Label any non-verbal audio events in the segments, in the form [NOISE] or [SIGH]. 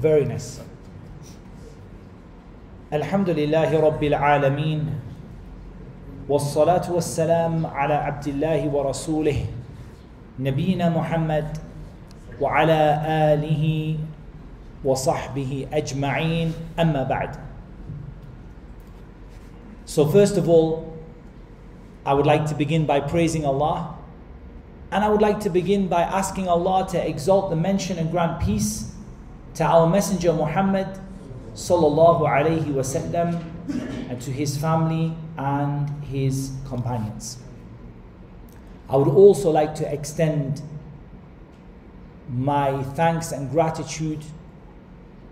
Very nice. الحمد لله رب العالمين والصلاة والسلام على عبد الله ورسوله نبينا محمد وعلى آله وصحبه أجمعين أما بعد So first of all, I would like to begin by praising Allah and I would like to begin by asking Allah to exalt the mention and grant peace to our messenger Muhammad sallallahu alayhi wasallam and to his family and his companions. I would also like to extend my thanks and gratitude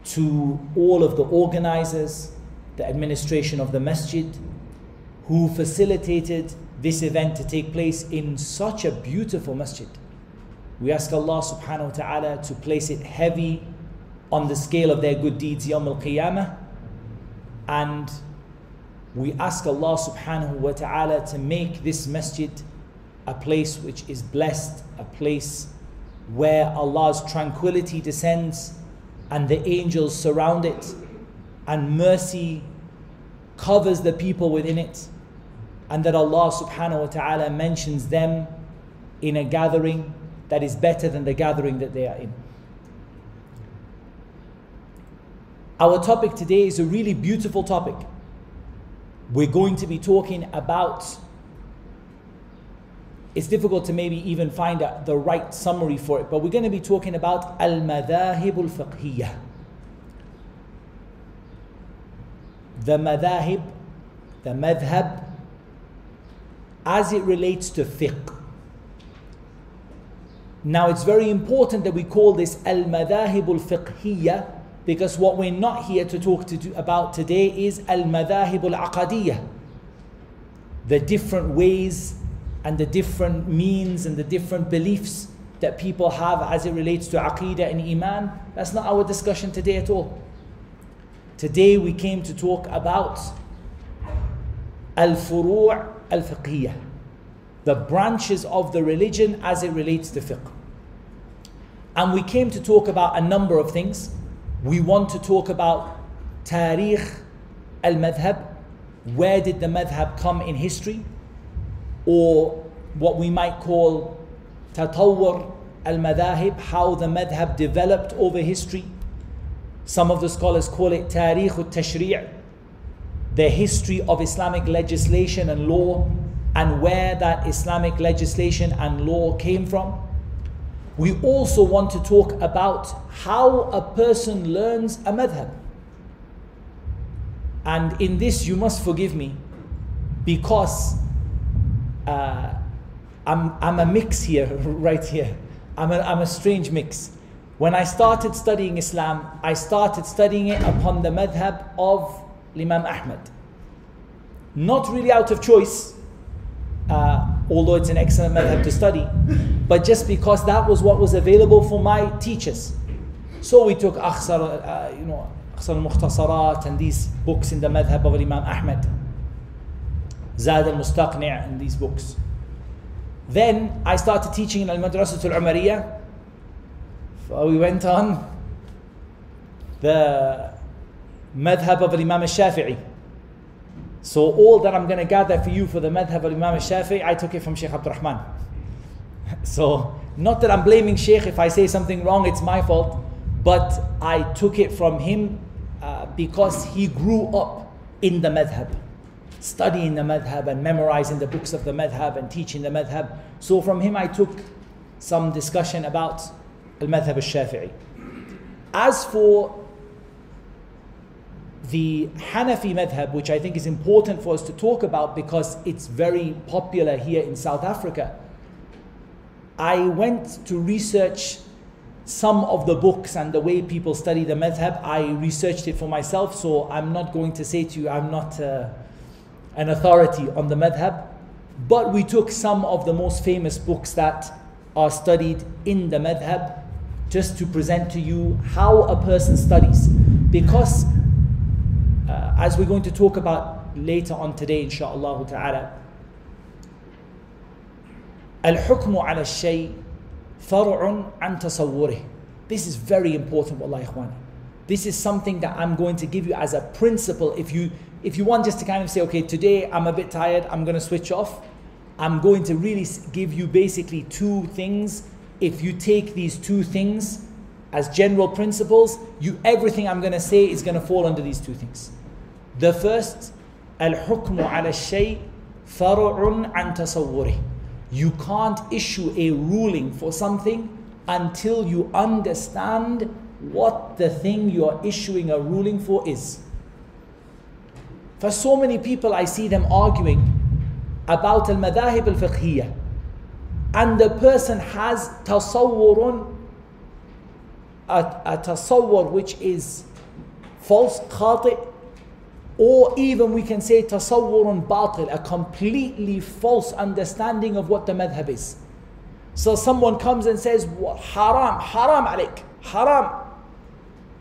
to all of the organizers, the administration of the masjid, who facilitated this event to take place in such a beautiful masjid. We ask Allah subhanahu wa ta'ala to place it heavy on the scale of their good deeds Yawm al Qiyamah. And we ask Allah subhanahu wa ta'ala to make this masjid a place which is blessed, a place where Allah's tranquility descends and the angels surround it, and mercy covers the people within it, and that Allah subhanahu wa ta'ala mentions them in a gathering that is better than the gathering that they are in. Our topic today is a really beautiful topic. We're going to be talking about it's difficult to maybe even find a, the right summary for it, but we're going to be talking about al madahib al fiqhiyah. The madahib, the madhab, as it relates to fiqh. Now, it's very important that we call this al madahib al fiqhiyah because what we're not here to talk to, about today is al madahib al aqadiyah, the different ways and the different means and the different beliefs that people have as it relates to aqidah and iman. That's not our discussion today at all. Today we came to talk about al furu' al fiqhiyah, the branches of the religion as it relates to fiqh. And we came to talk about a number of things. We want to talk about tarikh al madhab, where did the madhab come in history? or what we might call tatawwur al-madahib, how the madhab developed over history. Some of the scholars call it tarikh al-tashri' the history of Islamic legislation and law and where that Islamic legislation and law came from. We also want to talk about how a person learns a madhab. And in this, you must forgive me because uh, I'm, I'm a mix here, [LAUGHS] right here. I'm a, I'm a strange mix. When I started studying Islam, I started studying it upon the madhab of Imam Ahmad. Not really out of choice, uh, although it's an excellent madhab to study, but just because that was what was available for my teachers. So we took Akhsar, uh, you know, Akhsar al-Mukhtasarat and these books in the madhab of Imam Ahmad. Zad al-Mustaqni' in these books. Then I started teaching in Al-Madrasat al-Umariyah. So we went on the madhab of Imam al-Shafi'i. So all that I'm going to gather for you for the madhab of Imam al-Shafi'i, I took it from Sheikh Abdul Rahman. [LAUGHS] So not that I'm blaming Sheikh if I say something wrong, it's my fault. But I took it from him uh, because he grew up in the madhab studying the madhab and memorizing the books of the madhab and teaching the madhab. So from him I took some discussion about al madhab al Shafi'i. As for the Hanafi madhab, which I think is important for us to talk about because it's very popular here in South Africa, I went to research some of the books and the way people study the madhab. I researched it for myself, so I'm not going to say to you, I'm not. Uh, an authority on the madhab, but we took some of the most famous books that are studied in the madhab just to present to you how a person studies. Because, as we're going to talk about later on today, inshaAllah ta'ala, الحكم على الشيء فرع عن تصوره. This is very important, wallahi ikhwani. This is something that I'm going to give you as a principle. If you if you want just to kind of say, okay, today I'm a bit tired, I'm going to switch off. I'm going to really give you basically two things. If you take these two things as general principles, you everything I'm going to say is going to fall under these two things. The first, al-hukmu ala shay far'un an. You can't issue a ruling for something until you understand what the thing you're issuing a ruling for is. For so many people, I see them arguing about al madahib al fiqhiyah, and the person has tasawwurun, a, a tasawwur which is false, khati, or even we can say tasawwurun batil, a completely false understanding of what the madhab is. So someone comes and says, haram, haram alik, haram.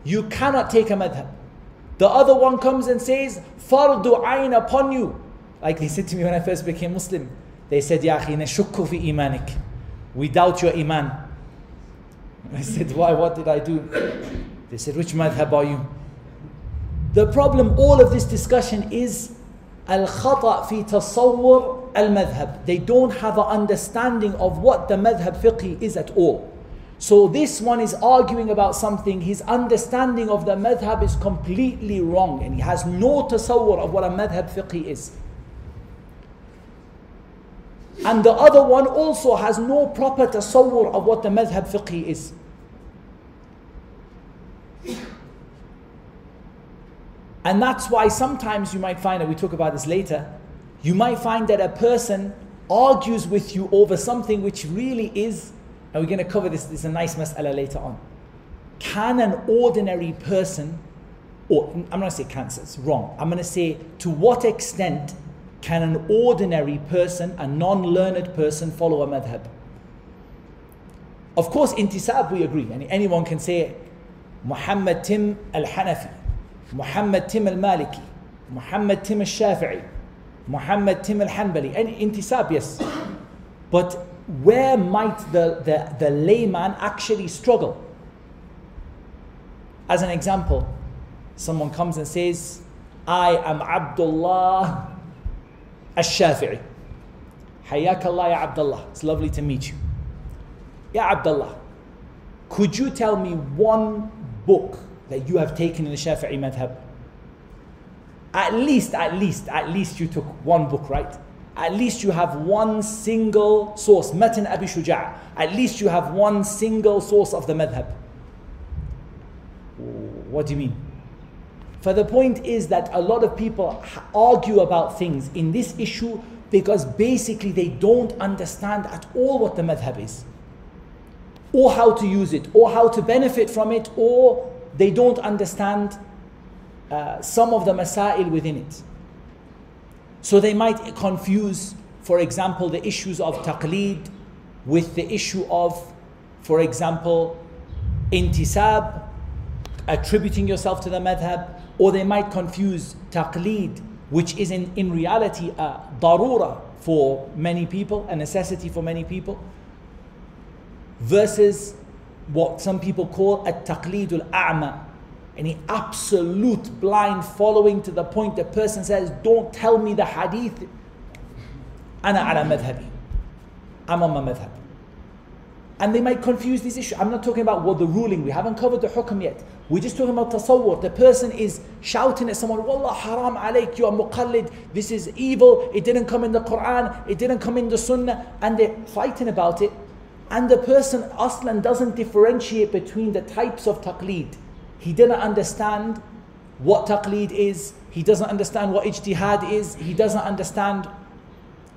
You cannot take a madhab. The other one comes and says, fardu ayn upon you. Like they said to me when I first became Muslim. They said, Ya akhi, nashukku fi imanik. We doubt your iman. [LAUGHS] I said, why, what did I do? They said, which madhab are you? The problem, all of this discussion is al-khata fi tasawwur al-madhab. They don't have an understanding of what the madhab fiqh is at all. So this one is arguing about something, his understanding of the madhab is completely wrong and he has no tasawwur of what a madhab fiqh is. And the other one also has no proper tasawwur of what the madhab fiqh is. And that's why sometimes you might find, and we talk about this later, you might find that a person argues with you over something which really is, and we're going to cover this, this is a nice mas'ala later on. Can an ordinary person, or I'm not going to say cancer, it's wrong. I'm going to say to what extent can an ordinary person, a non learned person, follow a madhab? Of course, intisab we agree, and anyone can say Muhammad Tim al Hanafi Muhammad Tim al-Maliki, Muhammad Tim al-Shafi'i, Muhammad Tim al-Hanbali, and intisab, yes. But where might the, the, the layman actually struggle? As an example, someone comes and says, I am Abdullah al-Shafi'i. Hayyak Allah ya Abdullah. It's lovely to meet you. Ya Abdullah, could you tell me one book that you have taken in the Shafi'i madhab. At least, at least, at least you took one book, right? At least you have one single source, Matan Abi Shuja'. At least you have one single source of the madhab. What do you mean? For the point is that a lot of people argue about things in this issue because basically they don't understand at all what the madhab is, or how to use it, or how to benefit from it, or they don't understand uh, some of the masail within it. So they might confuse, for example, the issues of taqleed with the issue of, for example, intisab, attributing yourself to the madhab, or they might confuse taqleed, which is in, in reality a darura for many people, a necessity for many people, versus what some people call a taqleedul a'ma, any absolute blind following to the point the person says, Don't tell me the hadith. Ana ala. I'm on my madhab. And they might confuse this issue. I'm not talking about what the ruling, we haven't covered the hukm yet. We're just talking about tasawwur. The person is shouting at someone, Wallah haram alayk, you are muqallid, this is evil, it didn't come in the Quran, it didn't come in the Sunnah, and they're fighting about it. And the person aslan doesn't differentiate between the types of taqleed. He didn't understand what taqleed is, he doesn't understand what ijtihad is, he doesn't understand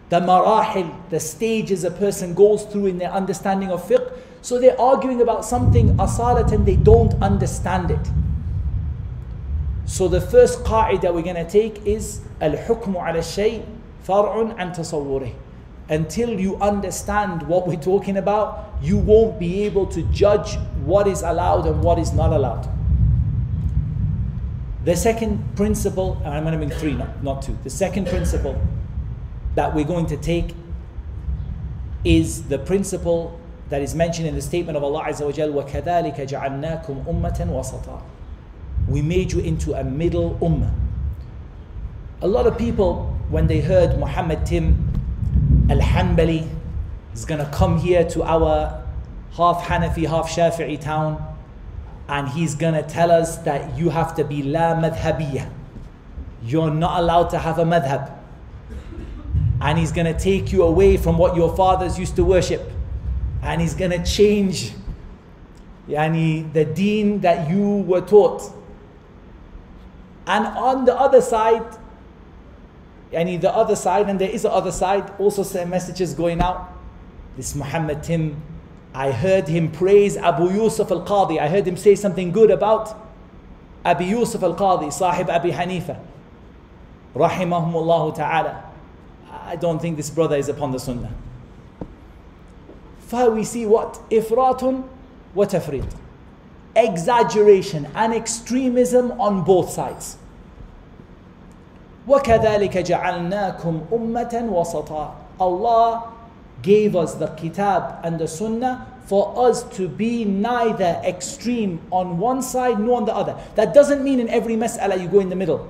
the marahil, the stages a person goes through in their understanding of fiqh. So they're arguing about something asalat and they don't understand it. So the first qa'idah we're going to take is al-hukmu ala shay far'un an tasawwurih until you understand what we're talking about, you won't be able to judge what is allowed and what is not allowed. The second principle, and I'm going to bring three, not, not two. The second principle that we're going to take is the principle that is mentioned in the statement of Allah Azza wa Jal, وَكَذَلِكَ جَعَلْنَاكُمْ أُمَّةً وَسَطًا We made you into a middle ummah. A lot of people, when they heard Muhammad Tim Al Hanbali is going to come here to our half Hanafi, half Shafi'i town, and he's going to tell us that you have to be la madhabiyah. You're not allowed to have a madhab. And he's going to take you away from what your fathers used to worship. And he's going to change yani, the deen that you were taught. And on the other side, yani the other side, and there is the other side, also some messages going out. This Muhammad Tim, I heard him praise Abu Yusuf al Qadi. I heard him say something good about Abu Yusuf al Qadi, Sahib Abi Hanifa. Rahimahumullah ta'ala. I don't think this brother is upon the sunnah. For we see what? Ifratun wa tafrit. Exaggeration and extremism on both sides. وَكَذَلِكَ جَعَلْنَاكُمْ أُمَّةً وَسَطًا Allah gave us the kitab and the sunnah for us to be neither extreme on one side nor on the other. That doesn't mean in every mas'ala you go in the middle.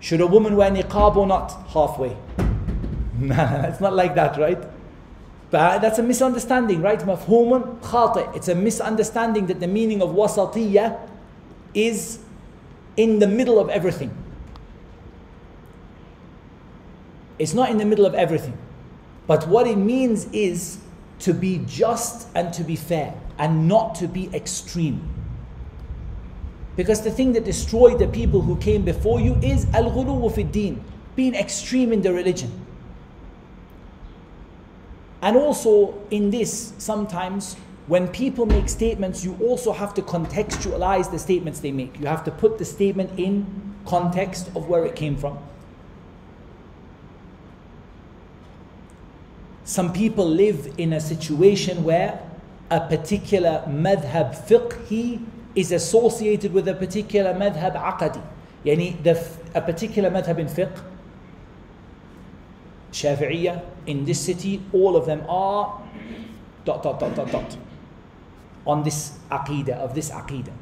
Should a woman wear niqab or not? Halfway. [LAUGHS] nah, it's not like that, right? But that's a misunderstanding, right? Mafhumun khati. It's a misunderstanding that the meaning of wasatiyya is in the middle of everything. It's not in the middle of everything. But what it means is to be just and to be fair and not to be extreme. Because the thing that destroyed the people who came before you is al ghuluw din, being extreme in the religion. And also in this, sometimes when people make statements, you also have to contextualize the statements they make. You have to put the statement in context of where it came from. Some people live in a situation where a particular madhab fiqhi is associated with a particular madhab aqadi. Yani the, a particular madhab in fiqh, Shafi'iyah, in this city, all of them are dot, dot, dot, dot, dot, on this aqidah, of this aqidah.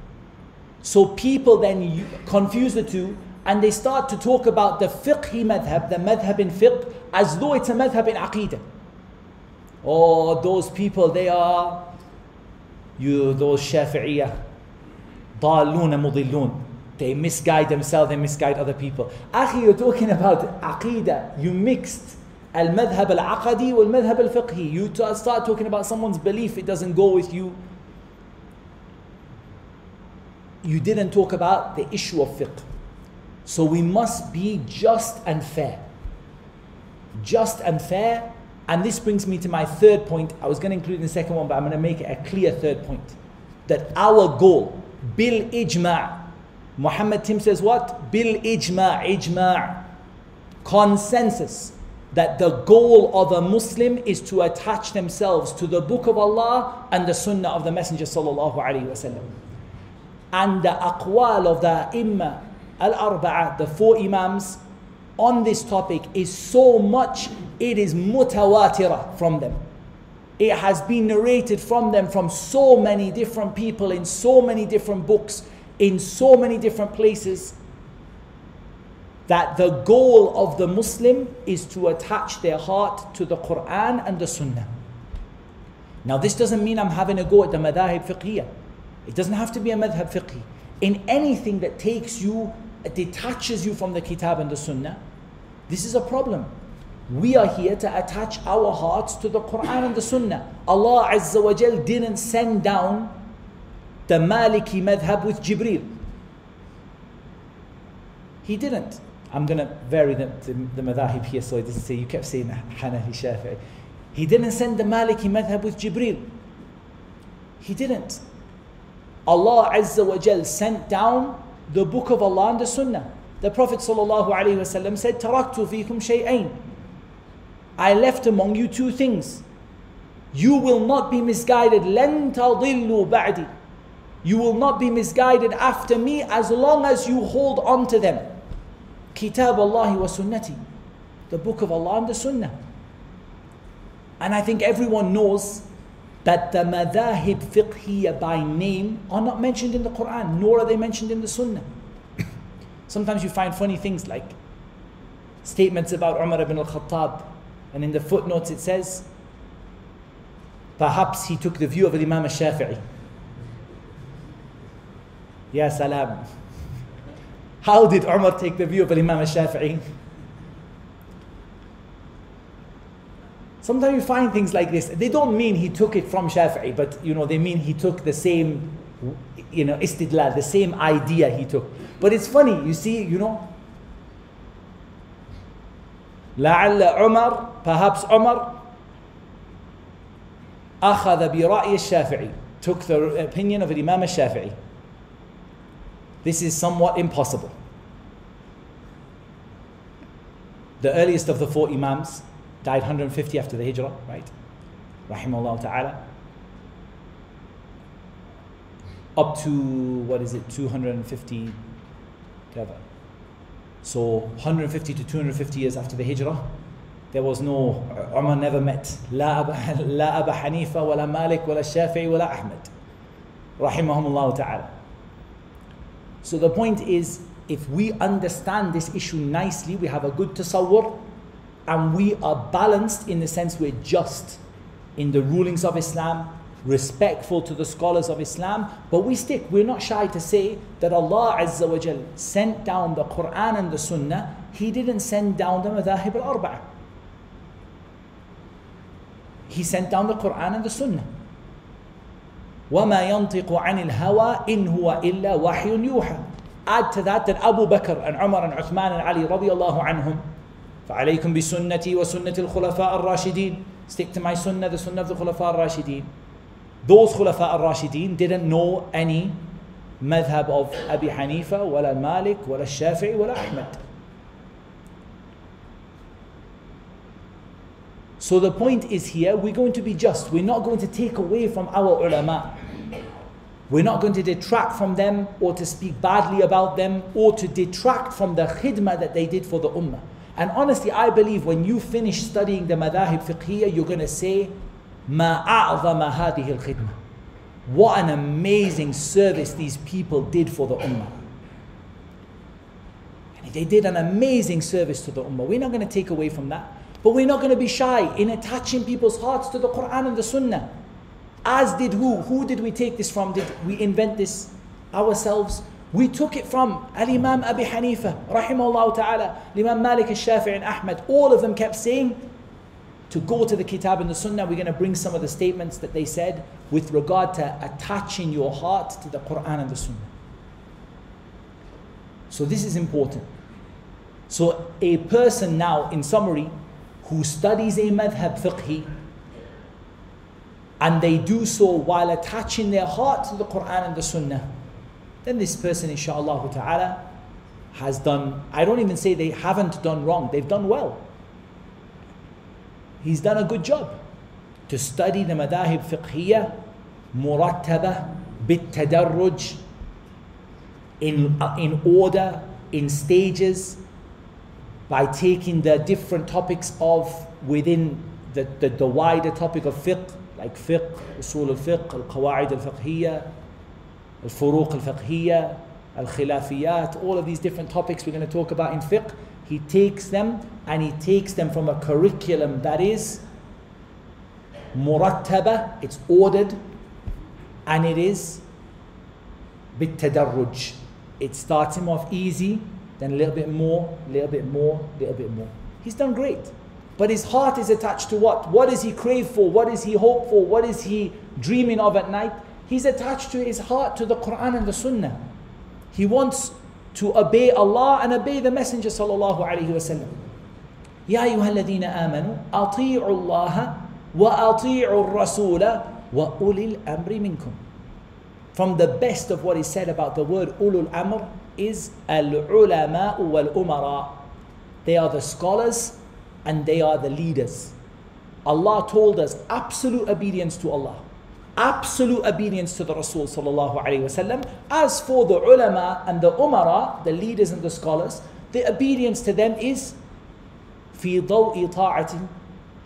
So people then confuse the two and they start to talk about the fiqhi madhab, the madhab in fiqh, as though it's a madhab in aqidah. Oh, those people, they are, you, those Shafi'iyah, ضالون مضلون. They misguide themselves, they misguide other people. Akhi, you're talking about aqidah. You mixed al-madhab al-aqadi wal-madhab al-fiqhi. You start talking about someone's belief, it doesn't go with you. You didn't talk about the issue of fiqh. So we must be just and fair. Just and fair and this brings me to my third point. I was going to include in the second one, but I'm going to make it a clear third point. That our goal, bil ijma' Muhammad Tim says what? Bil ijma' ijma' consensus that the goal of a Muslim is to attach themselves to the book of Allah and the sunnah of the Messenger sallallahu alaihi wasallam. And the aqwal of the imma al-arba'a, the four imams, on this topic is so much, it is mutawatira from them. It has been narrated from them from so many different people in so many different books, in so many different places, that the goal of the Muslim is to attach their heart to the Quran and the Sunnah. Now, this doesn't mean I'm having a go at the madhab fiqhiyah. It doesn't have to be a madhab fiqhi. In anything that takes you detaches you from the Kitab and the Sunnah, this is a problem. We are here to attach our hearts to the Quran and the Sunnah. Allah Azza wa Jal didn't send down the Maliki madhab with Jibril. He didn't. I'm going to vary the, the, the madhahib here so it doesn't say, you kept saying Hanafi Shafi'i. He didn't send the Maliki madhab with Jibril. He didn't. Allah Azza wa Jal sent down the book of Allah and the Sunnah. The Prophet ﷺ said, Taraktu fikum shay'ain. I left among you two things. You will not be misguided. Len tadillu ba'di. You will not be misguided after me as long as you hold on to them. Kitab Allahi wa sunnati. The book of Allah and the Sunnah. And I think everyone knows but the madahib fiqhiyya by name are not mentioned in the Quran, nor are they mentioned in the Sunnah. [COUGHS] Sometimes you find funny things like statements about Umar ibn al-Khattab, and in the footnotes it says, perhaps he took the view of Imam al-Shafi'i. Ya salam. [LAUGHS] How did Umar take the view of Imam al-Shafi'i? Sometimes you find things like this. They don't mean he took it from Shafi'i, but you know, they mean he took the same, you know, istidlal, the same idea he took. But it's funny, you see, you know. لعل عمر, perhaps Umar, أخذ برأي الشافعي, took the opinion of Imam al-Shafi'i. This is somewhat impossible. The earliest of the four Imams, died 150 after the Hijrah, right? Rahimullah ta'ala. Up to, what is it, 250, whatever. So 150 to 250 years after the Hijrah, there was no, uh, Umar never met. La Abu, [LAUGHS] La Hanifa, wala Malik, wala Shafi'i, wala Ahmed. Rahimahumullah ta'ala. So the point is, if we understand this issue nicely, we have a good tasawwur, and we are balanced in the sense we're just in the rulings of Islam, respectful to the scholars of Islam, but we stick, we're not shy to say that Allah Azza wa Jal sent down the Quran and the Sunnah, He didn't send down the Madahib al Arba'ah. He sent down the Quran and the Sunnah. وما ينطق عن الهوى إن هو إلا وحي يوحى. Add to that that Abu Bakr and Umar and Uthman and Ali radiallahu anhum فعليكم بسنتي وسنة الخلفاء الراشدين stick to my sunnah the sunnah of the خلفاء الراشدين those خلفاء الراشدين didn't know any مذهب of أبي حنيفة ولا مالك ولا الشافعي ولا أحمد So the point is here, we're going to be just. We're not going to take away from our ulama. We're not going to detract from them or to speak badly about them or to detract from the khidmah that they did for the ummah. And honestly, I believe when you finish studying the madahib fiqhiyya, you're going to say, ما أعظم هذه الخدمة. What an amazing service these people did for the ummah. And they did an amazing service to the ummah. We're not going to take away from that. But we're not going to be shy in attaching people's hearts to the Quran and the Sunnah. As did who? Who did we take this from? Did we invent this ourselves? We took it from Al-Imam Abi Hanifa, rahimahullah ta'ala, Imam Malik al-Shafi'i and Ahmad. All of them kept saying, to go to the Kitab and the Sunnah, we're going to bring some of the statements that they said with regard to attaching your heart to the Quran and the Sunnah. So this is important. So a person now, in summary, who studies a madhab fiqhi, and they do so while attaching their heart to the Quran and the Sunnah, then this person, inshallah ta'ala, has done, I don't even say they haven't done wrong, they've done well. He's done a good job to study the madahib fiqhiyya, murattaba, bit in, uh, in order, in stages, by taking the different topics of within the, the, the wider topic of fiqh, like fiqh, usul al-fiqh, al-qawa'id al-fiqhiyya, al-furuq al-fiqhiyya, al-khilafiyat, all of these different topics we're going to talk about in fiqh, he takes them and he takes them from a curriculum that is murattaba, it's ordered, and it is tadarruj. It starts him off easy, then a little bit more, a little bit more, a little bit more. He's done great. But his heart is attached to what? What does he crave for? What does he hope for? What is he dreaming of at night? He's attached to his heart to the Quran and the Sunnah. He wants to obey Allah and obey the Messenger sallallahu alaihi wasallam. يا أيها الذين آمنوا أطيعوا الله وأطيعوا الرسول وأولي الأمر منكم. From the best of what is said about the word ulul amr is al-ulama wal-umara. They are the scholars and they are the leaders. Allah told us absolute obedience to Allah absolute obedience to the Rasul sallallahu alaihi wasallam. As for the ulama and the umara, the leaders and the scholars, the obedience to them is في ضوء طاعة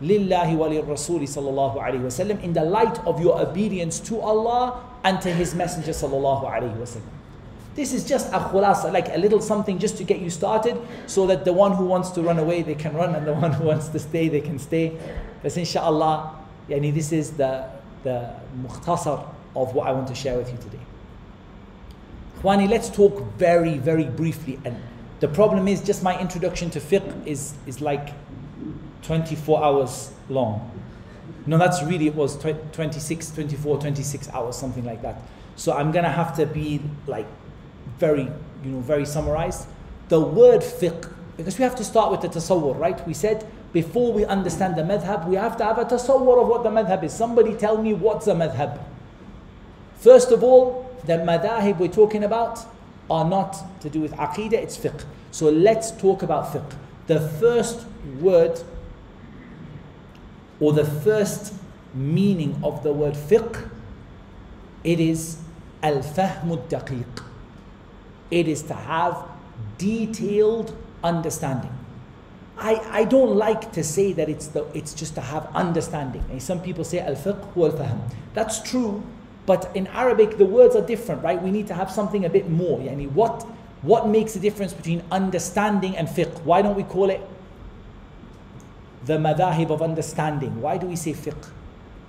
لله وللرسول صلى الله عليه وسلم in the light of your obedience to Allah and to His Messenger صلى الله عليه وسلم. This is just a khulasa, like a little something just to get you started so that the one who wants to run away, they can run and the one [LAUGHS] who wants to stay, they can stay. But inshallah, yani this is the, the mukhtasar of what I want to share with you today. Khwani, let's talk very, very briefly. And the problem is just my introduction to fiqh is, is like 24 hours long. No, that's really, it was 26, 24, 26 hours, something like that. So I'm gonna have to be like very, you know, very summarized. The word fiqh, because we have to start with the tasawwur, right? We said before we understand the madhab, we have to have a tasawwur of what the madhab is. Somebody tell me what's a madhab. First of all, the madahib we're talking about are not to do with aqidah, it's fiqh. So let's talk about fiqh. The first word or the first meaning of the word fiqh, it is al-fahmu daqiq it is to have detailed understanding. I, I don't like to say that it's, the, it's just to have understanding. And some people say al-fiqh wal fahm. That's true, but in Arabic the words are different, right? We need to have something a bit more. I mean, what, what makes the difference between understanding and fiqh? Why don't we call it the madahib of understanding? Why do we say fiqh?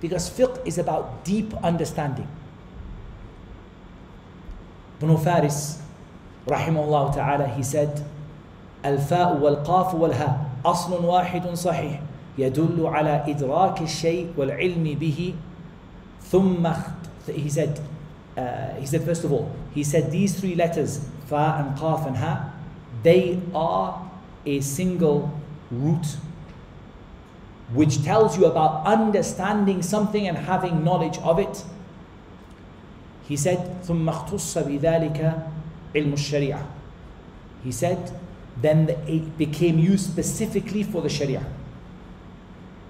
Because fiqh is about deep understanding. Ibn Faris, rahimahullah ta'ala, he said, الفاء والقاف والهاء أصل واحد صحيح يدل على إدراك الشيء والعلم به ثم he said uh, he said first of all he said these three letters fa and qaf and ha they are a single root which tells you about understanding something and having knowledge of it he said ثم اختص بذلك ilm sharia he said then the, it became used specifically for the sharia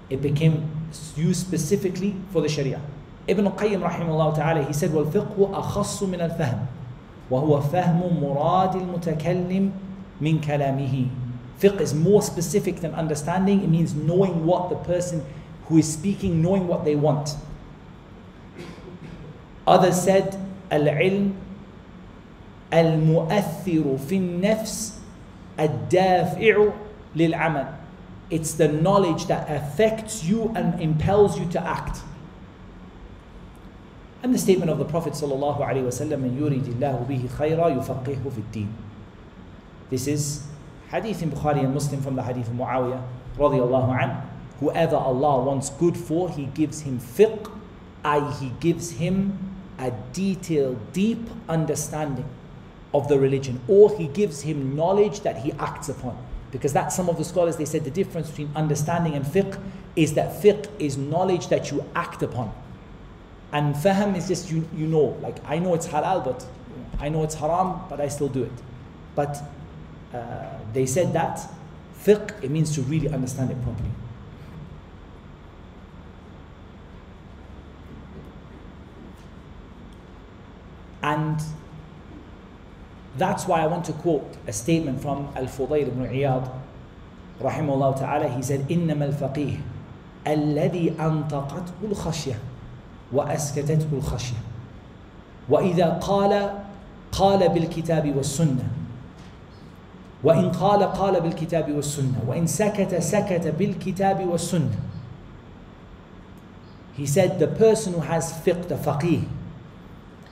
it became used specifically for the sharia Ibn Qayyim rahimahullah ta'ala he said والفقه أخص من الفهم وهو فهم مراد المتكلم من كلامه fiqh is more specific than understanding it means knowing what the person who is speaking knowing what they want others said العلم المؤثر في النفس الدافع للعمل It's the knowledge that affects you and impels you to act. And the statement of the Prophet صلى الله عليه وسلم من يريد الله به خيرا يفقهه في الدين. This is hadith in Bukhari and Muslim from the hadith of Muawiyah رضي الله عنه. Whoever Allah wants good for, He gives him fiqh, i.e. He gives him a detailed, deep understanding of the religion, or he gives him knowledge that he acts upon. Because that's some of the scholars, they said the difference between understanding and fiqh is that fiqh is knowledge that you act upon. And fahm is just you, you know, like I know it's halal, but I know it's haram, but I still do it. But uh, they said that fiqh, it means to really understand it properly. And that's why I want to quote a statement from Al-Fudayl ibn Iyad rahimahullah ta'ala. He said, إِنَّمَا الْفَقِيهِ الذي أنطقته الخشية وأسكتته الخشية وإذا قال قال بالكتاب والسنة وإن قال قال بالكتاب والسنة وإن سكت سكت بالكتاب والسنة He said the person who has fiqh, the faqih,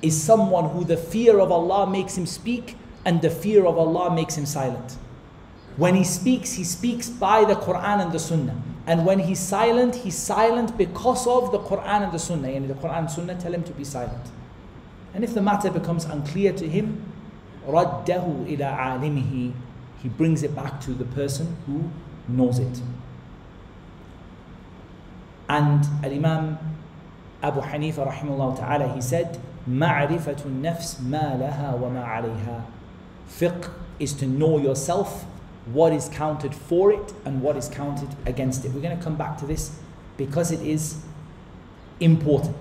is someone who the fear of Allah makes him speak and the fear of Allah makes him silent. When he speaks, he speaks by the Quran and the Sunnah. And when he's silent, he's silent because of the Quran and the Sunnah. And the Quran and Sunnah tell him to be silent. And if the matter becomes unclear to him, raddahu إلى alimihi, he brings it back to the person who knows it. And Al Imam Abu Hanifa rahimahullah ta'ala, he said, معرفة النفس ما لها وما عليها. Fiqh is to know yourself, what is counted for it and what is counted against it. We're going to come back to this because it is important.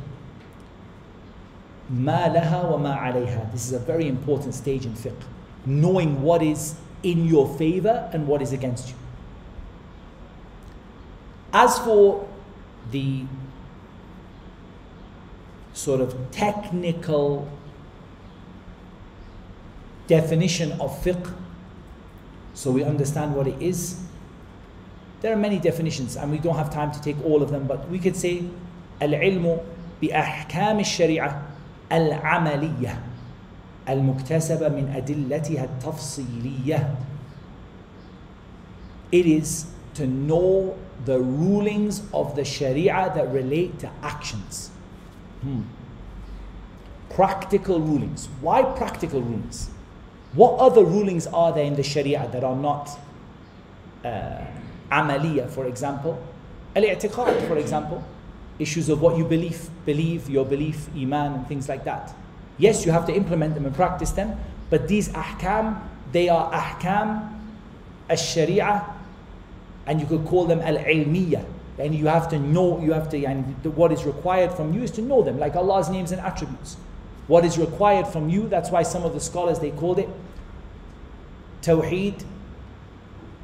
ما لها وما عليها. This is a very important stage in fiqh. Knowing what is in your favor and what is against you. As for the sort of technical definition of fiqh, so we understand what it is. There are many definitions, and we don't have time to take all of them, but we could say العلم بأحكام الشريعة العملية المكتسبة من أدلتها التفصيلية. It is to know the rulings of the Sharia that relate to actions. Hmm. Practical rulings. Why practical rulings? What other rulings are there in the Sharia that are not uh, amaliya, for example? Al-i'tiqad, for example. Issues of what you believe, believe, your belief, iman, and things like that. Yes, you have to implement them and practice them, but these ahkam, they are ahkam al-sharia, and you could call them al-ilmiya. And you have to know, you have to, and what is required from you is to know them, like Allah's names and attributes. What is required from you, that's why some of the scholars, they called it Tawheed,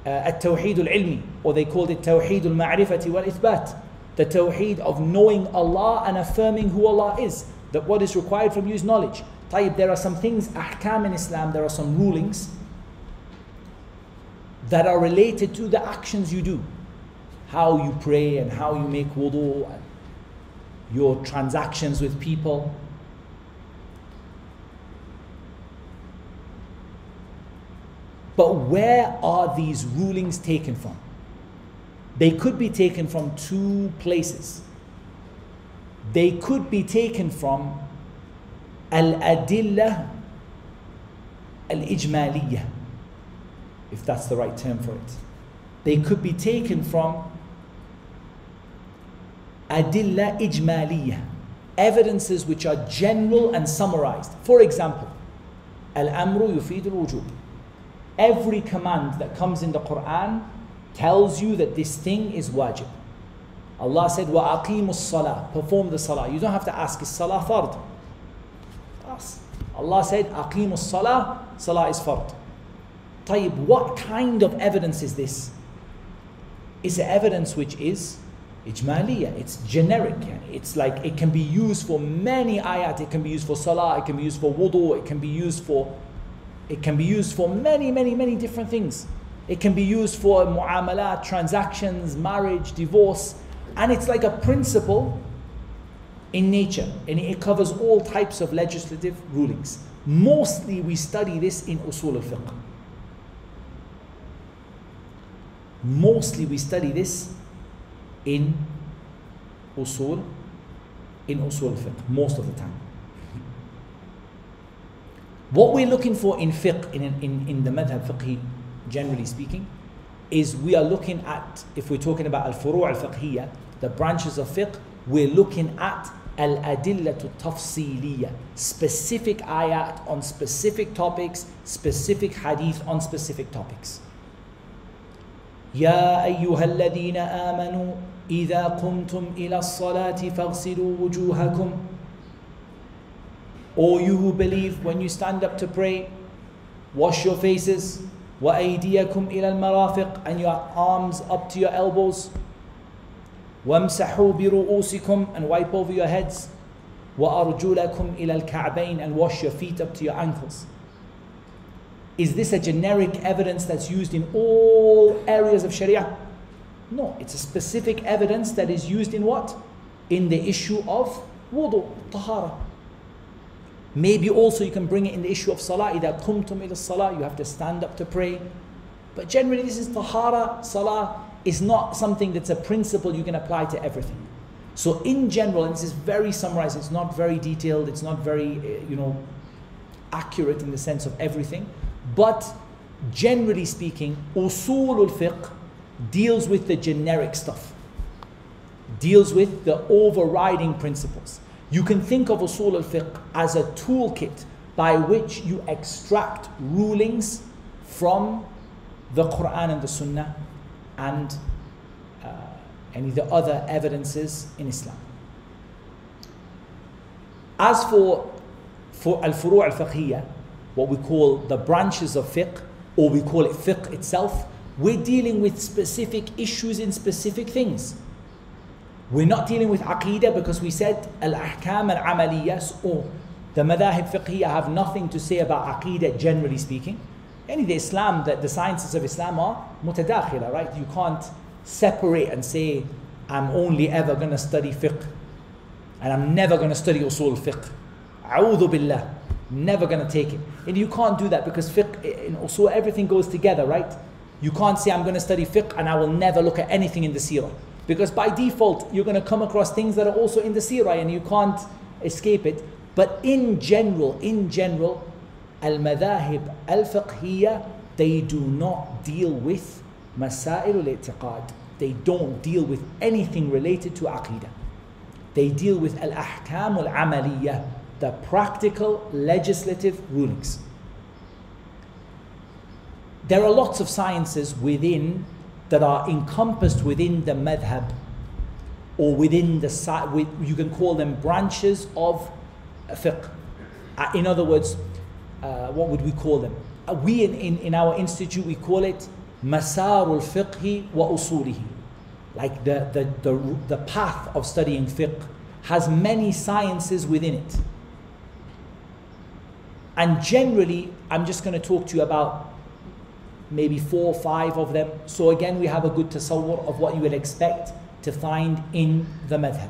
uh, At-Tawheed al-Ilmi, or they called it Tawheed al-Ma'rifati wal-Ithbat. The Tawheed of knowing Allah and affirming who Allah is. That what is required from you is knowledge. Tayyib, there are some things, ahkam in Islam, there are some rulings that are related to the actions you do. How you pray and how you make wudu, and your transactions with people. But where are these rulings taken from? They could be taken from two places. They could be taken from al adillah al ijmaliyah, if that's the right term for it. They could be taken from adilla ijmaliyah, evidences which are general and summarized. For example, al amru yufid al wujub. Every command that comes in the Quran tells you that this thing is wajib. Allah said, "Wa aqimus salah, perform the salah." You don't have to ask, is salah fard? Allah said, "Aqimus salah, salah is fard." Tayyib, what kind of evidence is this? Is evidence which is ijmaliya, it's generic. It's like it can be used for many ayat, it can be used for salah, it can be used for wudu, it can be used for it can be used for many, many, many different things. It can be used for mu'amalat, transactions, marriage, divorce, and it's like a principle in nature, and it covers all types of legislative rulings. Mostly we study this in usul al-fiqh. Mostly we study this in usul, in usul al-fiqh, most of the time. What we're looking for in fiqh, in, in, in the madhab fiqh, generally speaking, is we are looking at, if we're talking about al-furu' al-fiqhiyya, the branches of fiqh, we're looking at al-adillatu tafsiliyya, specific ayat on specific topics, specific hadith on specific topics. يا أيها الذين آمنوا إذا قمتم إلى الصلاة فاغسلوا وجوهكم O you who believe, when you stand up to pray, wash your faces, وَأَيْدِيَكُمْ إِلَى الْمَرَافِقِ And your arms up to your elbows. وَامْسَحُوا بِرُؤُوسِكُمْ And wipe over your heads. وَأَرْجُلَكُمْ إِلَى الْكَعْبَيْنِ And wash your feet up to your ankles. Is this a generic evidence that's used in all areas of Sharia? No, it's a specific evidence that is used in what? In the issue of wudu, tahara. Maybe also you can bring it in the issue of salah. إِذَا قُمْتُمْ إِلَى الصَّلَاةِ You have to stand up to pray. But generally this is tahara, salah is not something that's a principle you can apply to everything. So in general, and this is very summarized, it's not very detailed, it's not very, uh, you know, accurate in the sense of everything. But generally speaking, usul al-fiqh deals with the generic stuff. Deals with the overriding principles. You can think of usul al-fiqh as a toolkit by which you extract rulings from the Quran and the Sunnah and uh, any of the other evidences in Islam. As for, for al-furu' al-fiqhiyya, what we call the branches of fiqh, or we call it fiqh itself, we're dealing with specific issues in specific things. We're not dealing with aqidah because we said al-ahkam al-amaliyah or the madahib fiqhiyah have nothing to say about aqidah generally speaking. Any the Islam, that the sciences of Islam are mutadakhila, right? You can't separate and say, I'm only ever going to study fiqh and I'm never going to study usul fiqh. A'udhu billah. Never going to take it. And you can't do that because fiqh, in usul, everything goes together, right? You can't say, I'm going to study fiqh and I will never look at anything in the seerah. Because by default, you're going to come across things that are also in the seerah and you can't escape it. But in general, in general, al-madahib al-fiqhiyya, they do not deal with masail al-i'tiqad. They don't deal with anything related to aqidah. They deal with al-ahkam al-amaliyya, the practical legislative rulings. There are lots of sciences within that are encompassed within the madhab or within the you can call them branches of fiqh. Uh, in other words, uh, what would we call them? Uh, we in, in, in our institute we call it masarul fiqhi wa usulihi. Like the, the, the, the path of studying fiqh has many sciences within it. And generally, I'm just going to talk to you about maybe four or five of them. So again, we have a good tasawwur of what you would expect to find in the madhab.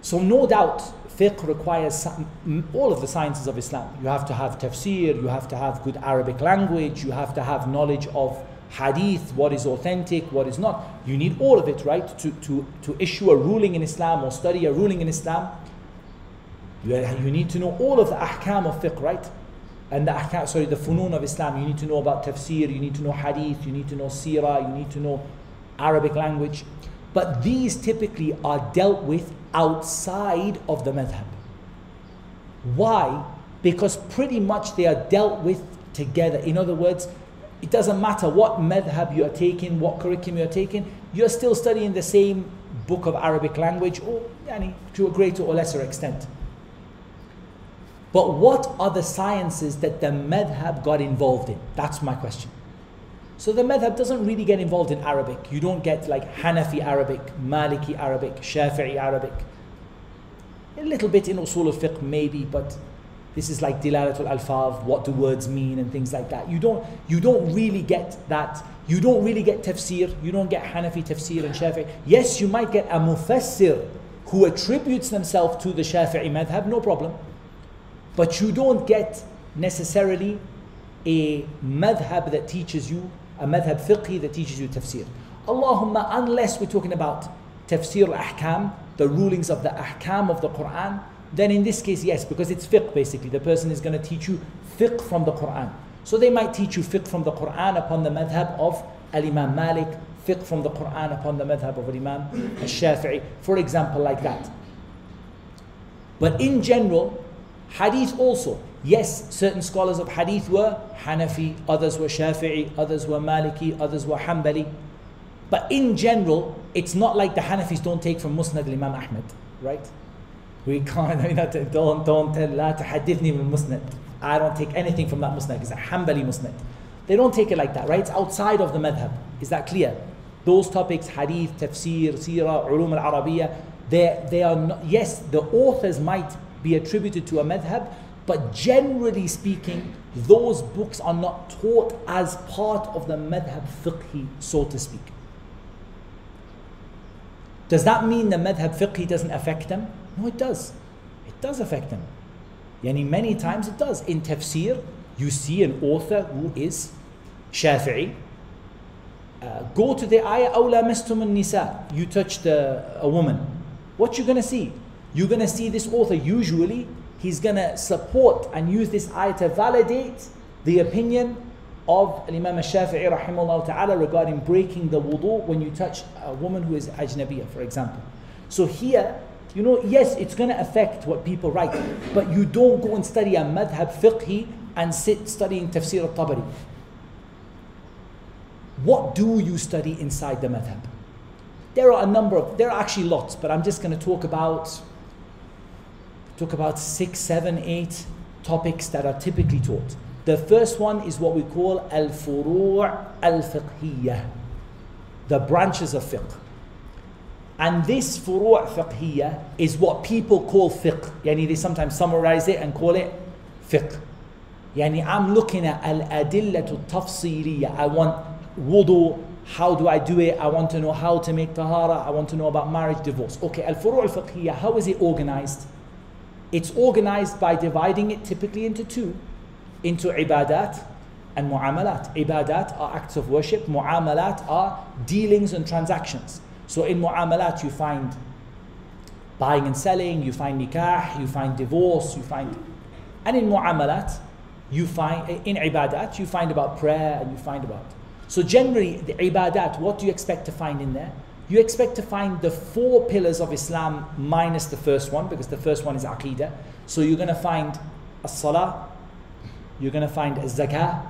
So no doubt, fiqh requires all of the sciences of Islam. You have to have tafsir, you have to have good Arabic language, you have to have knowledge of hadith, what is authentic, what is not. You need all of it, right? To, to, to issue a ruling in Islam or study a ruling in Islam, you, you need to know all of the ahkam of fiqh, right? And the ahkam, sorry, the funun of Islam. You need to know about tafsir, you need to know hadith, you need to know seerah, you need to know Arabic language. But these typically are dealt with outside of the madhab. Why? Because pretty much they are dealt with together. In other words, it doesn't matter what madhab you are taking, what curriculum you are taking, you're still studying the same book of Arabic language, or yani, to a greater or lesser extent. But what are the sciences that the madhab got involved in? That's my question. So the madhab doesn't really get involved in Arabic. You don't get like Hanafi Arabic, Maliki Arabic, Shafi'i Arabic. A little bit in usul al-fiqh maybe, but this is like dilalatul alfaz, what do words mean and things like that. You don't you don't really get that. You don't really get tafsir. You don't get Hanafi tafsir and Shafi'i. Yes, you might get a mufassir who attributes themselves to the Shafi'i madhab, no problem. But you don't get necessarily a madhab that teaches you, a madhab fiqhi that teaches you tafsir. Allahumma, unless we're talking about tafsir al-ahkam, the rulings of the ahkam of the Quran, then in this case, yes, because it's fiqh basically. The person is going to teach you fiqh from the Quran. So they might teach you fiqh from the Quran upon the madhab of Al-Imam Malik, fiqh from the Quran upon the madhab of Al-Imam Al-Shafi'i, for example, like that. But in general, hadith also, yes, certain scholars of hadith were Hanafi, others were Shafi'i, others were Maliki, others were Hanbali. But in general, it's not like the Hanafis don't take from Musnad al-Imam Ahmad, right? We can't, [LAUGHS] I mean, don't, don't tell, لا تحدثني من Musnad. I don't take anything from that Musnad. It's a Hanbali Musnad. They don't take it like that, right? It's outside of the madhab. Is that clear? Those topics, hadith, tafsir, seerah, ulum al-Arabiya, they, they are not, yes, the authors might be attributed to a madhab, but generally speaking, those books are not taught as part of the madhab fiqhi, so to speak. Does that mean the madhab fiqhi doesn't affect them? No, it does. It does affect them. Yani many times it does. In tafsir, you see an author who is Shafi'i. Uh, go to the ayah, أَوْلَا مَسْتُمُ nisa. You touched a, a woman. What you going to see? You're going to see this author, usually, he's going to support and use this ayah to validate the opinion of Imam al-Shafi'i rahimahullah ta'ala regarding breaking the wudu when you touch a woman who is ajnabiyah, for example. So here, you know, yes, it's going to affect what people write, but you don't go and study a madhab fiqhi and sit studying tafsir al-Tabari. What do you study inside the madhab? There are a number of, there are actually lots, but I'm just going to talk about, talk about six, seven, eight topics that are typically taught. The first one is what we call al-furu' al-fiqhiyah, the branches of fiqh. And this furu' fiqhiyya is what people call fiqh. Yani they sometimes summarize it and call it fiqh. Yani I'm looking at al-adillatu tafsiliya. I want wudu, how do I do it? I want to know how to make tahara. I want to know about marriage, divorce. Okay, al-furu' al-fiqhiyya, how is it organized? It's organized by dividing it typically into two, into ibadat and mu'amalat. Ibadat are acts of worship, mu'amalat are dealings and transactions. So in mu'amalat you find buying and selling, you find nikah, you find divorce, you find and in mu'amalat you find in ibadat you find about prayer and you find about so generally the ibadat what do you expect to find in there you expect to find the four pillars of islam minus the first one because the first one is aqidah so you're going to find as-salah you're going to find zakah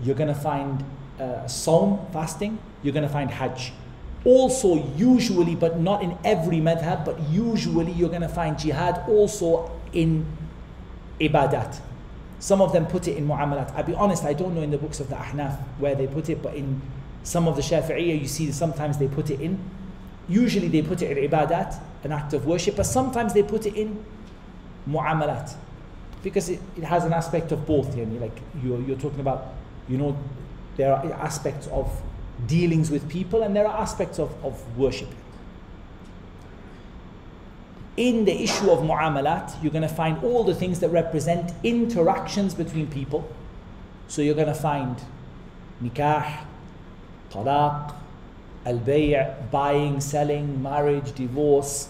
you're going to find uh, Sawm, fasting, you're going to find Hajj. Also, usually, but not in every madhab, but usually you're going to find jihad also in ibadat. Some of them put it in mu'amalat. I'll be honest, I don't know in the books of the Ahnaf where they put it, but in some of the Shafi'iyah, you see sometimes they put it in. Usually they put it in ibadat, an act of worship, but sometimes they put it in mu'amalat. Because it, it has an aspect of both. Yani, like you're, you're talking about you know, there are aspects of dealings with people and there are aspects of, of worship. In the issue of mu'amalat, you're going to find all the things that represent interactions between people. So you're going to find nikah, talaq, al-bay' buying, selling, marriage, divorce.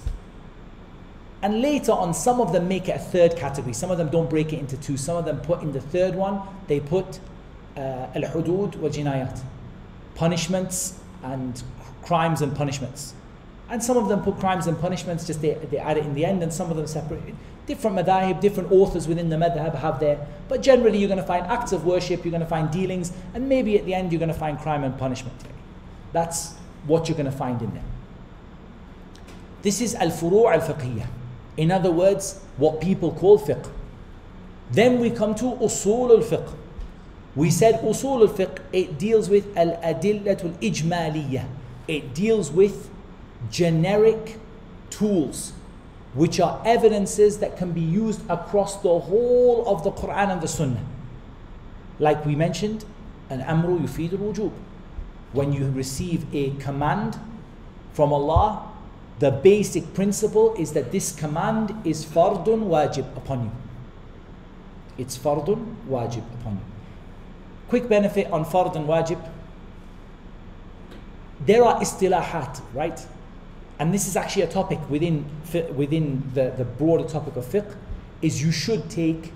And later on, some of them make it a third category. Some of them don't break it into two. Some of them put in the third one, they put uh, al-hudud wa jinayat. Punishments and crimes and punishments. And some of them put crimes and punishments, just they, they add it in the end, and some of them separate. Different madahib, different authors within the madhab have their, but generally you're going to find acts of worship, you're going to find dealings, and maybe at the end you're going to find crime and punishment. That's what you're going to find in there. This is al-furu' al-fiqhiyah. In other words, what people call fiqh. Then we come to usul al-fiqh. We said usul al-fiqh, it deals with al-adillatul ijmaliyah. It deals with generic tools which are evidences that can be used across the whole of the Quran and the Sunnah. Like we mentioned, an amru yufid al-wujub when you receive a command from Allah, the basic principle is that this command is fardun wajib upon you. It's fardun wajib upon you. Quick benefit on fardun wajib. There are istilahat, right? And this is actually a topic within, within the, the broader topic of fiqh, is you should take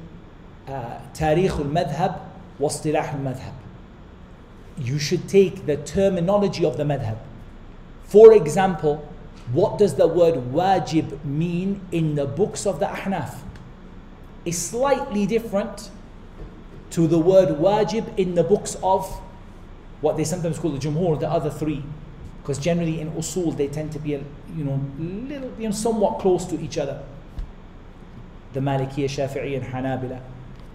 uh, tarikh al-madhab wa istilah al-madhab. You should take the terminology of the madhab. For example, what does the word wajib mean in the books of the Ahnaf? Is slightly different to the word wajib in the books of what they sometimes call the jumhur, the other three. Because generally in usul they tend to be, you know, little, you know, somewhat close to each other. The Malikiyya, Shafi'i, and Hanabila.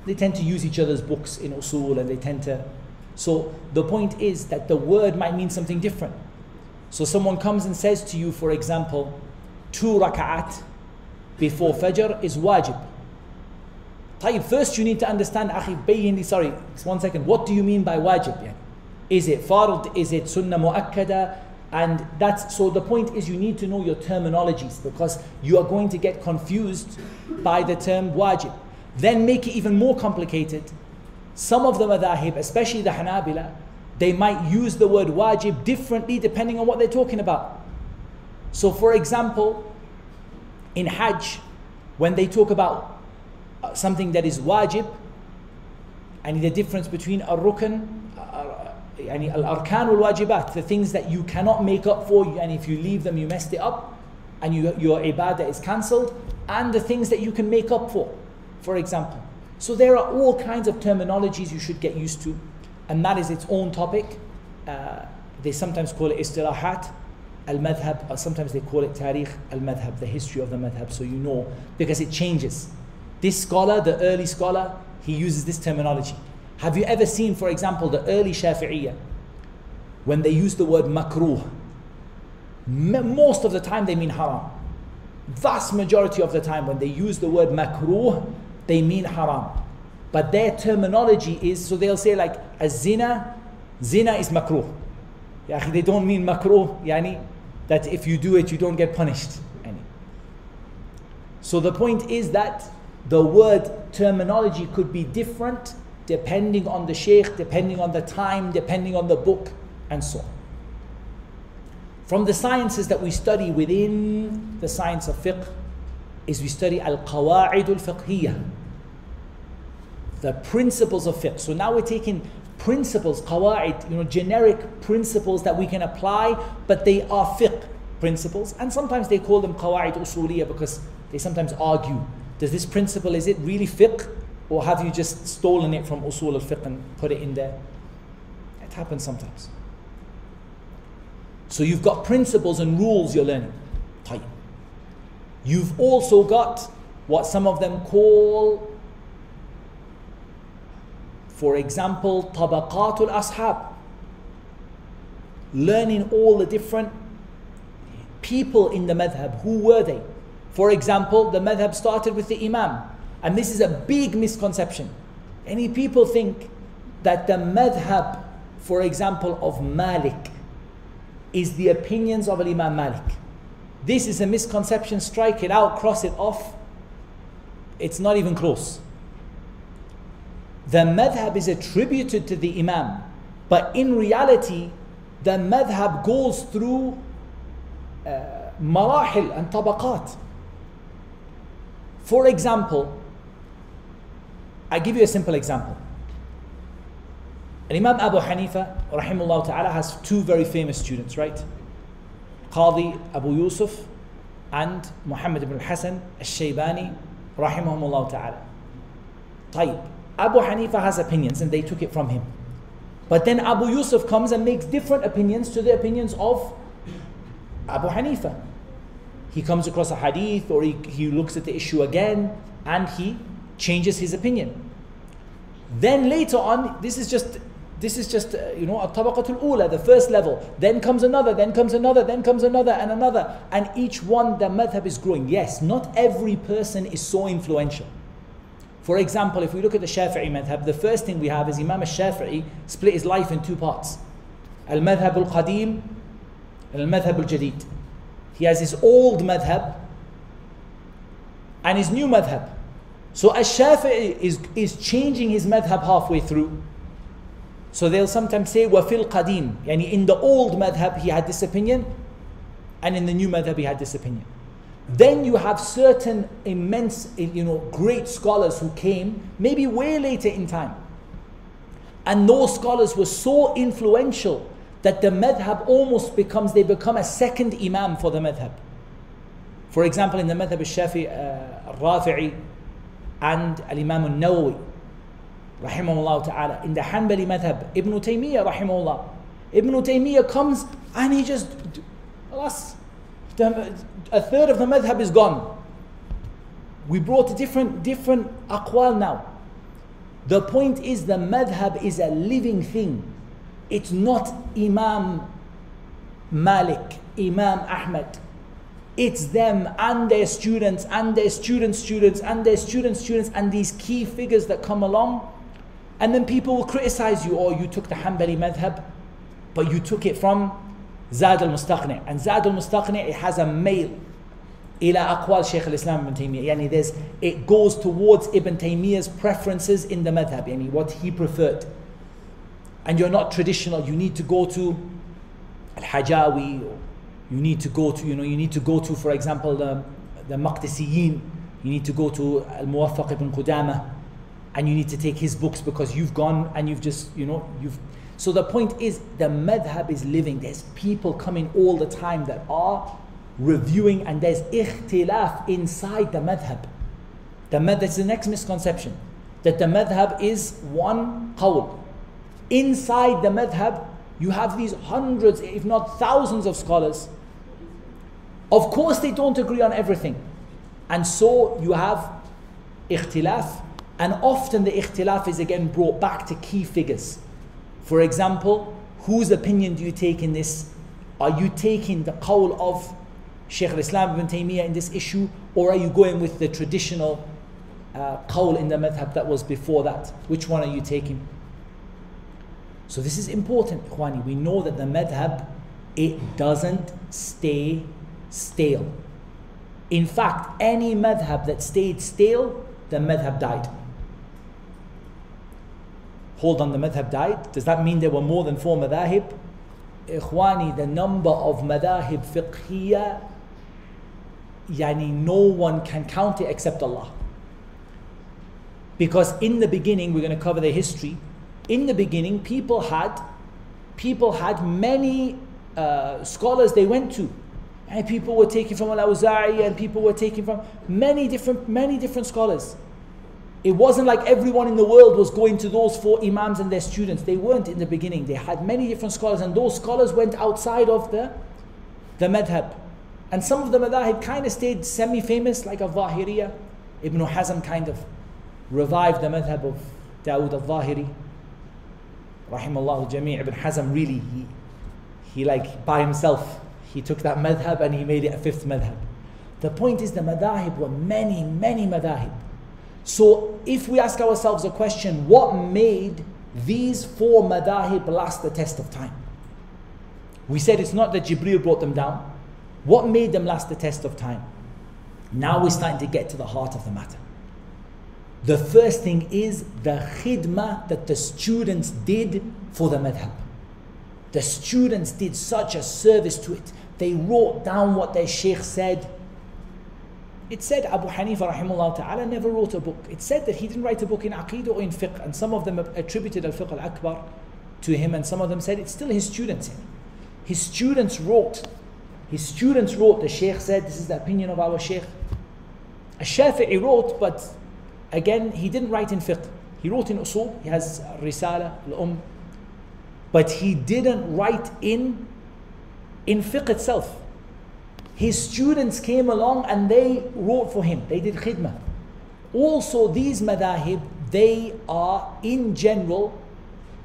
They tend to use each other's books in usul and they tend to. So the point is that the word might mean something different. So someone comes and says to you, for example, two rak'at before Fajr is wajib. Tayyib, first you need to understand, akhi, sorry, one second, what do you mean by wajib? Yani? Is it fard? Is it sunnah mu'akkada? And that's so the point is you need to know your terminologies because you are going to get confused by the term wajib. Then make it even more complicated some of the madahib, especially the Hanabila, they might use the word wajib differently depending on what they're talking about. So, for example, in Hajj, when they talk about uh, something that is wajib, and the difference between a rukn, uh, yani al wajibat, the things that you cannot make up for and if you leave them, you messed it up, and you, your ibadah is cancelled, and the things that you can make up for, for example so there are all kinds of terminologies you should get used to and that is its own topic uh, they sometimes call it istilahat al-madhab or sometimes they call it tarikh al-madhab the history of the madhab so you know because it changes this scholar, the early scholar, he uses this terminology. Have you ever seen, for example, the early Shafi'iyah, when they use the word makruh? most of the time they mean haram. Vast majority of the time when they use the word makruh, they mean haram. But their terminology is, so they'll say like, a zina, zina is makruh. They don't mean makruh, yani, that if you do it, you don't get punished. So the point is that the word terminology could be different depending on the sheikh, depending on the time, depending on the book, and so on. From the sciences that we study within the science of fiqh is we study al-qawa'id al-fiqhiyah, the principles of fiqh. So now we're taking principles, qawa'id, you know, generic principles that we can apply, but they are fiqh principles, and sometimes they call them qawa'id usuliyah because they sometimes argue, does this principle, is it really fiqh? Or have you just stolen it from usul al-fiqh and put it in there? It happens sometimes. So you've got principles and rules you're learning. You've also got what some of them call, for example, tabaqatul ashab. Learning all the different people in the madhab. Who were they? For example, the madhab started with the imam. And this is a big misconception. Any people think that the madhab, for example, of Malik is the opinions of Imam Malik. This is a misconception. Strike it out, cross it off. It's not even close. The madhab is attributed to the Imam, but in reality, the madhab goes through uh, marahil and tabaqat. For example, I give you a simple example. And Imam Abu Hanifa, rahimahullah ta'ala, has two very famous students, right? Qadi Abu Yusuf and Muhammad ibn Hassan al-Shaybani, rahimahumullah ta'ala. Tayyib. Abu Hanifa has opinions and they took it from him. But then Abu Yusuf comes and makes different opinions to the opinions of Abu Hanifa he comes across a hadith or he, he looks at the issue again and he changes his opinion. Then later on, this is just this is just uh, you know a tabaqatul ula, the first level. Then comes another, then comes another, then comes another and another, and each one the madhab is growing. Yes, not every person is so influential. For example, if we look at the Shafi'i madhab, the first thing we have is Imam al-Shafi'i split his life in two parts. Al-madhab al-qadim, al-madhab al-jadid. He has his old madhab and his new madhab. So al-Shafi'i is, is changing his madhab halfway through. So they'll sometimes say, wafil qadim. Yani in the old madhab he had this opinion, and in the new madhab he had this opinion. Then you have certain immense, you know, great scholars who came maybe way later in time. And those scholars were so influential that the madhab almost becomes, they become a second imam for the madhab. For example, in the madhab al-Shafi, uh, al-Rafi'i and al-Imam al-Nawawi, rahimahullah ta'ala, in the Hanbali madhab, Ibn Taymiyyah, rahimahullah, Ibn Taymiyyah comes and he just, alas, a third of the madhab is gone. We brought different, different aqwal now. The point is the madhab is a living thing. It's not Imam Malik, Imam Ahmed. It's them and their students and their students' students and their students' students and these key figures that come along. And then people will criticize you, or oh, you took the Hanbali madhab, but you took it from Zad al Mustaqni. And Zad al Mustaqni, it has a mail. إلى أقوال شيخ الإسلام ابن تيمية يعني there's, it goes towards Ibn Taymiyyah's preferences in the madhab يعني what he preferred and you're not traditional, you need to go to Al-Hajawi, or you need to go to, you know, you need to go to, for example, the, the Maqdisiyin, you need to go to Al-Muwaffaq ibn Qudama, and you need to take his books because you've gone and you've just, you know, you've... so the point is, the madhab is living. There's people coming all the time that are reviewing and there's ikhtilaf inside the madhab. The madhab, that's the next misconception. That the madhab is one qawl, Inside the madhab, you have these hundreds, if not thousands of scholars. Of course, they don't agree on everything. And so you have ikhtilaf, and often the ikhtilaf is again brought back to key figures. For example, whose opinion do you take in this Are you taking the qawl of Shaykh al-Islam ibn Taymiyyah in this issue or are you going with the traditional uh, qawl in the madhab that was before that? Which one are you taking? So this is important, Ikhwani. We know that the madhab, it doesn't stay stale. In fact, any madhab that stayed stale, the madhab died. Hold on, the madhab died. Does that mean there were more than four madhahib? Ikhwani, the number of madhahib fiqhiyya, yani no one can count it except Allah. Because in the beginning, we're going to cover the history. In the beginning, people had people had many uh, scholars they went to. And people were taking from Al-Awza'i and people were taking from many different, many different scholars. It wasn't like everyone in the world was going to those four imams and their students. They weren't in the beginning. They had many different scholars and those scholars went outside of the, the madhab. And some of the madhab kind of stayed semi-famous like al-Zahiriyah. Ibn Hazm kind of revived the madhab of Dawood al-Zahiri. Rahimallahu Jami' Ibn Hazm really, he, he like by himself he took that madhab and he made it a fifth madhab. The point is the madahib were many, many madahib. So if we ask ourselves a question, what made these four madahib last the test of time? We said it's not that Jibreel brought them down. What made them last the test of time? Now we're starting to get to the heart of the matter. The first thing is the khidmah that the students did for the madhab. The students did such a service to it. They wrote down what their sheikh said. It said Abu Hanifa rahimahullah ta'ala never wrote a book. It said that he didn't write a book in Aqidah or in fiqh, and some of them attributed al-fiqh al-akbar to him, and some of them said it's still his students. His students wrote. His students wrote. The sheikh said, this is the opinion of our sheikh. Al-Shafi'i wrote, but again, he didn't write in fiqh. He wrote in usul. He has Risala, al-Um. But he didn't write in in fiqh itself. His students came along and they wrote for him. They did khidmah. Also, these madahib, they are in general,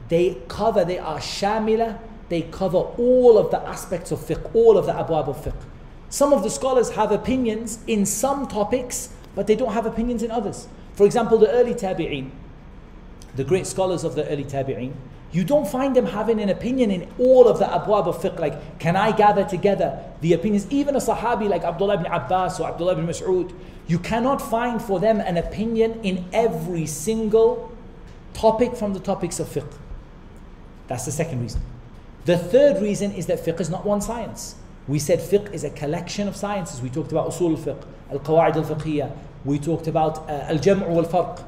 they cover, they are shamila, they cover all of the aspects of fiqh, all of the abwab of fiqh. Some of the scholars have opinions in some topics, but they don't have opinions in others. For example, the early tabi'een, the great scholars of the early tabi'een, you don't find them having an opinion in all of the abwab of fiqh. Like, can I gather together the opinions? Even a sahabi like Abdullah ibn Abbas or Abdullah ibn Mas'ud, you cannot find for them an opinion in every single topic from the topics of fiqh. That's the second reason. The third reason is that fiqh is not one science. We said fiqh is a collection of sciences. We talked about usul al-fiqh, al-qawa'id al-fiqhiyah. We talked about uh, al-jam'u wal-farq.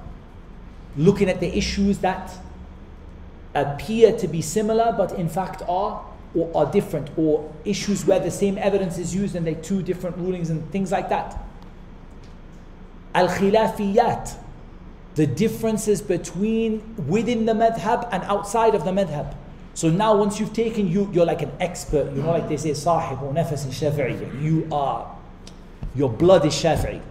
Looking at the issues that appear to be similar but in fact are or are different or issues where the same evidence is used and they're two different rulings and things like that. Al-khilafiyat the differences between within the madhab and outside of the madhab so now once you've taken you you're like an expert you know like they say sahib or nafas shafi'i you are your blood is shafi'i.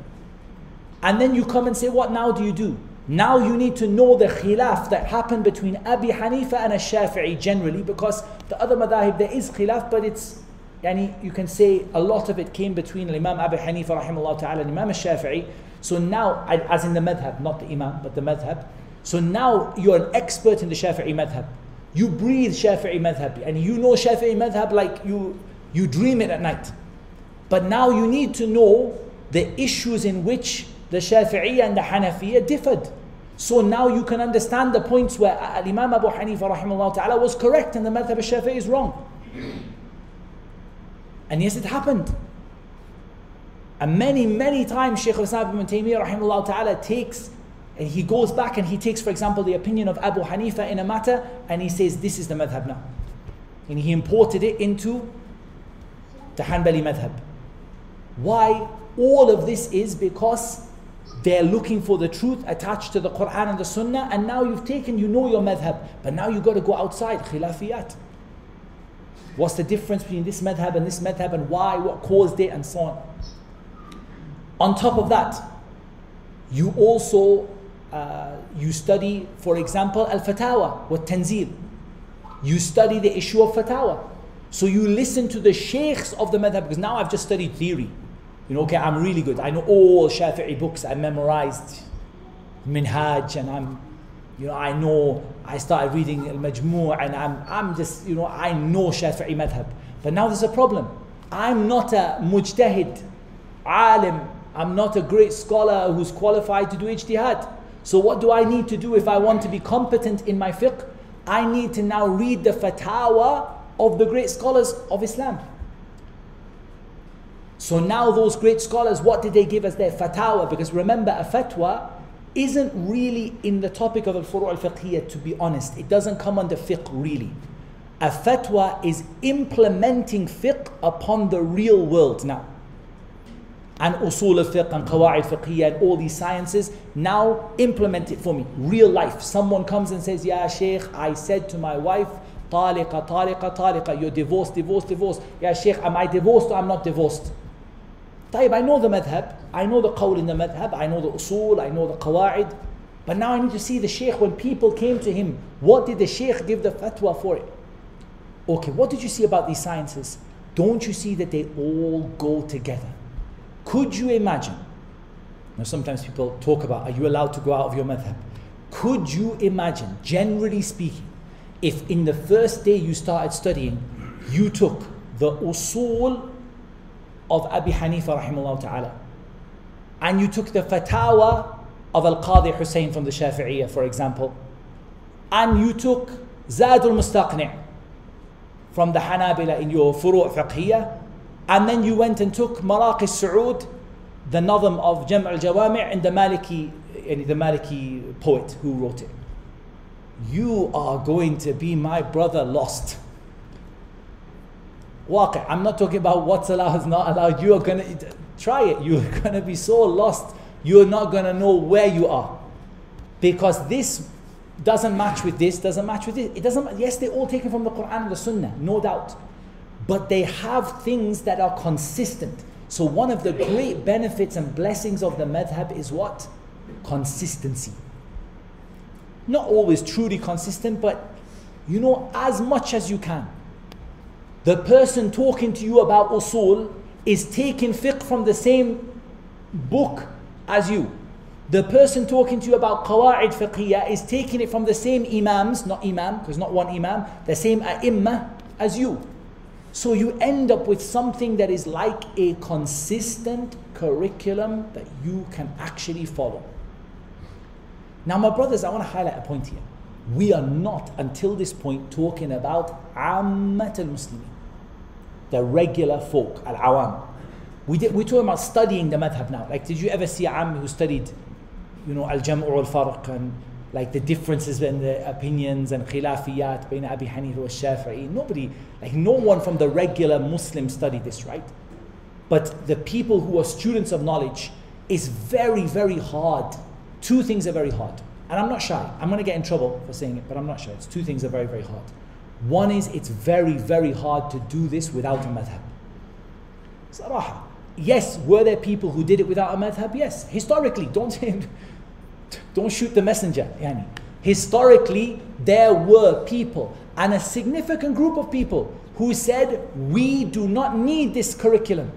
And then you come and say what now do you do now you need to know the khilaf that happened between Abi Hanifa and Ash-Shafi'i generally because the other madahib there is khilaf but it's yani you can say a lot of it came between Imam Abi Hanifa rahimahullah ta'ala and Imam Ash-Shafi'i. So now as in the madhab not the imam but the madhab. So now you're an expert in the Shafi'i madhab. You breathe Shafi'i madhab and you know Shafi'i madhab like you you dream it at night. But now you need to know the issues in which the Shafi'iyya and the Hanafiya differed. So now you can understand the points where Imam Abu Hanifa rahimahullah ta'ala was correct and the madhab al-Shafi'i is wrong. And yes, it happened. And many, many times Shaykh al-Islam ibn Taymiyyah rahimahullah ta'ala takes, and he goes back and he takes, for example, the opinion of Abu Hanifa in a matter and he says, this is the madhab now. And he imported it into the Hanbali madhab. Why? All of this is because they're looking for the truth attached to the Quran and the Sunnah, and now you've taken, you know your madhab, but now you've got to go outside, khilafiyat. What's the difference between this madhab and this madhab, and why, what caused it, and so on. On top of that, you also uh, you study, for example, al-fatawa, what tanzil. You study the issue of fatawa. So you listen to the sheikhs of the madhab because now I've just studied theory. You know, okay, I'm really good. I know all Shafi'i books. I memorized Minhaj and I'm, you know, I know, I started reading Al-Majmu' and I'm, I'm just, you know, I know Shafi'i madhab. But now there's a problem. I'm not a mujtahid, alim. I'm not a great scholar who's qualified to do ijtihad. So what do I need to do if I want to be competent in my fiqh? I need to now read the fatwa of the great scholars of Islam. So now those great scholars, what did they give as their fatwa? Because remember, a fatwa isn't really in the topic of al-furu' al-fiqhiyya, to be honest. It doesn't come under fiqh really. A fatwa is implementing fiqh upon the real world now. And usul al-fiqh and qawa'id fiqhiyya and all these sciences, now implement it for me. Real life. Someone comes and says, Ya Shaykh, I said to my wife, taliqa, taliqa, taliqa, you're divorced, divorced, divorced. Ya Shaykh, am I divorced or I'm not divorced? طيب, I know the madhab, I know the qawl in the madhab, I know the usul, I know the qawa'id. But now I need to see the shaykh. When people came to him, what did the shaykh give the fatwa for it? Okay, what did you see about these sciences? Don't you see that they all go together? Could you imagine? Now, sometimes people talk about are you allowed to go out of your madhab? Could you imagine, generally speaking, if in the first day you started studying, you took the usul of Abi Hanifa rahimahullah ta'ala, and you took the fatawa of Al Qadi Hussein from the Shafi'iyah, for example, and you took Zadul Mustaqni' from the Hanabila in your Furu' Fiqhiyah, and then you went and took Maraqi Su'ud, the Nazm of Jam' al Jawami' and the Maliki, the Maliki poet who wrote it. You are going to be my brother lost. I'm not talking about what's allowed, not allowed. You are going to try it. You're [LAUGHS] going to be so lost, you're not going to know where you are. Because this doesn't match with this, doesn't match with this. It doesn't, yes, they're all taken from the Quran and the Sunnah, no doubt. But they have things that are consistent. So, one of the great benefits and blessings of the madhab is what? Consistency. Not always truly consistent, but you know, as much as you can. The person talking to you about usul is taking fiqh from the same book as you. The person talking to you about qawa'id fiqhiyah is taking it from the same imams, not imam, because not one imam, the same ai as you. So you end up with something that is like a consistent curriculum that you can actually follow. Now, my brothers, I want to highlight a point here. We are not, until this point, talking about ammat al Muslimin, the regular folk, al awam. We did, we're talking about studying the madhab now. Like, did you ever see a Am who studied you know, al-jam'u al-farq and like the differences in the opinions and khilafiyat between Abi Hanifa and Shafi'i. Nobody, like no one from the regular Muslim studied this, right? But the people who are students of knowledge is very, very hard. Two things are very hard. And I'm not shy. I'm going to get in trouble for saying it, but I'm not shy. It's two things are very, very hard. One is it's very, very hard to do this without a madhab. Saraha. Yes, were there people who did it without a madhab? Yes. Historically, don't [LAUGHS] don't shoot the messenger. Yani. Historically, there were people and a significant group of people who said, We do not need this curriculum.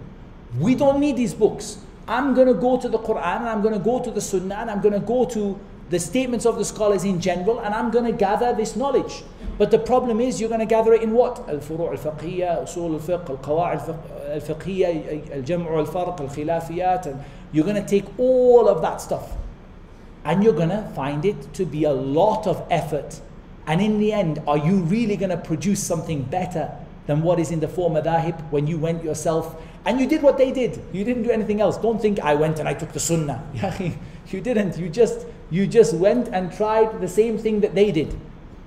We don't need these books. I'm going to go to the Quran and I'm going to go to the Sunnah and I'm going to go to the statements of the scholars in general and I'm going to gather this knowledge. But the problem is you're going to gather it in what? Usul al-fiqh, al-qawa'id al-fiqhiyya, al-jam'u al-farq, al-khilafiyat. And you're going to take all of that stuff and you're going to find it to be a lot of effort. And in the end, are you really going to produce something better than what is in the four madahib when you went yourself and you did what they did? You didn't do anything else. Don't think I went and I took the sunnah. [LAUGHS] you didn't. You just you just went and tried the same thing that they did.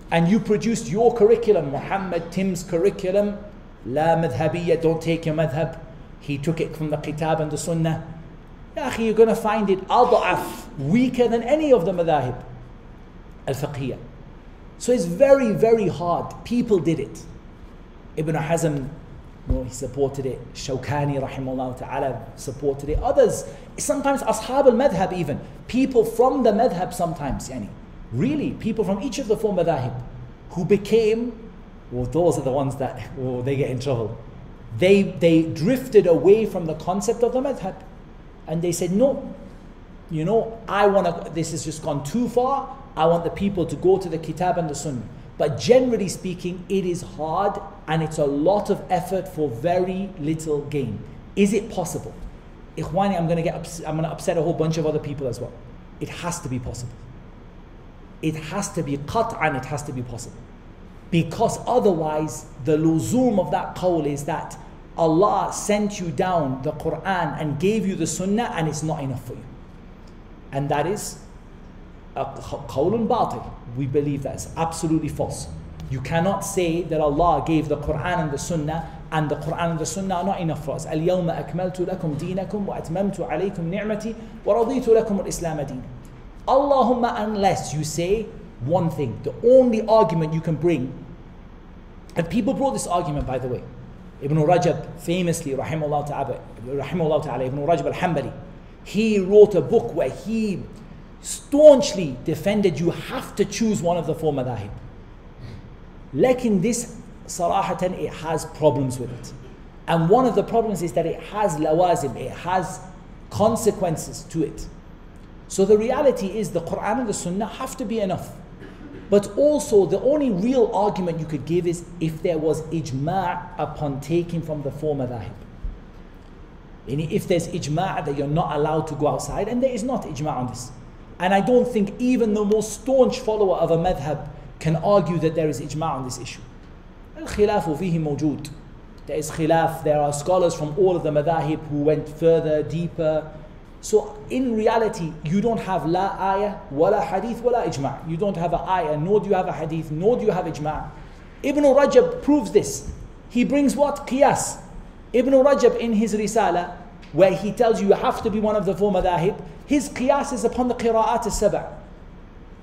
And you produced your curriculum, Muhammad Tim's curriculum. La madhabiyya, don't take your madhab. He took it from the kitab and the sunnah you're going to find it adaf, weaker than any of the madahib al-fiqhiyah. So it's very, very hard. People did it. Ibn Hazm, know, he supported it. Shawkani, rahimahullah ta'ala, supported it. Others, sometimes ashab al-madhab even. People from the madhab sometimes, yani. Really, people from each of the four madhahib who became well, those are the ones that oh, they get in trouble. They, they drifted away from the concept of the madhab. And they said, no, you know, I want to, this has just gone too far. I want the people to go to the kitab and the sunnah. But generally speaking, it is hard and it's a lot of effort for very little gain. Is it possible? Ikhwani, I'm going to get ups- I'm going to upset a whole bunch of other people as well. It has to be possible. It has to be cut and it has to be possible. Because otherwise, the luzum of that qawl is that Allah sent you down the Quran and gave you the Sunnah and it's not enough for you. And that is qawlun batil. We believe that is absolutely false. You cannot say that Allah gave the Quran and the Sunnah and the Quran and the Sunnah are not enough for us. اليوم أكملت لكم دينكم وأتممت عليكم نعمتي ورضيت لكم الإسلام دين. Allahumma unless you say one thing. The only argument you can bring, and people brought this argument by the way. Ibn Rajab famously, rahimahullah ta'ala, rahimahullah ta'ala Ibn Rajab al-Hanbali, he wrote a book where he staunchly defended you have to choose one of the four madahib. Lekin this sarahatan it has problems with it. And one of the problems is that it has lawazim, it has consequences to it. So the reality is the Quran and the Sunnah have to be enough. But also, the only real argument you could give is if there was ijma' upon taking from the four madhahib. If there's ijma' that you're not allowed to go outside, and there is not ijma' on this. And I don't think even the most staunch follower of a madhab can argue that there is ijma' on this issue. Al-khilafu fihi mawjood. There is khilaf, there are scholars from all of the madhahib who went further, deeper, so in reality, you don't have la ayah, wala hadith, wala ijma'. You don't have a ayah, nor do you have a hadith, nor do you have ijma'. Ibn Rajab proves this. He brings what? Qiyas. Ibn Rajab in his Risala, where he tells you you have to be one of the four madahib, his qiyas is upon the qira'at al-saba'.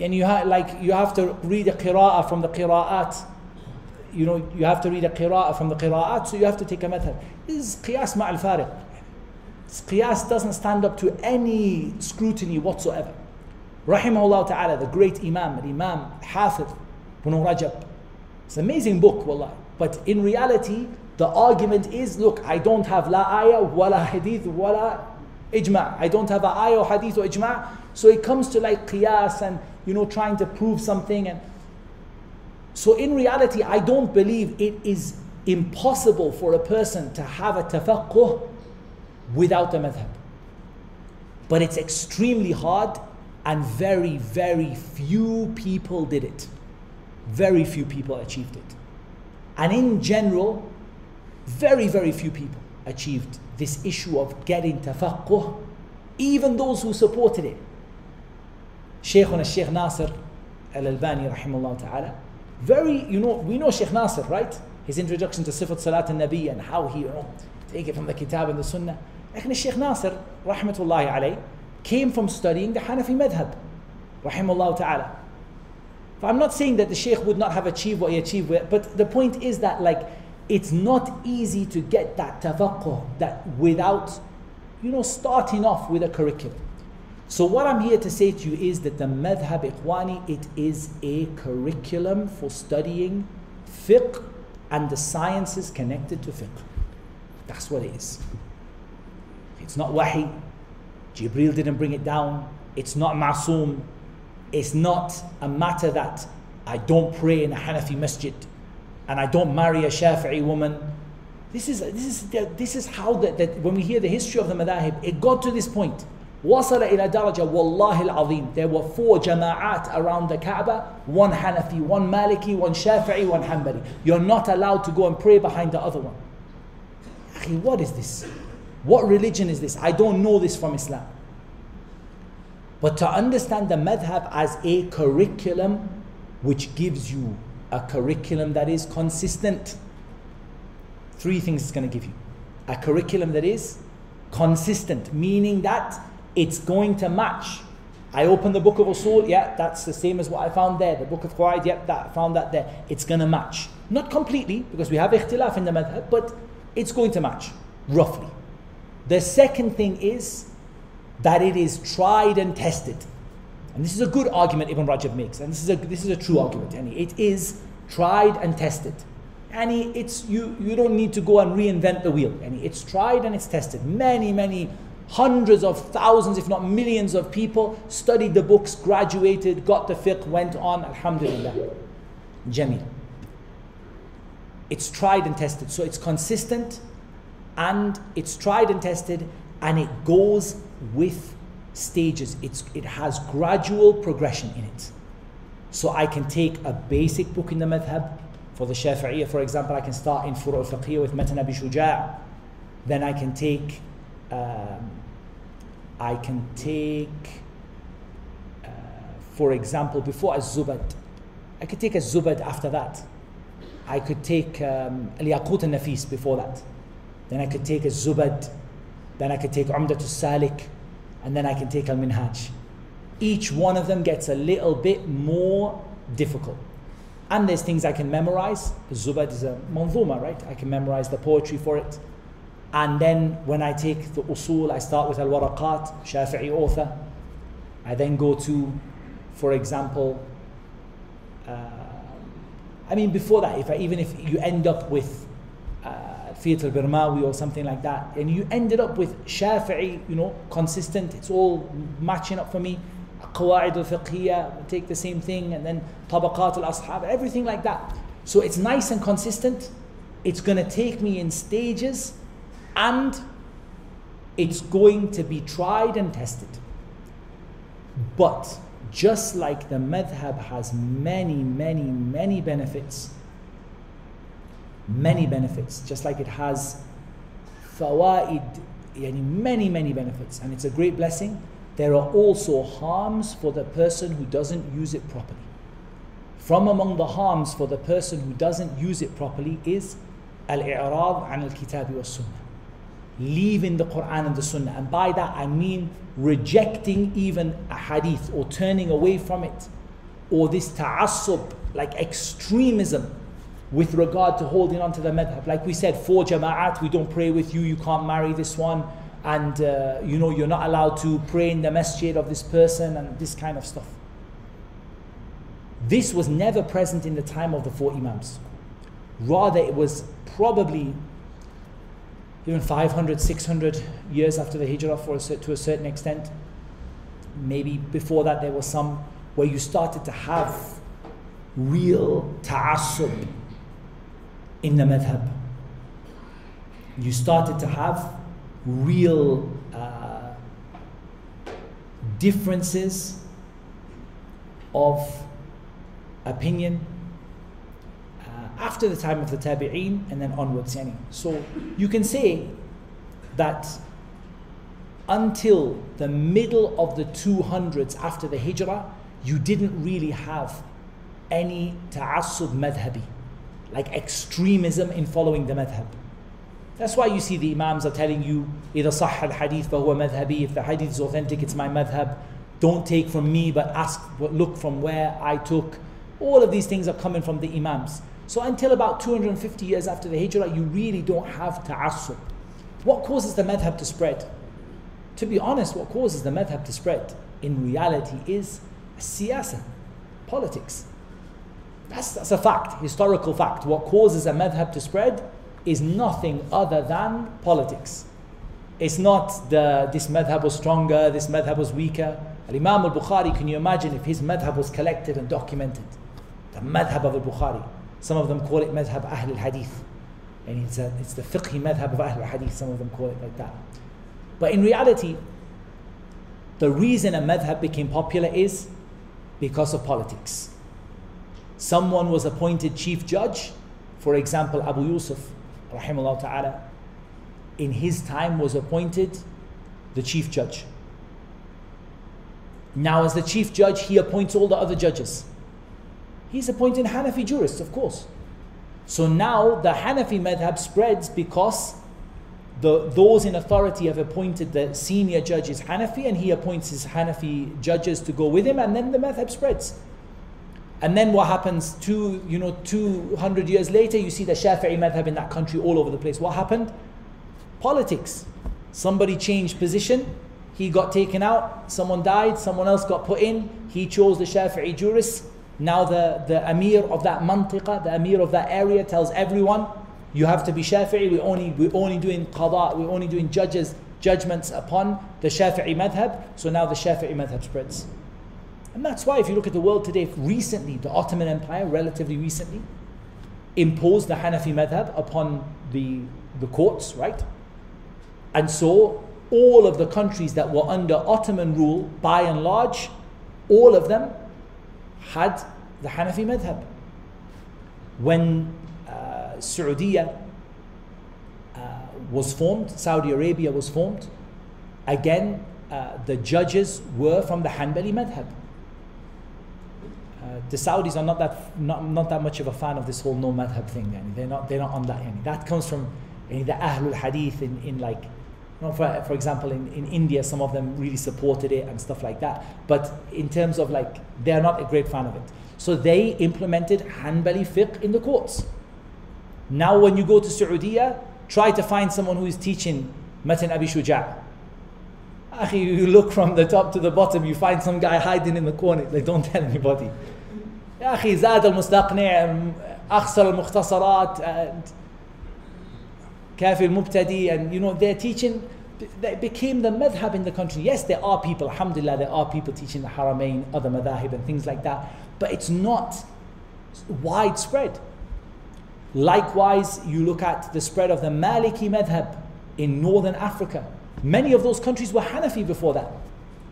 And you have like you have to read a qira'ah from the qira'at. You know, you have to read a qira'ah from the qira'at, so you have to take a method. This is qiyas ma'al fariq. Qiyas doesn't stand up to any scrutiny whatsoever. Rahimahullah ta'ala, the great Imam, Imam Hafiz, Ibn Rajab. It's an amazing book, wallah. But in reality, the argument is look, I don't have la ayah, wala hadith, wala ijma'. I don't have a ayah or hadith or ijma'. So it comes to like qiyas and, you know, trying to prove something. And so in reality, I don't believe it is impossible for a person to have a tafaqquh without a madhab. But it's extremely hard and very, very few people did it. Very few people achieved it. And in general, very, very few people achieved this issue of getting tafaqquh, even those who supported it. Shaykhuna Shaykh Nasir al-Albani rahimahullah ta'ala, very, you know, we know Shaykh Nasir, right? His introduction to Sifat Salat al-Nabi and how he, you know, take it from the Kitab and the Sunnah. لكن Sheikh Nasir, rahmatullahi alayh, came from studying the Hanafi madhab, rahimahullah ta'ala. I'm not saying that the Sheikh would not have achieved what he achieved, but the point is that like it's not easy to get that tafaqquh that without, you know, starting off with a curriculum. So what I'm here to say to you is that the madhab ikhwani, it is a curriculum for studying fiqh and the sciences connected to fiqh. That's what it is. It's not wahi. Jibril didn't bring it down. It's not masoom. It's not a matter that I don't pray in a Hanafi masjid and I don't marry a Shafi'i woman. This is, this is, this is how that, that when we hear the history of the madahib, it got to this point. وصل إلى درجة والله العظيم there were four jama'at around the Kaaba one Hanafi, one Maliki, one Shafi'i, one Hanbali you're not allowed to go and pray behind the other one what is this? What religion is this? I don't know this from Islam. But to understand the madhab as a curriculum which gives you a curriculum that is consistent, three things it's going to give you. A curriculum that is consistent, meaning that it's going to match. I open the book of Usul, yeah, that's the same as what I found there. The book of Qawaid, yeah, that I found that there. It's going to match. Not completely, because we have ikhtilaf in the madhab, but it's going to match, roughly. The second thing is that it is tried and tested. And this is a good argument Ibn Rajab makes, and this is a, this is a true argument. And it is tried and tested. and it's you you don't need to go and reinvent the wheel and it's tried and it's tested. Many many hundreds of thousands if not millions of people studied the books graduated got the fiqh went on. Alhamdulillah. Jamil it's tried and tested. So it's consistent and it's tried and tested and it goes with stages it's it has gradual progression in it so I can take a basic book in the madhab for the Shafi'iyah, for example, I can start in Furu' al-Fiqhiyah with Matan Abi Shuja'. Then I can take, um, I can take, uh, for example, before Az-Zubad, I could take Az-Zubad after that. I could take um, Al-Yaqut al-Nafis before that. Then I could take Az-Zubad. Then I could take Umdat al-Salik. And then I can take Al-Minhaj. Each one of them gets a little bit more difficult. And there's things I can memorize. Zubad is a manzuma, right? I can memorize the poetry for it. And then when I take the usul, I start with al-waraqat, Shafi'i author. I then go to, for example, uh, I mean, before that, if I, even if you end up with Fiyat al-Birmawi or something like that, and you ended up with Shafi'i, you know, consistent, it's all matching up for me, Qawaid al-Fiqhiyya, take the same thing, and then Tabaqat al-Ashab, everything like that. So it's nice and consistent. It's going to take me in stages, and it's going to be tried and tested. But just like the madhab has many, many, many benefits, many benefits, just like it has fawaid, many, many benefits, and it's a great blessing there are also harms for the person who doesn't use it properly. From among the harms for the person who doesn't use it properly is al-i'rad an al-kitab wa sunnah. Leaving the Quran and the Sunnah. And by that I mean rejecting even a hadith or turning away from it. Or this ta'assub, like extremism with regard to holding on to the madhab. Like we said, for jama'at, we don't pray with you, you can't marry this one. And uh, you know you're not allowed to pray in the masjid of this person and this kind of stuff. This was never present in the time of the four imams. Rather it was probably even 500 600 years after the hijrah for a, to a certain extent. Maybe before that there was some where you started to have real ta'assub in the madhab you started to have real uh, differences of opinion uh, after the time of the tabi'een and then onwards. Yani. So you can say that until the middle of the 200s after the hijrah, you didn't really have any ta'assub madhabi, like extremism in following the madhab. That's why you see the Imams are telling you, إِذَا صَحَّ الْحَدِيثِ فَهُوَ madhabi. If the hadith is authentic, it's my madhab. Don't take from me, but ask, look from where I took. All of these things are coming from the Imams. So until about 250 years after the Hijrah, you really don't have ta'assub. What causes the madhab to spread? To be honest, what causes the madhab to spread in reality is siyasa, politics. That's, that's a fact, historical fact. What causes a madhab to spread is nothing other than politics. It's not the this madhab was stronger, this madhab was weaker. Al Imam al Bukhari, can you imagine if his madhab was collected and documented? The madhab of al Bukhari. Some of them call it madhab Ahl al Hadith. And it's, a, it's the fiqhi madhab of Ahl al Hadith, some of them call it like that. But in reality, the reason a madhab became popular is because of politics. Someone was appointed chief judge, for example, Abu Yusuf rahimahullah ta'ala, in his time was appointed the chief judge. Now, as the chief judge, he appoints all the other judges. He's appointing Hanafi jurists, of course. So now the Hanafi madhab spreads because the, those in authority have appointed the senior judges Hanafi and he appoints his Hanafi judges to go with him and then the madhab spreads. And then what happens two, you know, 200 years later, you see the Shafi'i madhab in that country all over the place. What happened? Politics. Somebody changed position, he got taken out, someone died, someone else got put in, he chose the Shafi'i jurist, Now the, the Amir of that mantiqa, the Amir of that area tells everyone, you have to be Shafi'i, we're only, we're only doing qada, we're only doing judges, judgments upon the Shafi'i madhab. So now the Shafi'i madhab spreads. And that's why if you look at the world today, recently, the Ottoman Empire, relatively recently, imposed the Hanafi madhab upon the, the courts, right? And so all of the countries that were under Ottoman rule, by and large, all of them had the Hanafi madhab. When uh, uh, was formed, Saudi Arabia was formed, again, uh, the judges were from the Hanbali madhab. Uh, the Saudis are not that not, not that much of a fan of this whole no madhab thing. Yani. They're not they're not on that. Yani. That comes from yani, the Ahlul Hadith in, in like you know, for, for example in, in India some of them really supported it and stuff like that. But in terms of like they're not a great fan of it. So they implemented Hanbali fiqh in the courts. Now when you go to Saudi, try to find someone who is teaching Matan Abi Shuja'. You look from the top to the bottom, you find some guy hiding in the corner. Like, don't tell anybody. يا أخي زاد المستقنع أخسر المختصرات and كافي المبتدي and you know they're teaching they became the madhab in the country yes there are people alhamdulillah there are people teaching the haramain other madhahib and things like that but it's not widespread likewise you look at the spread of the maliki madhab in northern africa many of those countries were hanafi before that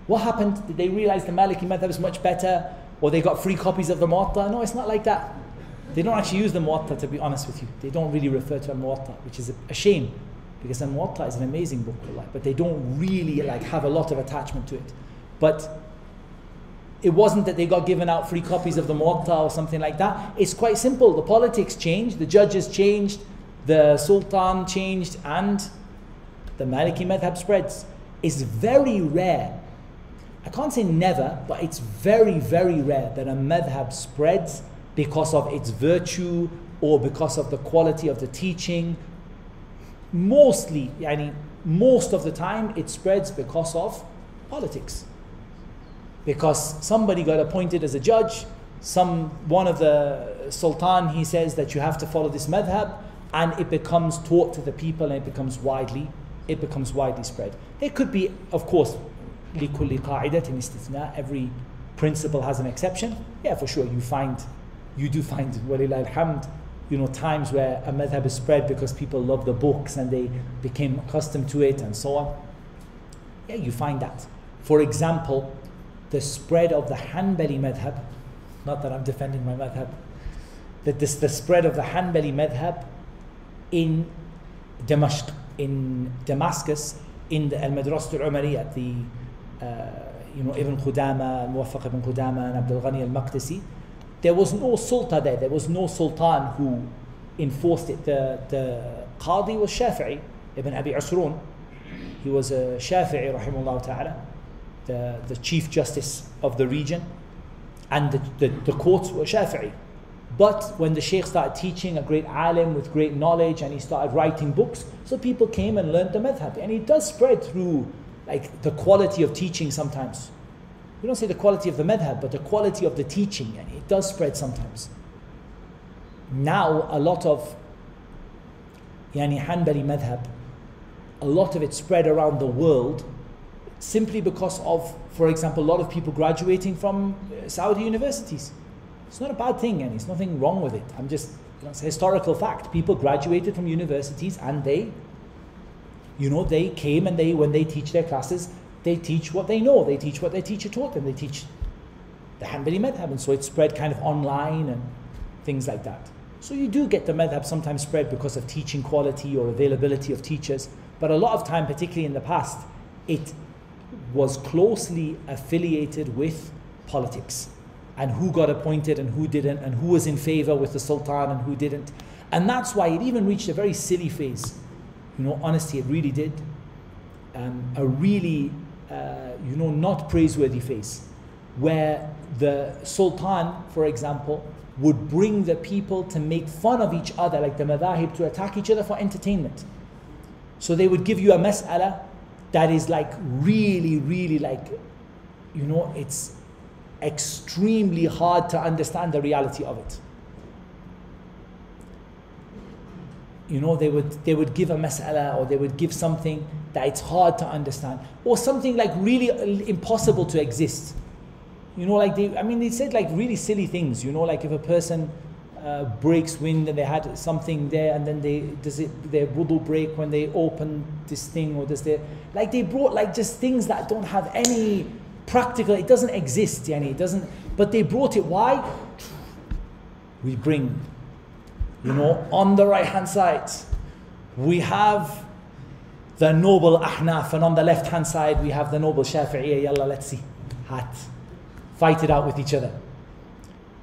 what happened did they realize the maliki madhab is much better Or they got free copies of the Muwatta. No, it's not like that. They don't actually use the Muwatta, to be honest with you. They don't really refer to a Muwatta, which is a, shame because the Muwatta is an amazing book, but they don't really like have a lot of attachment to it. But it wasn't that they got given out free copies of the Muwatta or something like that. It's quite simple. The politics changed, the judges changed, the Sultan changed, and the Maliki madhab spreads. It's very rare I can't say never, but it's very, very rare that a madhab spreads because of its virtue or because of the quality of the teaching. Mostly, yani, most of the time, it spreads because of politics. Because somebody got appointed as a judge, some one of the sultan he says that you have to follow this madhab, and it becomes taught to the people and it becomes widely, it becomes widely spread. There could be, of course, لكل قاعدة استثناء every principle has an exception yeah for sure you find you do find walillah alhamd you know times where a madhab is spread because people love the books and they became accustomed to it and so on yeah you find that for example the spread of the Hanbali madhab not that I'm defending my madhab that this the spread of the Hanbali madhab in Damascus in Damascus in the Al-Madrasat al-Umariyah the uh, you know, Ibn Qudama, Muwaffaq ibn Qudama, and Abdul Ghani al Maqdisi, there was no sultan there, there was no sultan who enforced it. The, the Qadi was Shafi'i, Ibn Abi Usrun. He was a Shafi'i, rahimahullah ta'ala, the, the chief justice of the region, and the, the, the courts were Shafi'i. But when the Sheikh started teaching, a great alim with great knowledge, and he started writing books, so people came and learned the madhab. And it does spread through like the quality of teaching sometimes. We don't say the quality of the madhab, but the quality of the teaching, and it does spread sometimes. Now, a lot of yani Hanbali madhab, a lot of it spread around the world simply because of, for example, a lot of people graduating from uh, Saudi universities. It's not a bad thing, and it's nothing wrong with it. I'm just, you know, it's a historical fact. People graduated from universities and they you know, they came and they, when they teach their classes, they teach what they know. They teach what their teacher taught them. They teach the Hanbali madhab. And so it's spread kind of online and things like that. So you do get the madhab sometimes spread because of teaching quality or availability of teachers. But a lot of time, particularly in the past, it was closely affiliated with politics and who got appointed and who didn't and who was in favor with the sultan and who didn't. And that's why it even reached a very silly phase you know, honesty, it really did. Um, a really, uh, you know, not praiseworthy face, where the Sultan, for example, would bring the people to make fun of each other, like the madahib, to attack each other for entertainment. So they would give you a mas'ala that is like really, really like, you know, it's extremely hard to understand the reality of it. You know, they would they would give a mas'ala or they would give something that it's hard to understand, or something like really impossible to exist. You know, like they I mean they said like really silly things, you know, like if a person uh, breaks wind and they had something there and then they does it their wudu break when they open this thing or does they like they brought like just things that don't have any practical it doesn't exist yani it doesn't but they brought it why we bring you know on the right hand side we have the noble ahnaf and on the left hand side we have the noble shafi'iyya yalla let's see hat fight it out with each other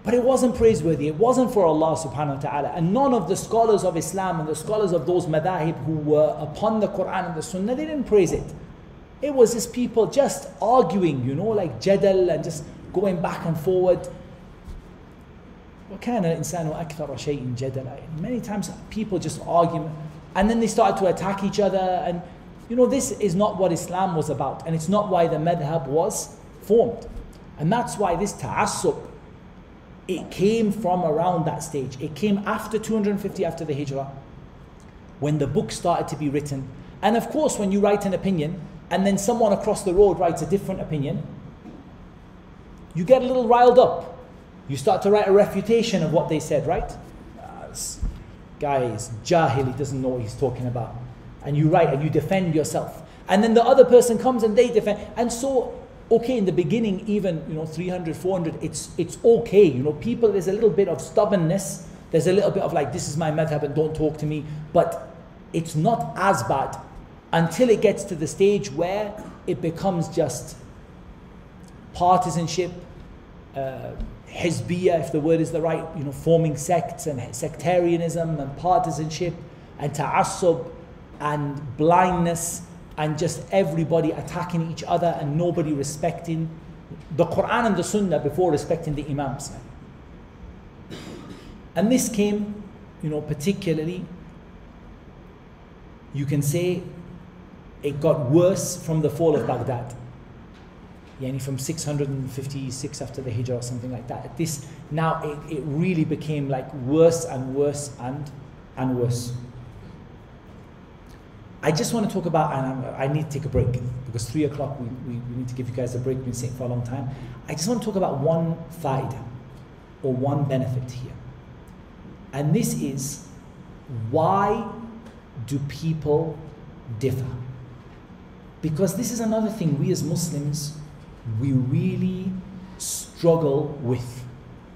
but it wasn't praiseworthy. It wasn't for Allah subhanahu wa ta'ala. And none of the scholars of Islam and the scholars of those madahib who were upon the Quran and the Sunnah, they didn't praise it. It was just people just arguing, you know, like jadal and just going back and forward. وكان الإنسان أكثر شيء جدلا. Many times people just argue and then they started to attack each other and you know this is not what Islam was about and it's not why the madhab was formed. And that's why this ta'assub it came from around that stage. It came after 250 after the Hijrah, when the book started to be written. And of course, when you write an opinion, and then someone across the road writes a different opinion, you get a little riled up. You start to write a refutation of what they said, right? Uh, guy is jahil, he doesn't know what he's talking about. And you write and you defend yourself. And then the other person comes and they defend. And so okay in the beginning even you know 300 400 it's it's okay you know people there's a little bit of stubbornness there's a little bit of like this is my madhab and don't talk to me but it's not as bad until it gets to the stage where it becomes just partisanship uh, hizbiyah if the word is the right you know forming sects and sectarianism and partisanship and ta'assub and blindness and just everybody attacking each other and nobody respecting the Quran and the Sunnah before respecting the Imams. And this came, you know, particularly, you can say it got worse from the fall of Baghdad. Yani from 656 after the Hijrah or something like that. This now it, it really became like worse and worse and and worse. I just want to talk about, and i need to take a break because three o'clock we, we, we, need to give you guys a break. We've been sitting for a long time. I just want to talk about one faida or one benefit here. And this is why do people differ? Because this is another thing we as Muslims, we really struggle with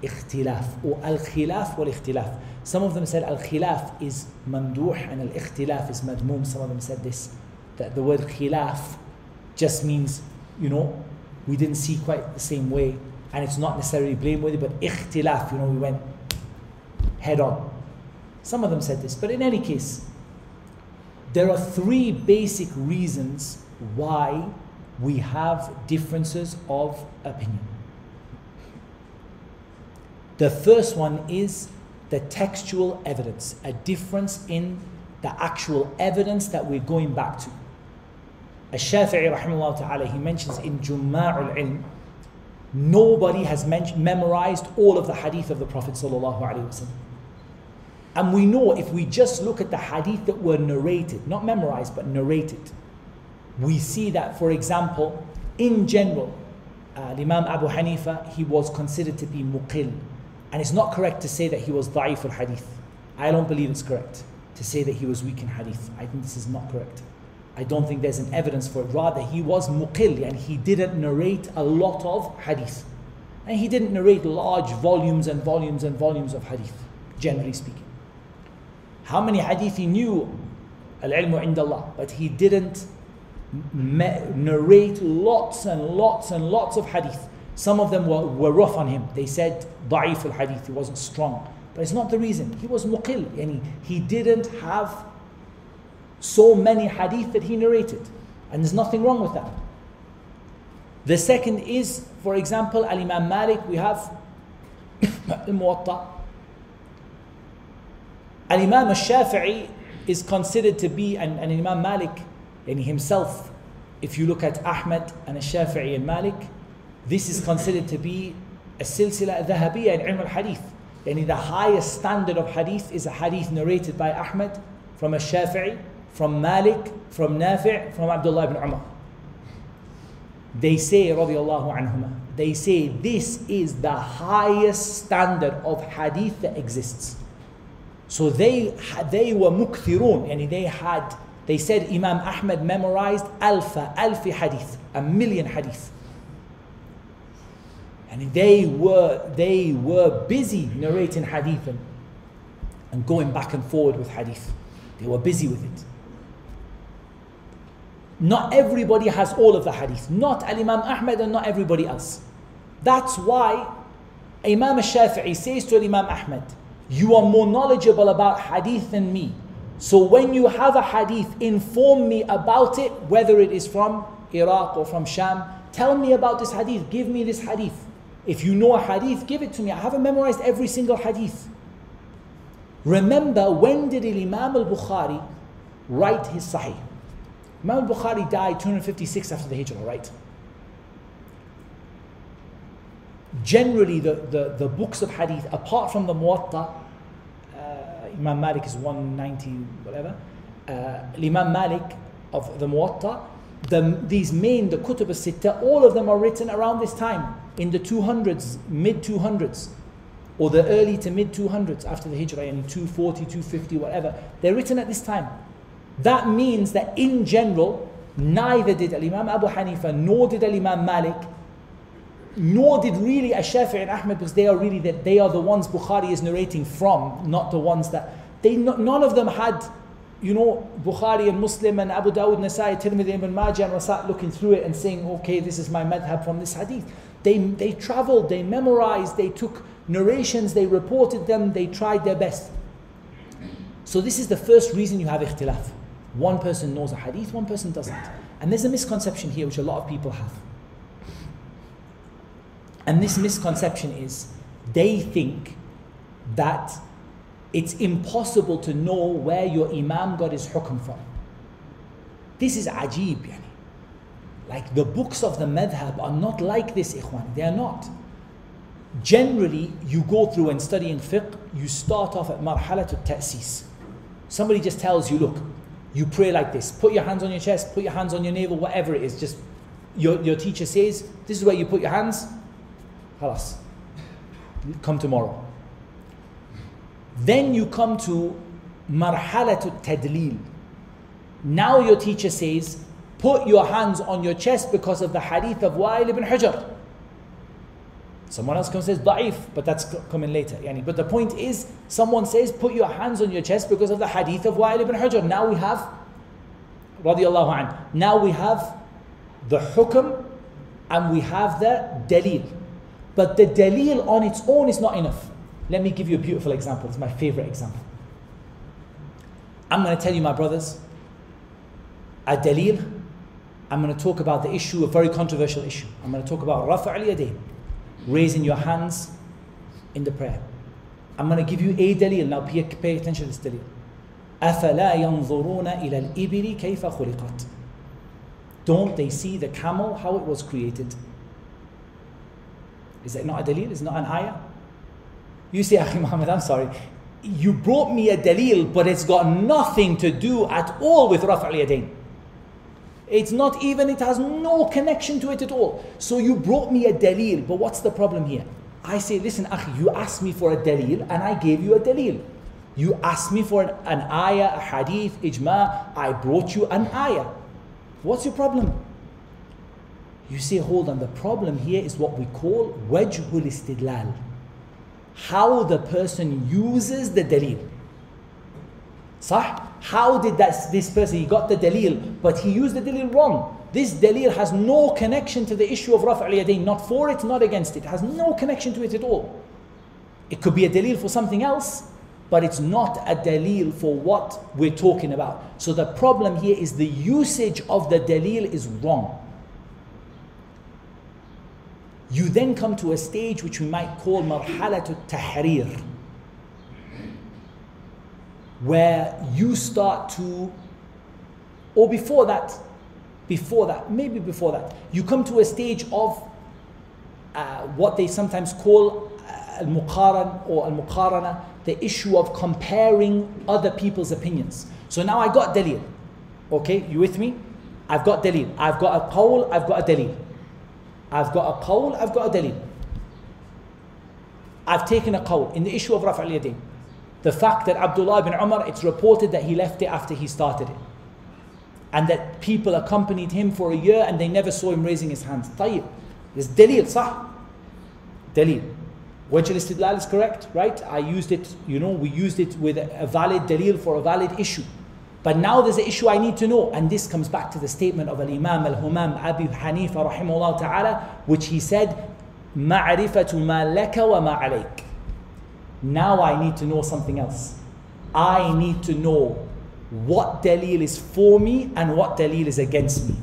ikhtilaf or al-khilaf wal-ikhtilaf. Some of them said al-khilaf is mamduh and al-ikhtilaf is madmum. Some of them said this, that the word khilaf just means, you know, we didn't see quite the same way and it's not necessarily blameworthy, but ikhtilaf, you know, we went head on. Some of them said this, but in any case, there are three basic reasons why we have differences of opinion. The first one is the textual evidence, a difference in the actual evidence that we're going back to. Al-Shafi'i rahimahullah ta'ala, he mentions in Jumma'ul Ilm, nobody has memorized all of the hadith of the Prophet sallallahu alaihi wasallam. And we know if we just look at the hadith that were narrated, not memorized, but narrated, we see that, for example, in general, uh, Imam Abu Hanifa, he was considered to be muqil, and it's not correct to say that he was da'if al hadith. I don't believe it's correct to say that he was weak in hadith. I think this is not correct. I don't think there's an evidence for it. Rather, he was muqil and he didn't narrate a lot of hadith. And he didn't narrate large volumes and volumes and volumes of hadith, generally speaking. How many hadith he knew? Al-ilmu indallah. But he didn't narrate lots and lots and lots of hadith. Some of them were, were rough on him. They said da'if al-hadith, he wasn't strong. But it's not the reason. He was muqil, yani he didn't have so many hadith that he narrated. And there's nothing wrong with that. The second is, for example, Al Imam Malik, we have [COUGHS] Al Muwatta. Al Imam al Shafi'i is considered to be, and, and Imam Malik, and himself, if you look at Ahmed and Shafi'i and Malik, This is considered to be a silsila dhahabiyya in ilm al-hadith. Yani the highest standard of hadith is a hadith narrated by Ahmad from a Shafi'i, from Malik, from Nafi', from Abdullah ibn Umar. They say, radiallahu anhuma, they say this is the highest standard of hadith that exists. So they, they were mukthirun, and they had, they said Imam Ahmed memorized alfa, alfi hadith, a million hadith. And they were, they were busy narrating hadith and, and going back and forward with hadith. They were busy with it. Not everybody has all of the hadith. Not Al Imam Ahmad and not everybody else. That's why Imam Shafi'i says to Imam Ahmed, You are more knowledgeable about hadith than me. So when you have a hadith, inform me about it, whether it is from Iraq or from Sham. Tell me about this hadith. Give me this hadith. If you know a hadith, give it to me. I haven't memorized every single hadith. Remember, when did Imam al Bukhari write his Sahih? Imam al Bukhari died 256 after the Hijrah, right? Generally, the, the, the books of hadith, apart from the Muwatta, Imam Malik is 190, whatever, uh, Imam Malik of the Muwatta, the, these main, the Kutub al-Sitta, all of them are written around this time, in the 200s, mid 200s, or the early to mid 200s after the Hijrah, in 240, 250, whatever. They're written at this time. That means that in general, neither did Imam Abu Hanifa, nor did Imam Malik, nor did really Ash-Shafi'i and Ahmed, because they are really that they are the ones Bukhari is narrating from, not the ones that they none of them had you know, Bukhari and Muslim and Abu Dawud, Nasai, Tirmidhi, Ibn Majah, and Rasat looking through it and saying, okay, this is my madhab from this hadith. They, they traveled, they memorized, they took narrations, they reported them, they tried their best. So this is the first reason you have ikhtilaf. One person knows a hadith, one person doesn't. And there's a misconception here which a lot of people have. And this misconception is they think that it's impossible to know where your Imam got his hukm from. This is ajib, yani. Like the books of the madhab are not like this, ikhwan. They are not. Generally, you go through and studying fiqh, you start off at marhalat ta'sis. Somebody just tells you, look, you pray like this. Put your hands on your chest, put your hands on your navel, whatever it is. Just your, your teacher says, this is where you put your hands. Halas. Come tomorrow. Then you come to marhalatu tadlil. Now your teacher says, put your hands on your chest because of the hadith of Wa'il ibn Hujr. Someone else comes and says da'if, but that's coming later. Yani, but the point is, someone says, put your hands on your chest because of the hadith of Wa'il ibn Hujr. Now we have, radiallahu an, now we have the hukm and we have the dalil. But the dalil on its own is not enough. Let me give you a beautiful example. It's my favorite example. I'm going to tell you, my brothers, a dalil. I'm going to talk about the issue, a very controversial issue. I'm going to talk about rafa' al yadayn, raising your hands in the prayer. I'm going to give you a dalil. Now pay, pay attention to this dalil. أفلا ينظرون إلى الإبل كيف خلقت Don't they see the camel, how it was created? Is that not a dalil? Is not an ayah? You say, [LAUGHS] Akhi Muhammad, I'm sorry. You brought me a dalil, but it's got nothing to do at all with Raf' al. It's not even, it has no connection to it at all. So you brought me a dalil, but what's the problem here? I say, listen, Akhi, you asked me for a dalil and I gave you a dalil. You asked me for an, an ayah, a hadith, ijma, I brought you an ayah. What's your problem? You say, hold on, the problem here is what we call wajhul istidlal how the person uses the dalil. Sah? How did that, this person, he got the dalil, but he used the dalil wrong. This dalil has no connection to the issue of Raf' al not for it, not against it. it. has no connection to it at all. It could be a dalil for something else, but it's not a dalil for what we're talking about. So the problem here is the usage of the dalil is wrong you then come to a stage which we might call marhalatu tahrir where you start to or before that before that maybe before that you come to a stage of uh, what they sometimes call uh, al-muqaran or al-muqarana, the issue of comparing other people's opinions. So now I got dalil. Okay, you with me? I've got dalil. I've got a qawl, I've got a dalil. I've got a qawl, I've got a dalil. I've taken a qawl in the issue of Raf' Yadin. The fact that Abdullah ibn Umar, it's reported that he left it after he started it. And that people accompanied him for a year and they never saw him raising his hands. Tayyib. There's dalil, sah. Dalil. Wajh istidlal is correct, right? I used it, you know, we used it with a valid dalil for a valid issue. But now there's an issue I need to know, and this comes back to the statement of Al-Imam Al-Humam Abi Hanifa rahimahullah ta'ala, which he said, مَعْرِفَةُ مَا لَكَ وَمَا عَلَيْكَ Now I need to know something else. I need to know what dalil is for me and what dalil is against me.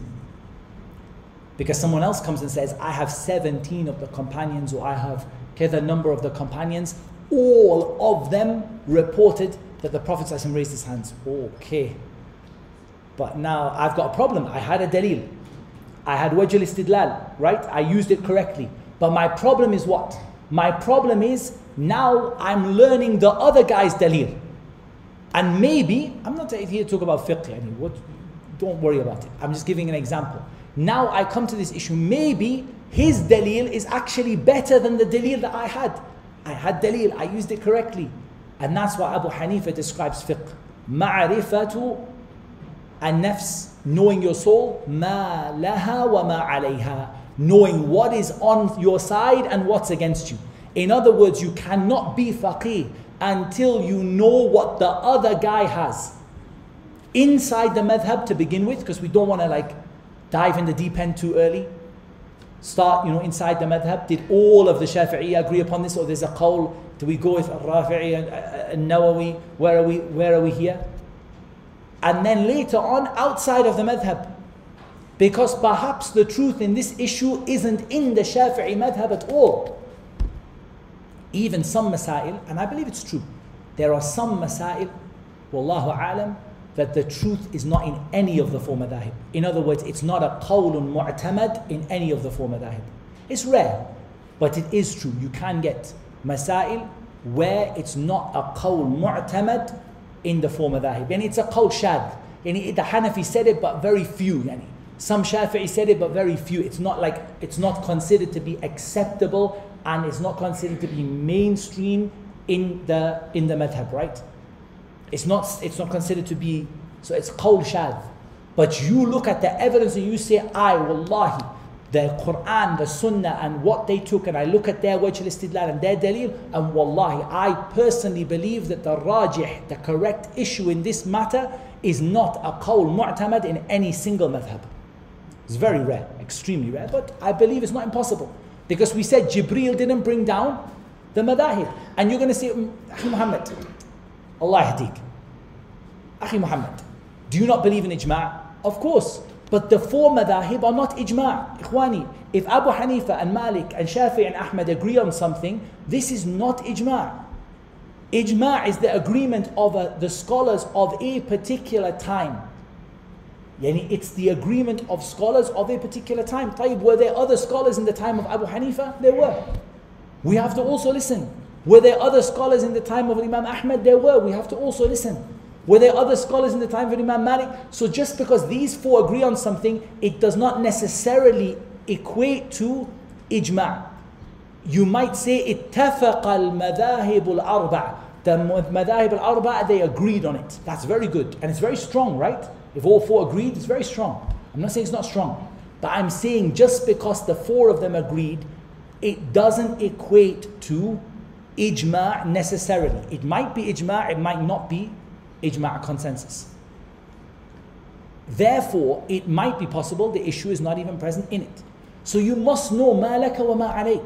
Because someone else comes and says, I have 17 of the companions, or I have okay, the number of the companions, all of them reported that the Prophet raised his hands. Okay. But now I've got a problem. I had a dalil. I had wajh istidlal, right? I used it correctly. But my problem is what? My problem is now I'm learning the other guy's dalil. And maybe, I'm not here to talk about fiqh, yani, what, don't worry about it. I'm just giving an example. Now I come to this issue. Maybe his dalil is actually better than the dalil that I had. I had dalil, I used it correctly. And that's why Abu Hanifa describes fiqh. Ma'rifatu an-nafs, knowing your soul, ma laha wa ma alayha, knowing what is on your side and what's against you. In other words, you cannot be faqih until you know what the other guy has. Inside the madhab to begin with, because we don't want to like dive in the deep end too early. Start, you know, inside the madhab. Did all of the Shafi'i agree upon this, or there's a qawl? Do we go with Rafi'i and, uh, and Nawawi? Where are we? Where are we here? And then later on, outside of the madhab, because perhaps the truth in this issue isn't in the Shafi'i madhab at all. Even some masail, and I believe it's true, there are some masail, wallahu alam, that the truth is not in any of the four madahib. In other words, it's not a qawlun mu'tamad in any of the four madahib. It's rare, but it is true. You can get masail where it's not a qawl mu'tamad in the four madahib. And it's a qawl shad. And the Hanafi said it, but very few. Yani. Some Shafi'i said it, but very few. It's not like, it's not considered to be acceptable and it's not considered to be mainstream in the, in the madhab, right? It's not, it's not considered to be, so it's qawl shad. But you look at the evidence and you say, I, wallahi, the Quran, the Sunnah, and what they took, and I look at their wajh al-istidlal and their dalil, and wallahi, I personally believe that the rajih, the correct issue in this matter, is not a qawl mu'tamad in any single madhab. It's very rare, extremely rare, but I believe it's not impossible. Because we said Jibreel didn't bring down the madahib. And you're going to say, mm, Muhammad, Allah yahdik. Akhi Muhammad, do you not believe in ijma'? Of course. But the four madahib are not ijma'. Ikhwani, if Abu Hanifa and Malik and Shafi and Ahmad agree on something, this is not ijma'. Ijma' is the agreement of a, the scholars of a particular time. Yani it's the agreement of scholars of a particular time. Tayyib, were there other scholars in the time of Abu Hanifa? There were. We have to also listen. Were there other scholars in the time of Imam Ahmad? There were. We have to also listen. Were there other scholars in the time of Imam Malik? So just because these four agree on something, it does not necessarily equate to ijma'. You might say ittafaqa al-madahib al-arba'. The madahib al-arba' they agreed on it. That's very good and it's very strong, right? If all four agreed, it's very strong. I'm not saying it's not strong, but I'm saying just because the four of them agreed, it doesn't equate to ijma' necessarily. It might be ijma', it might not be ijma' consensus. Therefore, it might be possible the issue is not even present in it. So you must know ma wa ma.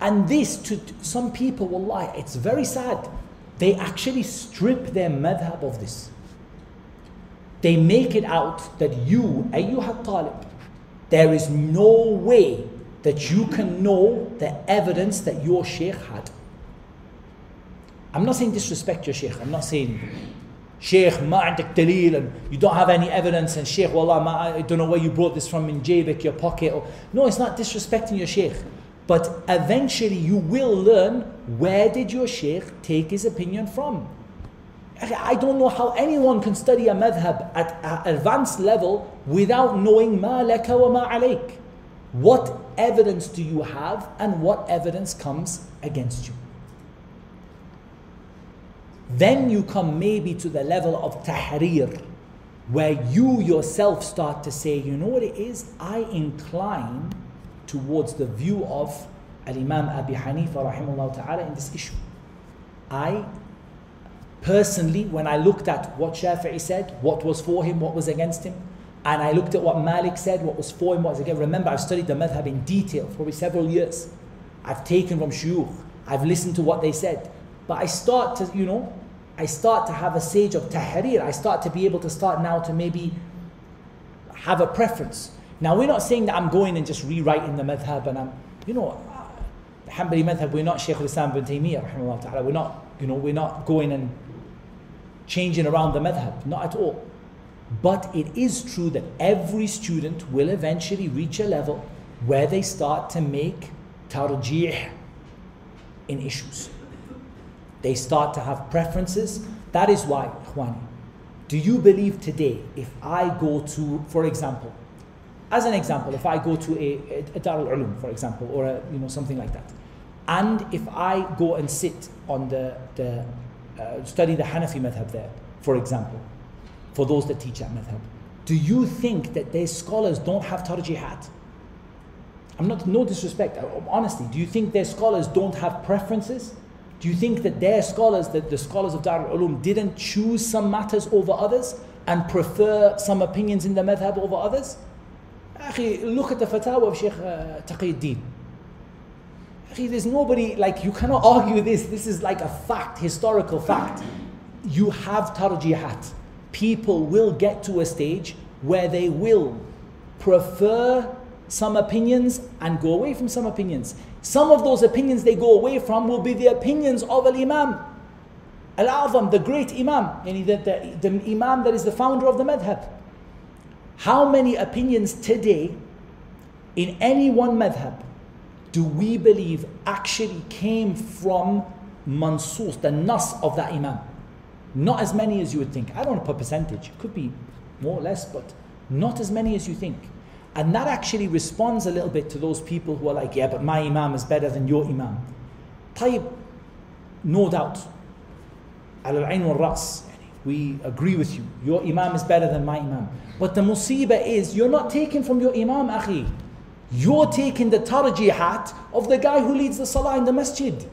And this to, to some people, wallahi, it's very sad. They actually strip their madhab of this. They make it out that you, ayyuha talib, there is no way that you can know the evidence that your sheikh had. I'm not saying disrespect your sheikh. I'm not saying sheikh ma عندك dalil and you don't have any evidence and sheikh wallah ma, I don't know where you brought this from in jabik your pocket or no it's not disrespecting your sheikh But eventually you will learn where did your sheikh take his opinion from. I don't know how anyone can study a madhab at an advanced level without knowing ma laka wa ma alayk. What evidence do you have and what evidence comes against you? Then you come maybe to the level of tahrir, where you yourself start to say, you know what it is? I incline towards the view of Al Imam Abi Hanifa rahimahullah ta'ala in this issue. I personally, when I looked at what Shafi'i said, what was for him, what was against him, and I looked at what Malik said, what was for him, what was against Remember, I've studied the madhab in detail for several years. I've taken from shuyukh, I've listened to what they said. But I start to, you know, I start to have a sage of tahrir. I start to be able to start now to maybe have a preference. Now, we're not saying that I'm going and just rewriting the madhab and I'm, you know, the Hanbali madhab, we're not Shaykh al-Islam ibn Taymiyyah, ta'ala. We're not, you know, we're not going and changing around the madhab, not at all. But it is true that every student will eventually reach a level where they start to make tarjih in issues. They start to have preferences. That is why, Ikhwani, do you believe today if I go to, for example, as an example, if I go to a, a, a Dar al Ulum, for example, or a, you know something like that, and if I go and sit on the, the uh, study the Hanafi madhab there, for example, for those that teach that madhab, do you think that their scholars don't have tarjihat? I'm not, no disrespect, uh, honestly, do you think their scholars don't have preferences? Do you think that their scholars, that the scholars of Dar al-Ulum didn't choose some matters over others and prefer some opinions in the madhab over others? look at the fatwa of Sheikh uh, Taqiyuddin. There's nobody, like, you cannot argue this. This is like a fact, historical fact. You have tarjihat. People will get to a stage where they will prefer some opinions and go away from some opinions. Some of those opinions they go away from will be the opinions of Al Imam. Al Azam, the great Imam, the, the, the Imam that is the founder of the madhab. How many opinions today in any one madhab do we believe actually came from mansus, the nas of that imam? Not as many as you would think. I don't to put percentage. It could be more or less, but not as many as you think. And that actually responds a little bit to those people who are like, yeah, but my imam is better than your imam. Tayyib, no doubt. Al-ain wal-ras. We agree with you. Your imam is better than my imam. But the musibah is, you're not taking from your imam, akhi. You're taking the tarjihat of the guy who leads the salah in the masjid.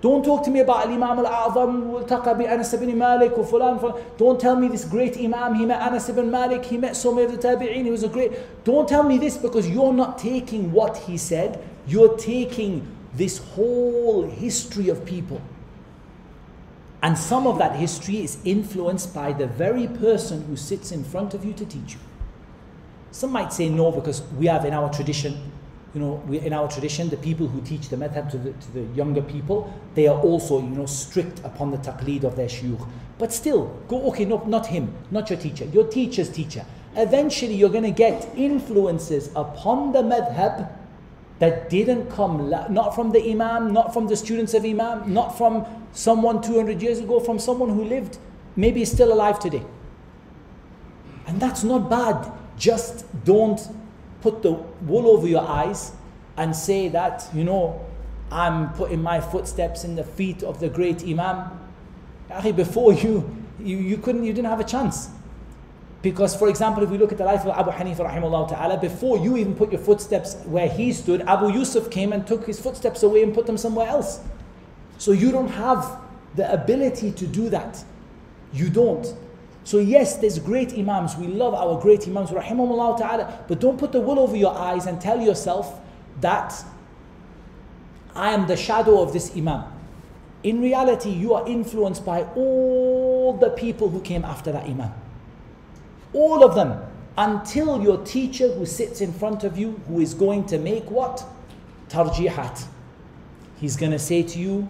Don't talk to me about Imam al-A'zam, Taqa bi Anas ibn Malik, or fulan. Don't tell me this great Imam, he met Anas ibn Malik, he met so many of the Tabi'een, he was a great... Don't tell me this because you're not taking what he said, you're taking this whole history of people. And some of that history is influenced by the very person who sits in front of you to teach you. Some might say no, because we have in our tradition, you know, we, in our tradition, the people who teach the madhab to the, to the younger people, they are also, you know, strict upon the taqleed of their shuyukh. But still, go, okay, no, not him, not your teacher, your teacher's teacher. Eventually, you're going to get influences upon the madhab that didn't come, not from the imam, not from the students of imam, not from someone 200 years ago, from someone who lived, maybe still alive today. And that's not bad. Just don't put the wool over your eyes and say that, you know, I'm putting my footsteps in the feet of the great Imam. Before you, you, you couldn't, you didn't have a chance. Because, for example, if we look at the life of Abu Hanifa rahimahullah ta'ala, before you even put your footsteps where he stood, Abu Yusuf came and took his footsteps away and put them somewhere else. So you don't have the ability to do that. You don't. So yes, there's great imams. We love our great imams, rahimahullah ta'ala. But don't put the wool over your eyes and tell yourself that I am the shadow of this imam. In reality, you are influenced by all the people who came after that imam. All of them. Until your teacher who sits in front of you, who is going to make what? Tarjihat. He's going to say to you,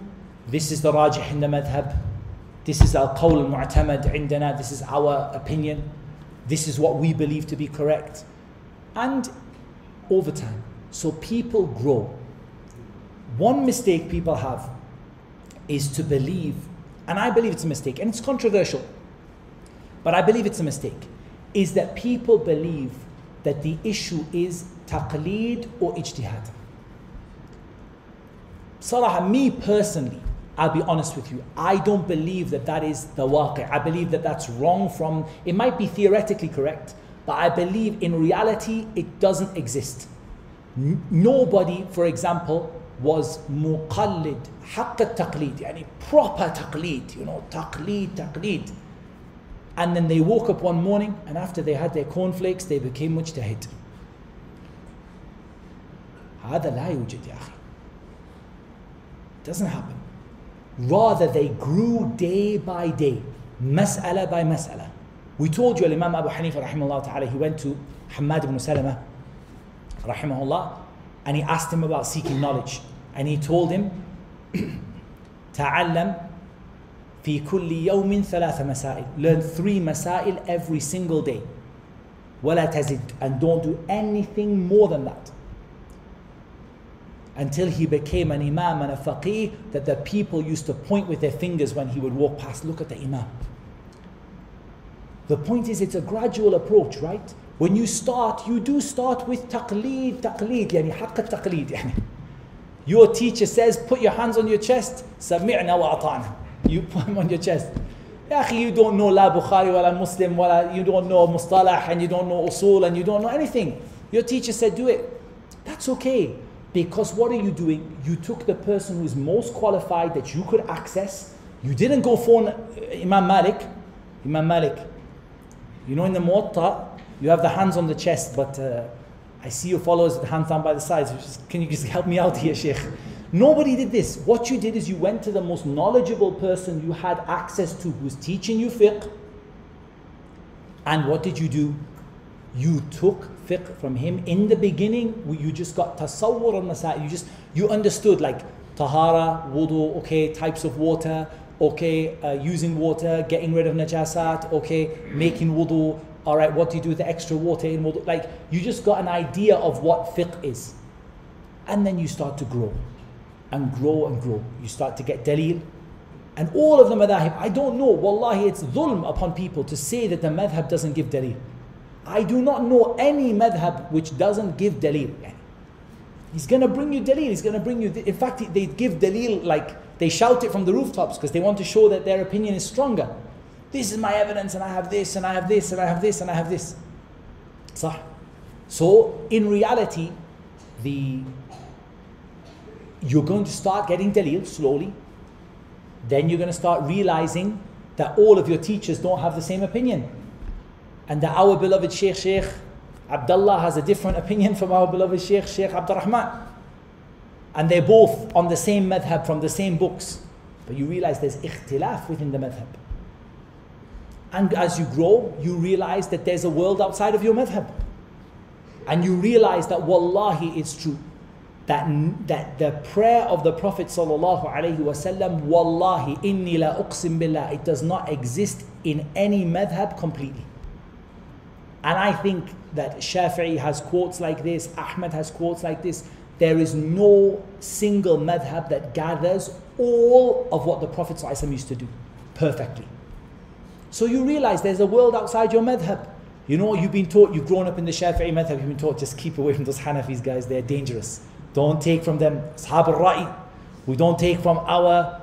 this is the rajih in the madhab. This is our qawl al-mu'tamad indana. This is our opinion. This is what we believe to be correct. And over time. So people grow. One mistake people have is to believe, and I believe it's a mistake, and it's controversial, but I believe it's a mistake, is that people believe that the issue is taqleed or ijtihad. Salah, me personally, I'll be honest with you, I don't believe that that is the waqi. I believe that that's wrong from, it might be theoretically correct, but I believe in reality it doesn't exist. N- nobody, for example, was muqallid, haqq taqlid, yani proper taqlid, you know, taqlid, taqlid. And then they woke up one morning and after they had their cornflakes, they became mujtahid. هذا لا يوجد يا أخي. Doesn't happen. Rather, they grew day by day, mas'ala by mas'ala. We told you, Imam Abu Hanifa, rahimahullah ta'ala, he went to Hamad ibn Salama, rahimahullah, and he asked him about seeking knowledge. And he told him, [CLEARS THROAT] تعلم في كل يوم ثلاث مسائل. Learn three masail every single day. ولا تزد. And don't do anything more than that until he became an imam and a faqih that the people used to point with their fingers when he would walk past. Look at the imam. The point is, it's a gradual approach, right? When you start, you do start with taqleed, taqleed, yani haqq taqleed. Yani. Your teacher says, put your hands on your chest, sami'na wa ata'na. You put them on your chest. Ya you don't know La Bukhari, wala Muslim, wala, you don't know Mustalah, and you don't know Usul, and you don't know anything. Your teacher said, do it. That's okay. Because what are you doing? You took the person who's most qualified that you could access. You didn't go for Imam Malik. Imam Malik. You know, in the Muwatta, you have the hands on the chest, but uh, I see your followers with the hands down by the sides. Just, can you just help me out here, Sheikh? Nobody did this. What you did is you went to the most knowledgeable person you had access to who's teaching you fiqh. And what did you do? You took fiqh from him in the beginning. You just got tasawwur al masail. You just you understood like tahara, wudu, okay, types of water, okay, uh, using water, getting rid of najasat, okay, making wudu. All right, what do you do with the extra water in wudu? Like you just got an idea of what fiqh is, and then you start to grow, and grow and grow. You start to get dalil. And all of the madhahib, I don't know, wallahi, it's dhulm upon people to say that the madhab doesn't give dalil. I do not know any madhab which doesn't give dalil. He's going to bring you dalil. He's going to bring you. In fact, they give dalil like they shout it from the rooftops because they want to show that their opinion is stronger. This is my evidence, and I have this, and I have this, and I have this, and I have this. Sah. So in reality, the you're going to start getting dalil slowly. Then you're going to start realizing that all of your teachers don't have the same opinion and that our beloved Sheikh Sheikh Abdullah has a different opinion from our beloved Sheikh Sheikh Abdurrahman. And they're both on the same madhab from the same books. But you realize there's ikhtilaf within the madhab. And as you grow, you realize that there's a world outside of your madhab. And you realize that wallahi it's true. That, that the prayer of the Prophet sallallahu alaihi wasallam, wallahi inni la uqsim billah, it does not exist in any madhab completely. And I think that Shafi'i has quotes like this, Ahmed has quotes like this. There is no single madhab that gathers all of what the Prophet ﷺ used to do perfectly. So you realize there's a world outside your madhab. You know, you've been taught, you've grown up in the Shafi'i madhab, you've been taught just keep away from those Hanafis guys, they're dangerous. Don't take from them. Ashab al-Ra'i. We don't take from our,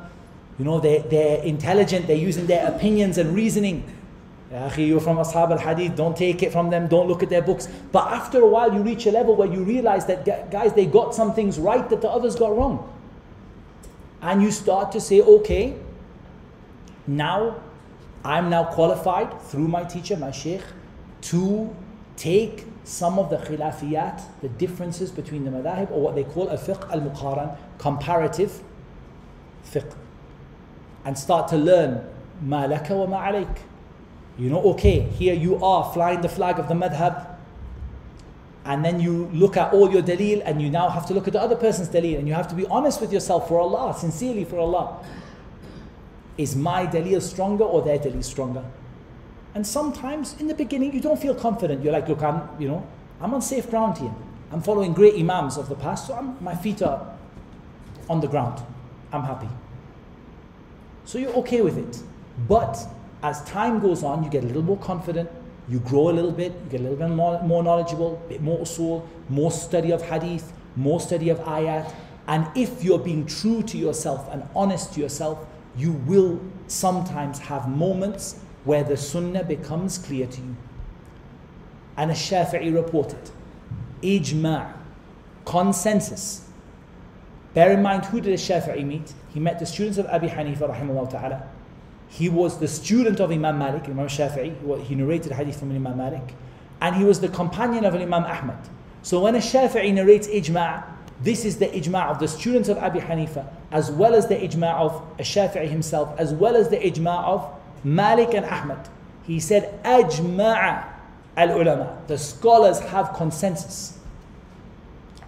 you know, they're, they're intelligent, they're using their opinions and reasoning. You're from Ashab al Hadith, don't take it from them, don't look at their books. But after a while, you reach a level where you realize that, guys, they got some things right that the others got wrong. And you start to say, okay, now I'm now qualified through my teacher, my sheikh, to take some of the khilafiyat, the differences between the madahib, or what they call a fiqh al muqaran, comparative fiqh, and start to learn ma laka wa ma alayk you know, okay, here you are flying the flag of the madhab, and then you look at all your dalil, and you now have to look at the other person's dalil, and you have to be honest with yourself for Allah, sincerely for Allah. Is my dalil stronger or their dalil stronger? And sometimes in the beginning you don't feel confident. You're like, look, I'm, you know, I'm on safe ground here. I'm following great imams of the past, so I'm, my feet are on the ground. I'm happy. So you're okay with it. But as time goes on, you get a little more confident, you grow a little bit, you get a little bit more, more knowledgeable, a bit more usul, more study of hadith, more study of ayat. And if you're being true to yourself and honest to yourself, you will sometimes have moments where the sunnah becomes clear to you. And a Shafi'i reported, ijma' consensus. Bear in mind, who did Shafi'i meet? He met the students of Abi Hanifa, rahimahullah ta'ala. He was the student of Imam Malik, Imam Shafi'i. He narrated hadith from Imam Malik. And he was the companion of Imam Ahmad. So when a Shafi'i narrates ijma', this is the ijma' of the students of Abi Hanifa, as well as the ijma' of a Shafi'i himself, as well as the ijma' of Malik and Ahmad. He said, ajma'a al-ulama. The scholars have consensus.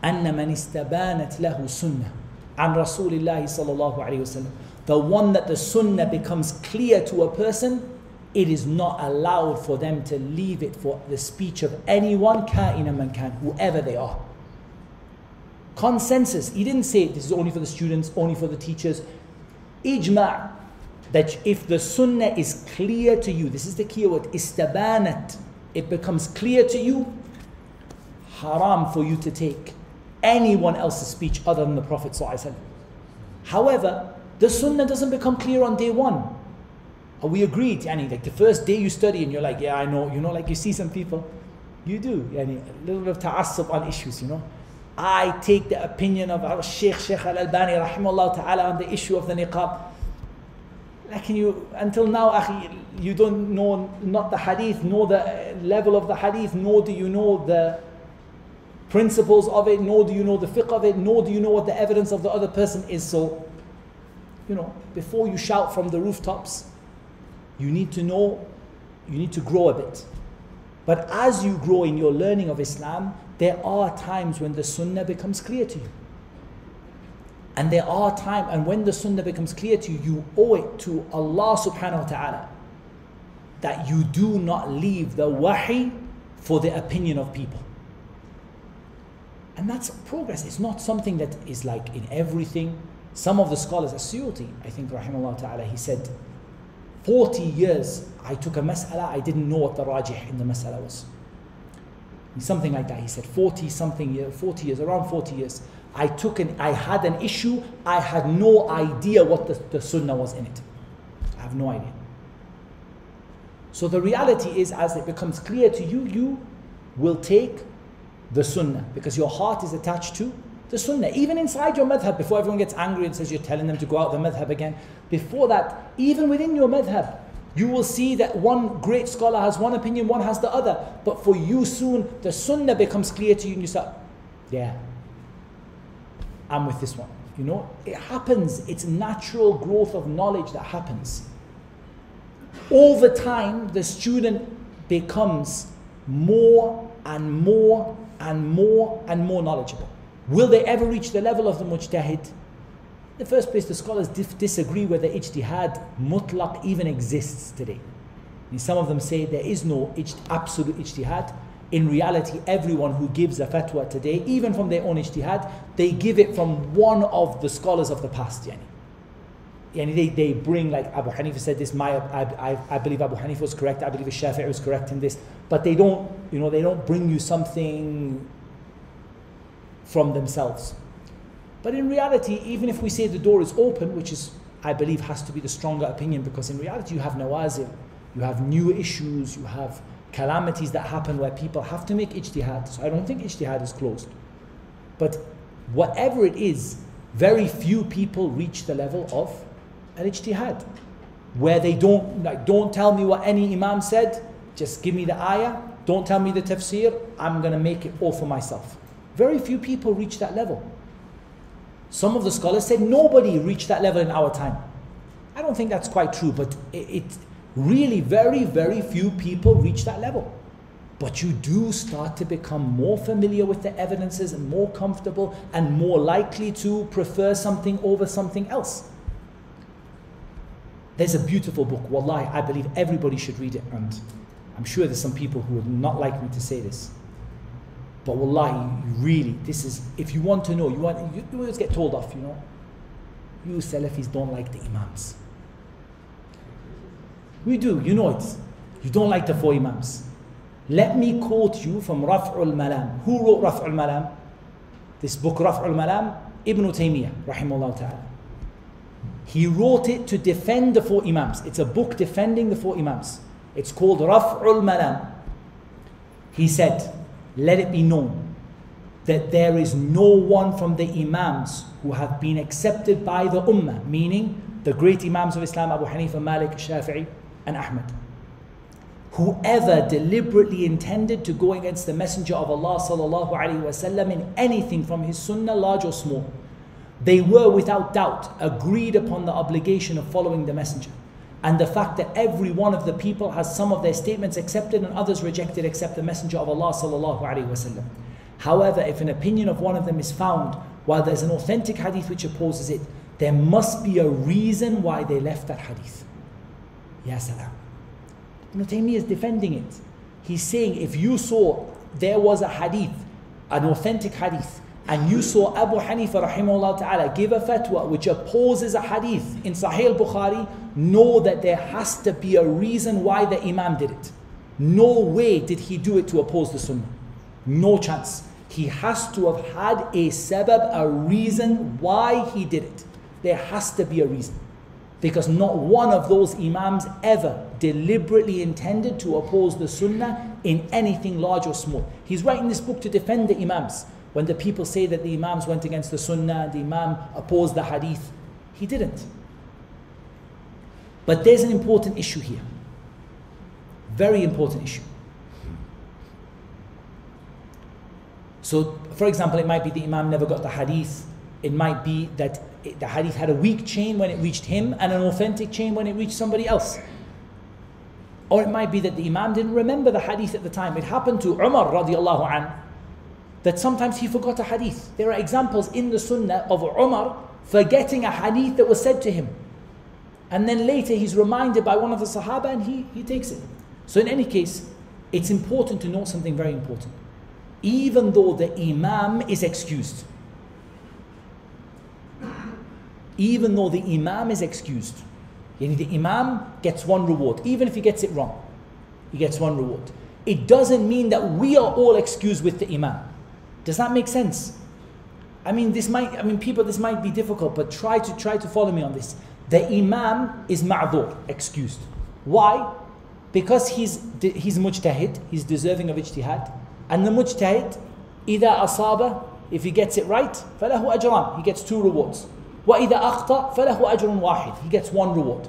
أن من استبانت له سنة عن رسول الله صلى الله عليه وسلم the one that the sunnah becomes clear to a person, it is not allowed for them to leave it for the speech of anyone, ka'ina man whoever they are. Consensus. He didn't say this is only for the students, only for the teachers. Ijma' that if the sunnah is clear to you, this is the key word, istabanat, it becomes clear to you, haram for you to take anyone else's speech other than the Prophet. However, the sunnah doesn't become clear on day one. Are we agreed? Yani, like the first day you study and you're like, yeah, I know, you know, like you see some people, you do, yani, a little bit of ta'assub on issues, you know. I take the opinion of our Sheikh Sheikh Al Albani, rahimahullah ta'ala, on the issue of the niqab. Like you, until now, you don't know not the hadith, nor the level of the hadith, nor do you know the principles of it, nor do you know the fiqh of it, nor do you know what the evidence of the other person is. So, you know, before you shout from the rooftops, you need to know, you need to grow a bit. But as you grow in your learning of Islam, there are times when the sunnah becomes clear to you. And there are times, and when the sunnah becomes clear to you, you owe it to Allah subhanahu wa ta'ala that you do not leave the wahi for the opinion of people. And that's progress. It's not something that is like in everything. Some of the scholars, As-Suyuti, I think, rahimahullah ta'ala, he said, 40 years I took a mas'ala, I didn't know what the rajih in the mas'ala was. Something like that. He said 40 something years, 40 years, around 40 years. I took an, I had an issue, I had no idea what the, the sunnah was in it. I have no idea. So the reality is, as it becomes clear to you, you will take the sunnah because your heart is attached to the sunnah. Even inside your madhab, before everyone gets angry and says you're telling them to go out the madhab again, before that, even within your madhab, you will see that one great scholar has one opinion, one has the other. But for you soon, the sunnah becomes clear to you and you say, yeah, I'm with this one. You know, it happens. It's natural growth of knowledge that happens. Over time, the student becomes more and more and more and more knowledgeable. Will they ever reach the level of the mujtahid? In the first place, the scholars dif- disagree whether ijtihad mutlaq even exists today. And some of them say there is no absolute ijtihad. In reality, everyone who gives a fatwa today, even from their own ijtihad, they give it from one of the scholars of the past. Yani. Yani they, they bring, like Abu Hanifa said this, my, I, I, I believe Abu Hanifa was correct, I believe Shafi'i was correct in this but they don't, you know, they don't bring you something from themselves. But in reality, even if we say the door is open, which is, I believe, has to be the stronger opinion, because in reality you have nawazil, you have new issues, you have calamities that happen where people have to make ijtihad. So I don't think ijtihad is closed. But whatever it is, very few people reach the level of an ijtihad, where they don't like, don't tell me what any imam said, just give me the ayah, don't tell me the tafsir, I'm going to make it all for myself. Very few people reach that level. Some of the scholars said nobody reached that level in our time. I don't think that's quite true, but it, it really very, very few people reach that level. But you do start to become more familiar with the evidences and more comfortable and more likely to prefer something over something else. There's a beautiful book, Wallahi, I believe everybody should read it. And I'm sure there's some people who would not like me to say this. But wallahi, really, this is, if you want to know, you want, you always get told off, you know. You Salafis don't like the Imams. We do, you know it. You don't like the four Imams. Let me quote you from Raf'ul Malam. Who wrote Raf'ul Malam? This book, Raf'ul Malam, Ibn Taymiyyah, rahimahullah ta'ala. He wrote it to defend the four Imams. It's a book defending the four Imams. It's called Raf'ul Malam. He said, Let it be known that there is no one from the Imams who have been accepted by the Ummah, meaning the great Imams of Islam, Abu Hanifa, Malik, Shafi'i, and Ahmad whoever deliberately intended to go against the Messenger of Allah sallallahu in anything from his sunnah, large or small, they were without doubt agreed upon the obligation of following the Messenger. And the fact that every one of the people has some of their statements accepted and others rejected except the Messenger of Allah sallallahu alaihi wasallam. However, if an opinion of one of them is found while there's an authentic hadith which opposes it, there must be a reason why they left that hadith. Ya salam. Ibn is defending it. He's saying if you saw there was a hadith, an authentic hadith, and you saw Abu Hanifa rahimahullah ta'ala give a fatwa which opposes a hadith in Sahih Bukhari, know that there has to be a reason why the Imam did it. No way did he do it to oppose the Sunnah. No chance. He has to have had a sabab, a reason why he did it. There has to be a reason. Because not one of those Imams ever deliberately intended to oppose the Sunnah in anything large or small. He's writing this book to defend the Imams. When the people say that the Imams went against the Sunnah, the Imam opposed the Hadith, he didn't. But there's an important issue here. Very important issue. So, for example, it might be the Imam never got the Hadith. It might be that the hadith had a weak chain when it reached him and an authentic chain when it reached somebody else. Or it might be that the Imam didn't remember the hadith at the time. It happened to Umar radiallahu an that sometimes he forgot a hadith. There are examples in the Sunnah of Umar forgetting a hadith that was said to him. And then later he's reminded by one of the Sahaba and he, he takes it. So, in any case, it's important to know something very important. Even though the Imam is excused, even though the Imam is excused. The Imam gets one reward, even if he gets it wrong. He gets one reward. It doesn't mean that we are all excused with the Imam. Does that make sense? I mean, this might, I mean, people, this might be difficult, but try to try to follow me on this. The Imam is ma'dur, excused. Why? Because he's he's mujtahid, he's deserving of ijtihad. And the mujtahid, إذا أصاب, if he gets it right, فله أجران, he gets two rewards. وَإِذَا أَخْطَأ فَلَهُ أَجْرٌ وَاحِدٌ He gets one reward.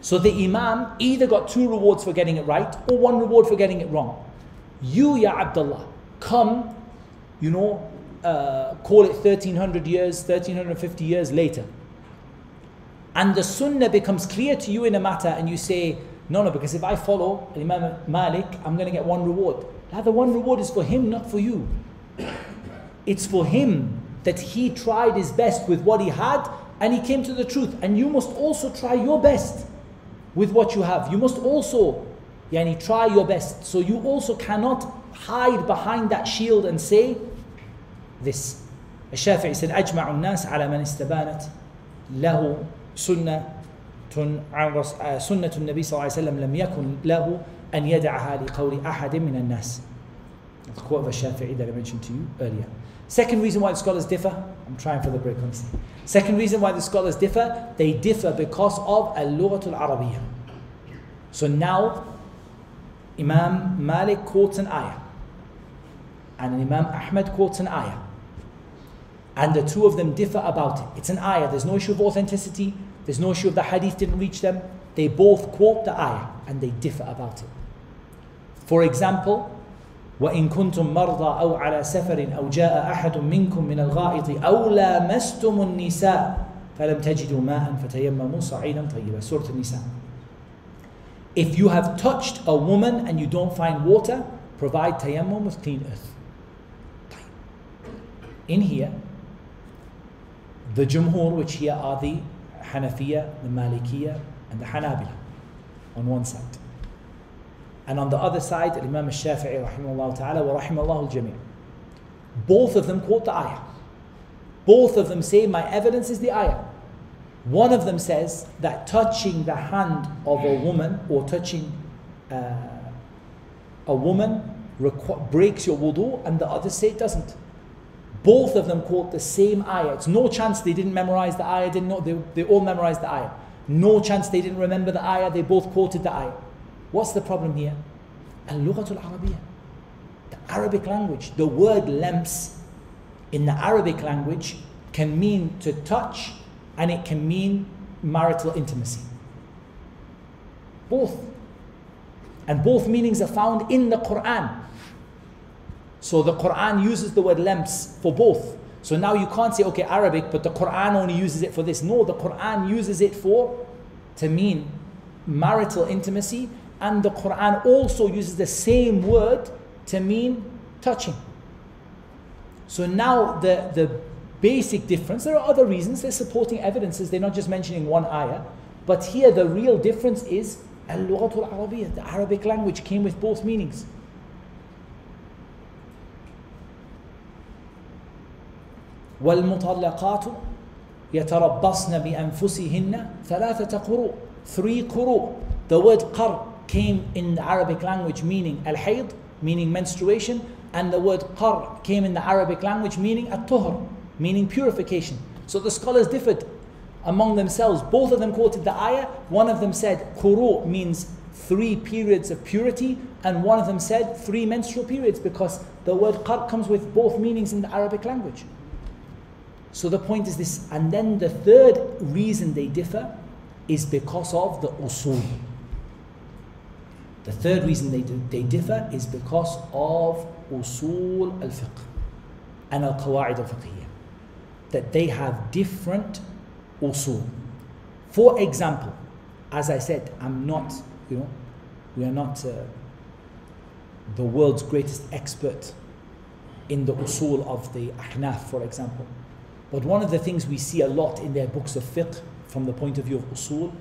So the Imam either got two rewards for getting it right or one reward for getting it wrong. You, Ya Abdullah, come, you know, uh, call it 1300 years, 1350 years later. And the Sunnah becomes clear to you in a matter and you say, no, no, because if I follow Imam Malik, I'm going to get one reward. Now the one reward is for him, not for you. It's for him that he tried his best with what he had and he came to the truth. And you must also try your best with what you have. You must also yani, try your best. So you also cannot hide behind that shield and say this. الشافعي said أجمع الناس على من استبانت له سنة سنة النبي صلى الله عليه وسلم لم يكن له أن يدعها لقول أحد من الناس. The quote of Shafi'i that I mentioned to you earlier. Second reason why the scholars differ, I'm trying for the break, honestly. Second reason why the scholars differ, they differ because of al-lughatul arabiyyah. So now, Imam Malik quotes an ayah, and Imam Ahmad quotes an ayah. And the two of them differ about it. It's an ayah, there's no issue of authenticity, there's no issue of the hadith didn't reach them. They both quote the ayah, and they differ about it. For example, وإن كنتم مرضى أو على سفر أو جاء أحد منكم من الغائط أو لامستم النساء فلم تجدوا ماء فتيمموا صعيدا طيبا سورة النساء If you have touched a woman and you don't find water, provide tayammum with clean earth. In here, the Jumhur, which here are the Hanafiya, the Malikiya, and the Hanabila on one side. And on the other side, Imam al-Shafi'i rahimahullah ta'ala wa rahimallahu al-jami'. Both of them quote the ayah. Both of them say, my evidence is the ayah. One of them says that touching the hand of a woman or touching uh, a woman breaks your wudu, and the other say it doesn't. Both of them quote the same ayah. It's no chance they didn't memorize the ayah, didn't know, they, they all memorized the ayah. No chance they didn't remember the ayah, they both quoted the ayah. What's the problem here? Al-Lughatul Arabiyyah. The Arabic language, the word lams in the Arabic language can mean to touch and it can mean marital intimacy. Both. And both meanings are found in the Quran. So the Quran uses the word lams for both. So now you can't say, okay, Arabic, but the Quran only uses it for this. No, the Quran uses it for to mean marital intimacy, and the Quran also uses the same word to mean touching. So now the, the basic difference, there are other reasons, they're supporting evidences, they're not just mentioning one ayah. But here the real difference is al-lughatul arabiyyah, the Arabic language came with both meanings. والمطلقات يتربصن بأنفسهن ثلاثة قروء three قروء the word قر came in the Arabic language meaning al-hayd meaning menstruation and the word qar came in the Arabic language meaning at-tuhr meaning purification so the scholars differed among themselves both of them quoted the ayah one of them said quru means three periods of purity and one of them said three menstrual periods because the word qar comes with both meanings in the Arabic language so the point is this, and then the third reason they differ is because of the usul. The third reason they, do, they differ is because of usul al fiqh and al qawa'id al fiqhiyya. That they have different usul. For example, as I said, I'm not, you know, we are not uh, the world's greatest expert in the usul of the ahnaf, for example. But one of the things we see a lot in their books of fiqh from the point of view of usul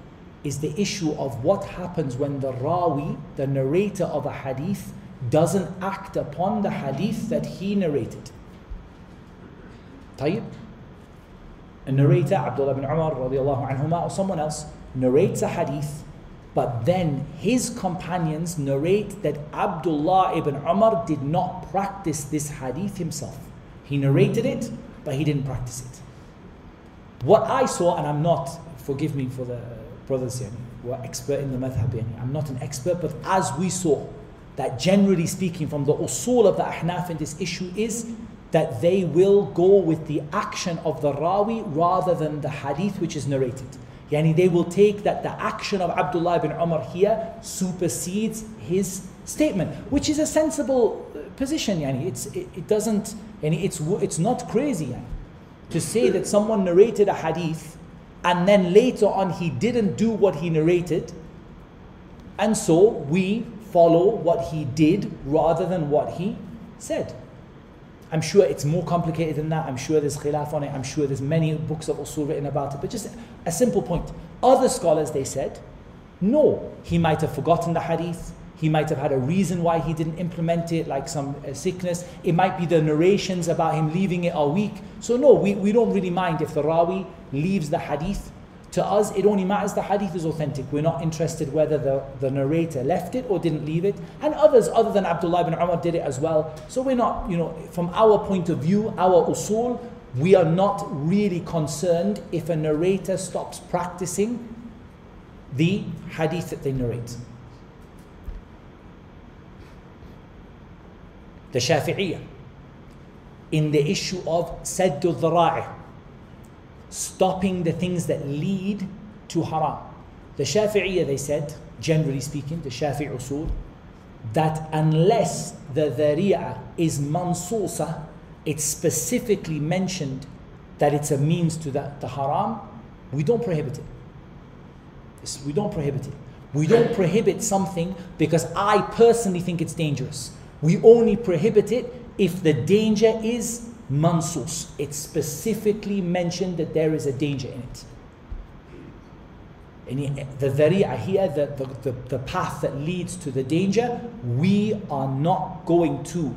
is the issue of what happens when the rawi, the narrator of a hadith, doesn't act upon the hadith that he narrated. طيب? A narrator, Abdullah bin Umar radiallahu anhuma, or someone else, narrates a hadith, but then his companions narrate that Abdullah ibn Umar did not practice this hadith himself. He narrated it, but he didn't practice it. What I saw, and I'm not, forgive me for the brothers here, who are expert in the madhab, I'm not an expert, but as we saw, that generally speaking, from the usul of the ahnaf in this issue is that they will go with the action of the rawi rather than the hadith which is narrated. Yani they will take that the action of Abdullah ibn Umar here supersedes his statement, which is a sensible uh, position. Yani it's, it, it doesn't, yani it's, it's not crazy to say that someone narrated a hadith and then later on he didn't do what he narrated, and so we follow what he did rather than what he said. I'm sure it's more complicated than that. I'm sure there's khilaf on it. I'm sure there's many books of usul written about it. But just a simple point. Other scholars, they said, no, he might have forgotten the hadith. He might have had a reason why he didn't implement it, like some uh, sickness. It might be the narrations about him leaving it are weak. So no, we, we don't really mind if the rawi leaves the hadith. To us, it only matters the hadith is authentic. We're not interested whether the, the narrator left it or didn't leave it. And others, other than Abdullah ibn Umar, did it as well. So we're not, you know, from our point of view, our usul, we are not really concerned if a narrator stops practicing the hadith that they narrate. The Shafi'iyah, in the issue of Saddul Dhara'i, stopping the things that lead to haram. The Shafi'iyah, they said, generally speaking, the Shafi'i usul, that unless the dhari'ah is mansusa, it's specifically mentioned that it's a means to the, the haram, we don't prohibit it. We don't prohibit it. We don't prohibit something because I personally think it's dangerous. We only prohibit it if the danger is mansus. It's specifically mentioned that there is a danger in it. And the dhari'ah here, the, the, the, the path that leads to the danger, we are not going to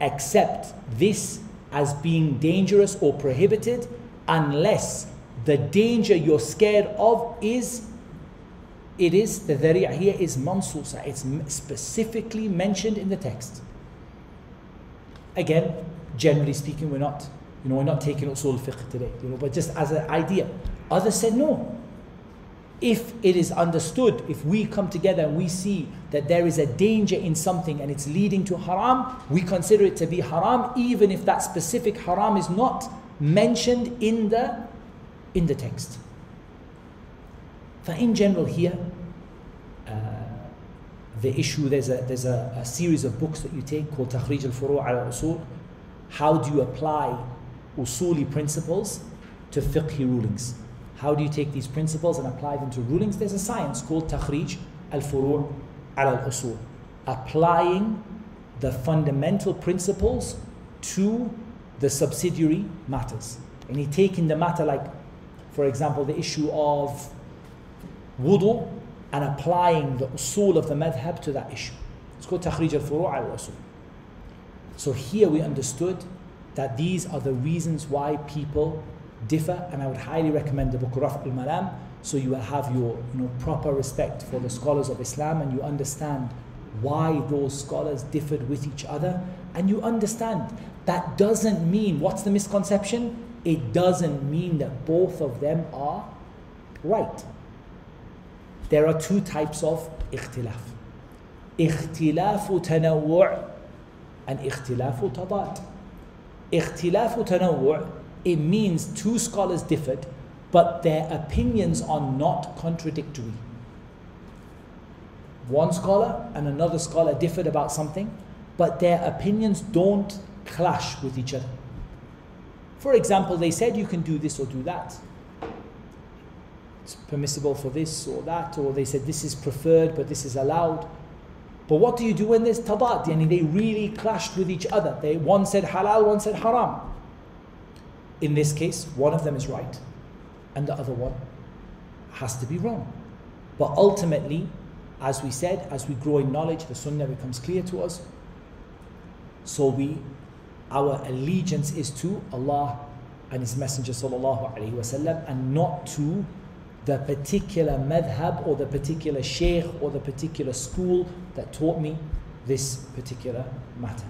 accept this as being dangerous or prohibited unless the danger you're scared of is it is the dhari'ah here is mansusa. It's specifically mentioned in the text. Again generally speaking we're not you know we're not taking usul fiqh today you know but just as an idea. Others said no. If it is understood, if we come together and we see that there is a danger in something and it's leading to haram, we consider it to be haram, even if that specific haram is not mentioned in the in the text. In general here, uh, the issue there's a there's a, a, series of books that you take called Takhrij al-Furu' al usul. How do you apply usuli principles to fiqhi rulings? How do you take these principles and apply them to rulings? There's a science called Takhrij al-Furu' al-Usul. Applying the fundamental principles to the subsidiary matters. And he taking the matter like, for example, the issue of wudu and applying the usul of the madhab to that issue. It's called Takhrij al-Furu' al-Usul. So here we understood that these are the reasons why people differ, and I would highly recommend the book Raf al Malam so you will have your you know, proper respect for the scholars of Islam and you understand why those scholars differed with each other. And you understand that doesn't mean, what's the misconception? It doesn't mean that both of them are right. There are two types of ikhtilaf. اختلاف tanawwu' and اختلاف tadat. اختلاف tanawwu' it means two scholars differed, but their opinions are not contradictory. One scholar and another scholar differed about something, but their opinions don't clash with each other. For example, they said you can do this or do that. It's permissible for this or that, or they said this is preferred but this is allowed. But what do you do when there's tadat? Yani they really clashed with each other. They one said halal, one said haram in this case, one of them is right and the other one has to be wrong. But ultimately, as we said, as we grow in knowledge, the sunnah becomes clear to us. So we, our allegiance is to Allah and His Messenger sallallahu alaihi wasallam, and not to the particular madhab or the particular sheikh or the particular school that taught me this particular matter.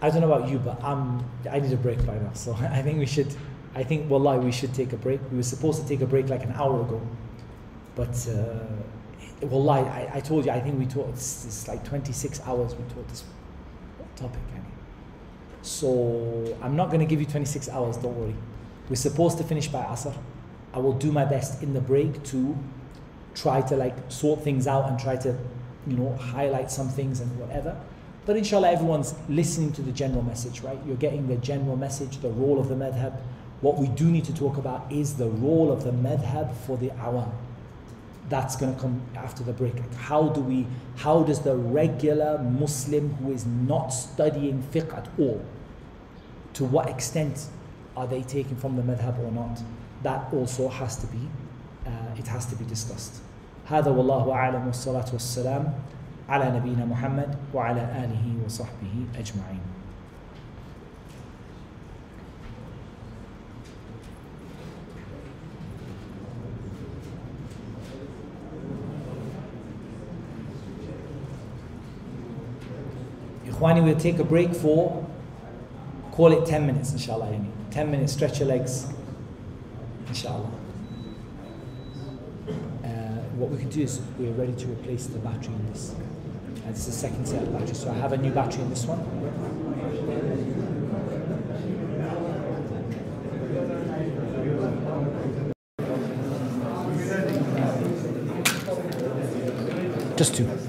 I don't know about you, but I need a break by now. So [LAUGHS] I think we should, I think, wallahi, we should take a break. We were supposed to take a break like an hour ago. But, uh, wallahi, I, I told you, I think we taught, it's, it's like 26 hours we taught this topic. So I'm not going to give you 26 hours, don't worry. We're supposed to finish by Asr. I will do my best in the break to try to like sort things out and try to, you know, highlight some things and whatever. But inshallah, everyone's listening to the general message, right? You're getting the general message, the role of the madhab. What we do need to talk about is the role of the madhab for the awam. That's going to come after the break. How do we, how does the regular Muslim who is not studying fiqh at all, to what extent are they taking from the madhab or not? That also has to be, uh, it has to be discussed. هذا والله أعلم والصلاة والسلام على نبينا محمد وعلى آله وصحبه أجمعين Ikhwani, we'll take a break for, call it 10 minutes, inshallah. 10 minutes, stretch your legs, inshallah uh, what we can do is we're ready to replace the battery in this. And this is the second set of batteries. So I have a new battery in this one. Just two.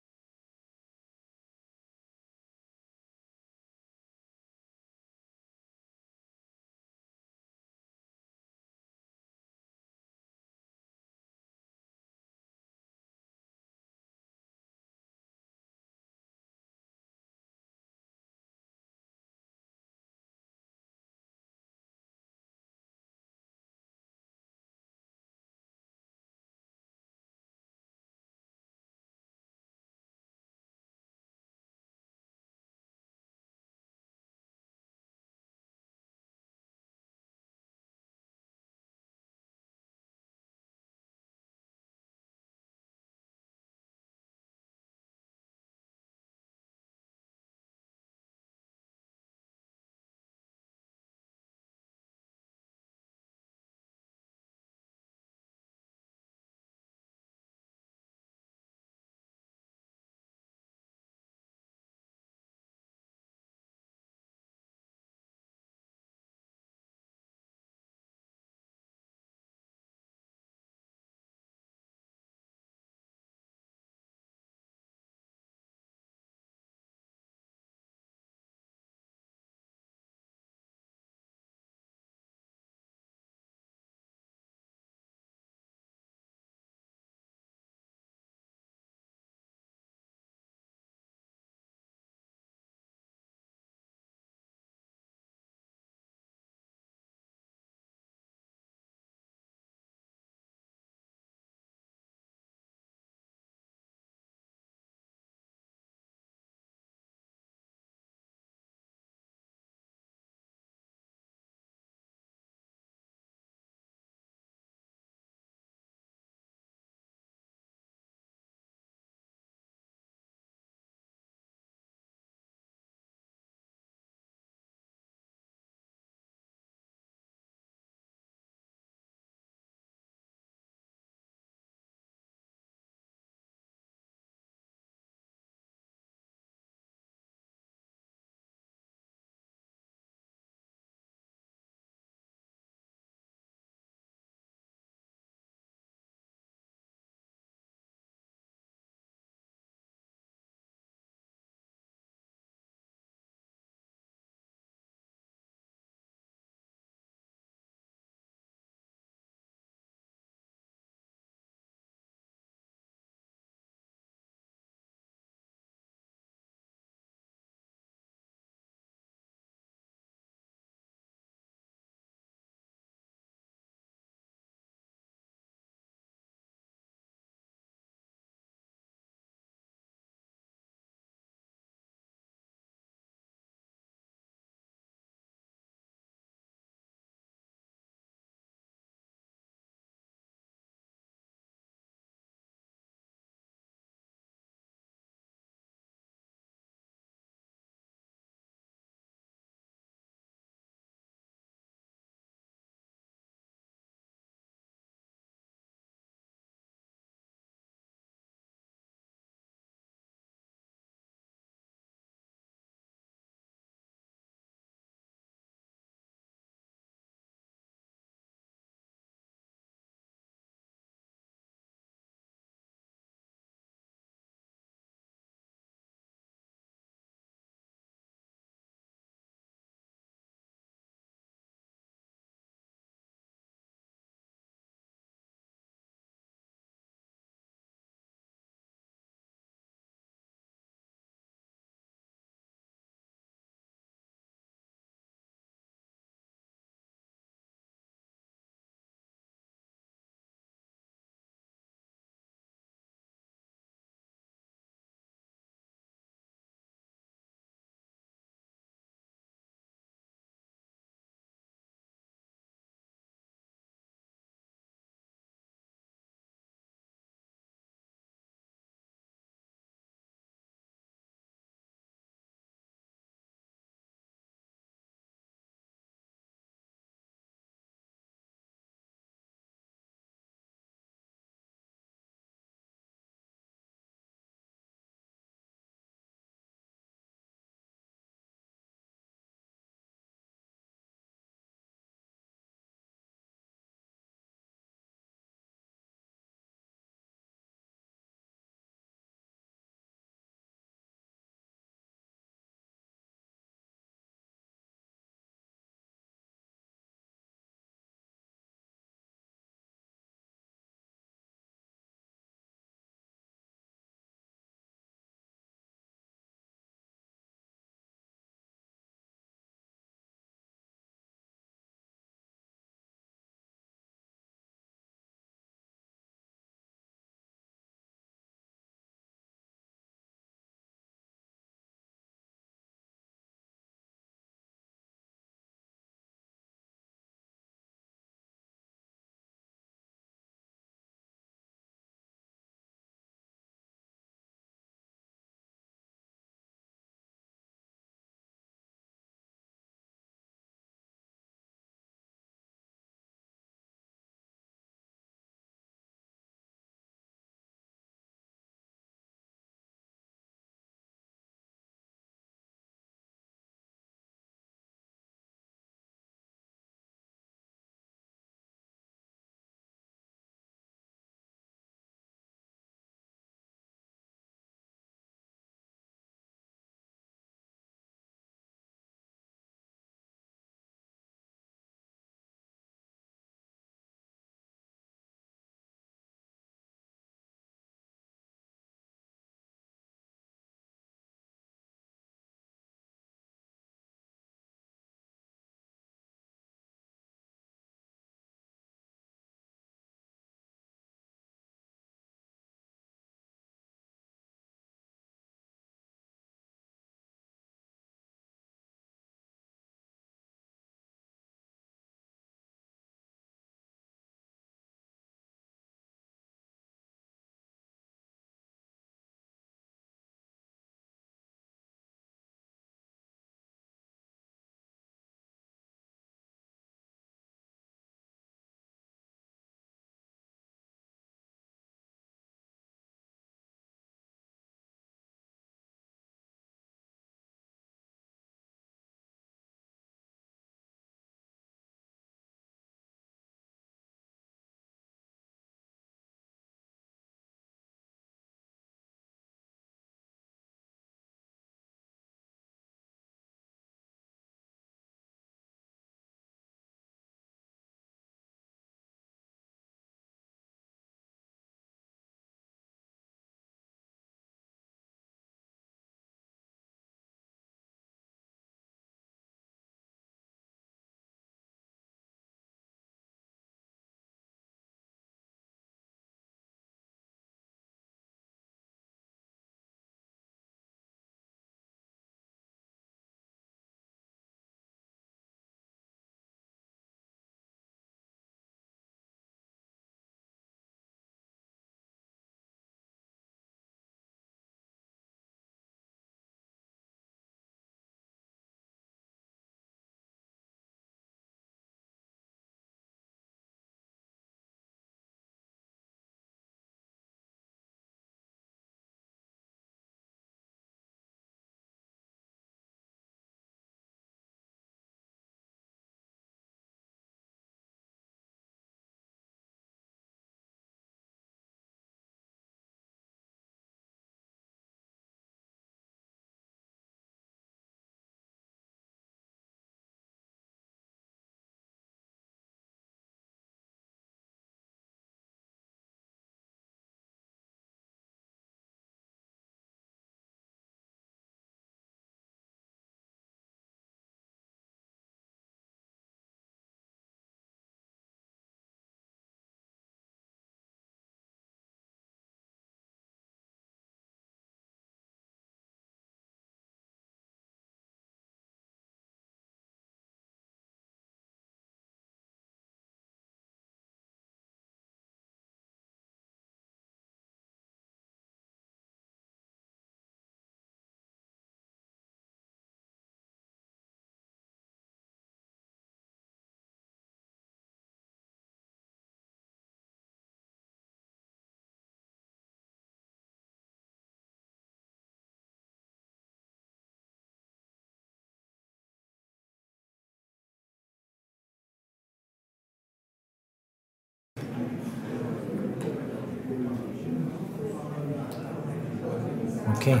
Okay.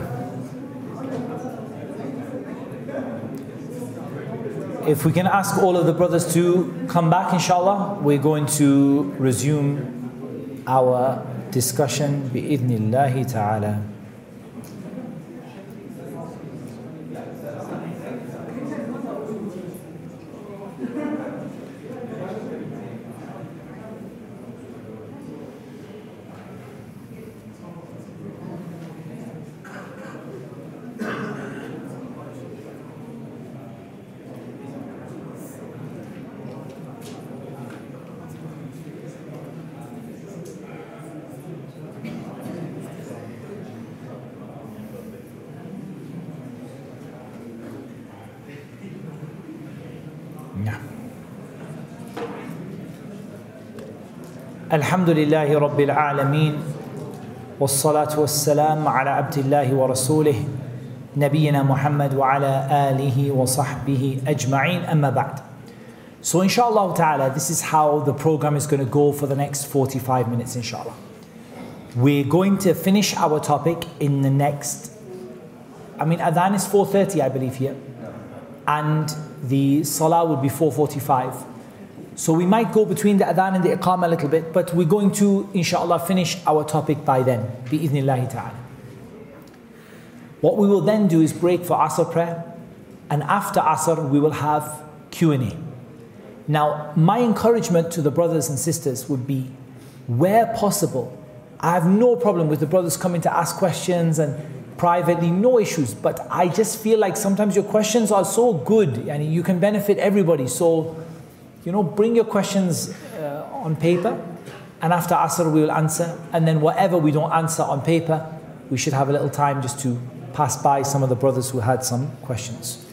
If we can ask all of the brothers to come back, inshallah, we're going to resume our discussion bi'idhnillahi ta'ala. الحمد لله رب العالمين والصلاة والسلام على عبد الله ورسوله نبينا محمد وعلى آله وصحبه أجمعين أما بعد So inshallah ta'ala, this is how the program is going to go for the next 45 minutes inshallah. We're going to finish our topic in the next, I mean adhan is 4.30 I believe here. And the salah will be 4.45. So we might go between the adhan and the iqamah a little bit, but we're going to, inshallah, finish our topic by then, bi'idhnillahi ta'ala. What we will then do is break for Asr prayer, and after Asr we will have Q&A. Now, my encouragement to the brothers and sisters would be, where possible, I have no problem with the brothers coming to ask questions and privately, no issues, but I just feel like sometimes your questions are so good and you can benefit everybody. So you know, bring your questions uh, on paper, and after Asr we will answer. And then whatever we don't answer on paper, we should have a little time just to pass by some of the brothers who had some questions.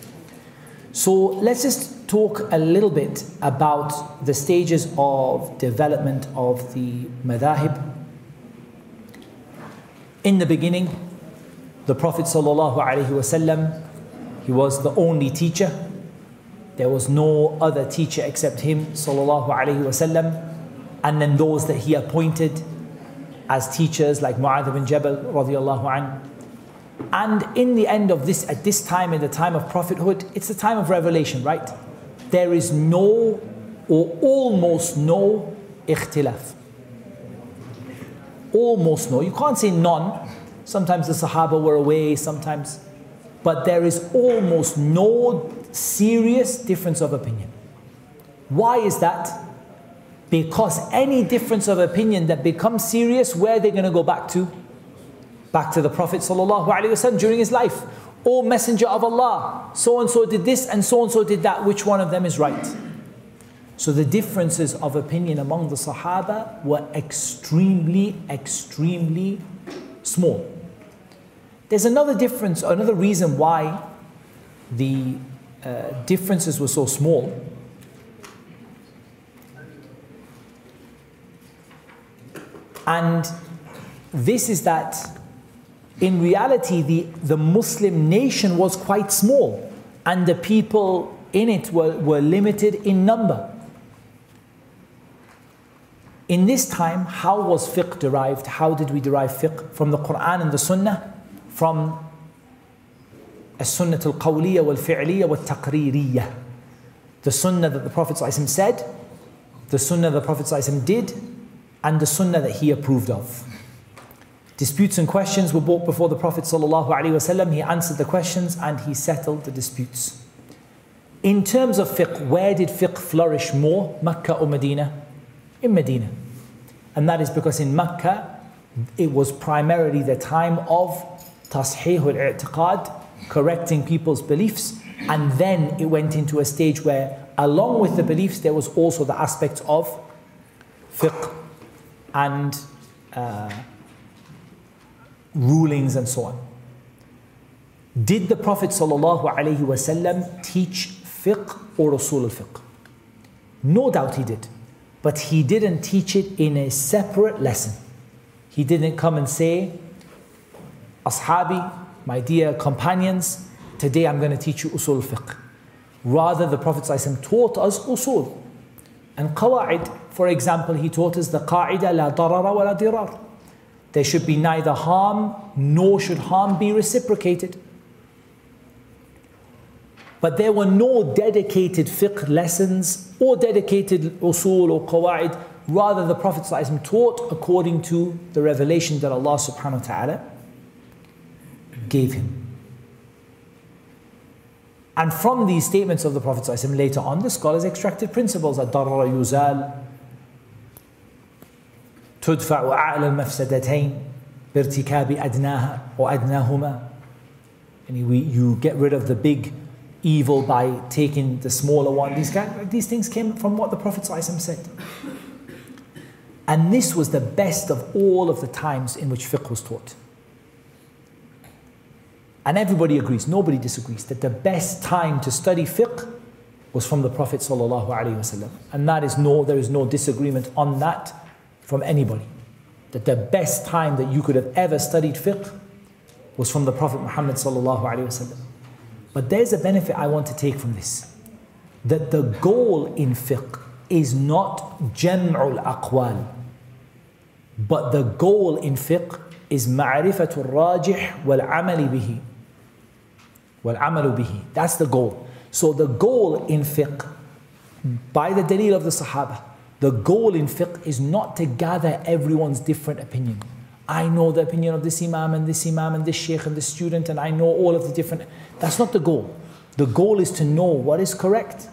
So let's just talk a little bit about the stages of development of the madhahib. In the beginning, the Prophet ﷺ, he was the only teacher there was no other teacher except him, sallallahu alaihi wasallam. And then those that he appointed as teachers, like Mu'adh bin Jabal, radiallahu anhu. And in the end of this, at this time, in the time of prophethood, it's a time of revelation, right? There is no or almost no ikhtilaf. Almost no. You can't say none. Sometimes the Sahaba were away, sometimes. But there is almost no serious difference of opinion. Why is that? Because any difference of opinion that becomes serious, where are they going to go back to? Back to the Prophet ﷺ during his life. O Messenger of Allah, so and so did this and so and so did that. Which one of them is right? So the differences of opinion among the Sahaba were extremely, extremely small. There's another difference, another reason why the uh, differences were so small, and this is that in reality the, the Muslim nation was quite small and the people in it were, were limited in number. In this time, how was fiqh derived? How did we derive fiqh? From the Quran and the Sunnah? From السنة القولية والفعلية والتقريرية the sunnah that the Prophet ﷺ said the sunnah the Prophet ﷺ did and the sunnah that he approved of disputes and questions were brought before the Prophet ﷺ he answered the questions and he settled the disputes in terms of fiqh where did fiqh flourish more Mecca or Medina in Medina and that is because in Mecca it was primarily the time of tashih al-i'tiqad correcting people's beliefs. And then it went into a stage where, along with the beliefs, there was also the aspect of fiqh and uh, rulings and so on. Did the Prophet ﷺ teach fiqh or usul al fiqh? No doubt he did. But he didn't teach it in a separate lesson. He didn't come and say, Ashabi, my dear companions, today I'm going to teach you usul fiqh. Rather, the Prophet ﷺ taught us usul. And qawa'id, for example, he taught us the qa'ida la darara wa la dirar. there should be neither harm nor should harm be reciprocated. But there were no dedicated fiqh lessons or dedicated usul or qawaid. Rather, the Prophet ﷺ taught according to the revelation that Allah subhanahu wa ta'ala gave him. And from these statements of the Prophet ﷺ, later on, the scholars extracted principles. الضرر يزال تدفع أعلى المفسدتين بارتكاب أدناها وأدناهما. And you get rid of the big evil by taking the smaller one. These, these things came from what the Prophet ﷺ said. And this was the best of all of the times in which fiqh was taught. And everybody agrees, nobody disagrees, that the best time to study fiqh was from the Prophet ﷺ. And that is no, there is no disagreement on that from anybody. That the best time that you could have ever studied fiqh was from the Prophet Muhammad ﷺ. But there's a benefit I want to take from this. That the goal in fiqh is not jam'ul aqwal. But the goal in fiqh is ma'rifatul rajih wal amali bihi. Amalu bihi. That's the goal. So the goal in fiqh, by the dalil of the Sahaba, the goal in fiqh is not to gather everyone's different opinion. I know the opinion of this Imam and this Imam and this Sheikh and this student, and I know all of the different. That's not the goal. The goal is to know what is correct,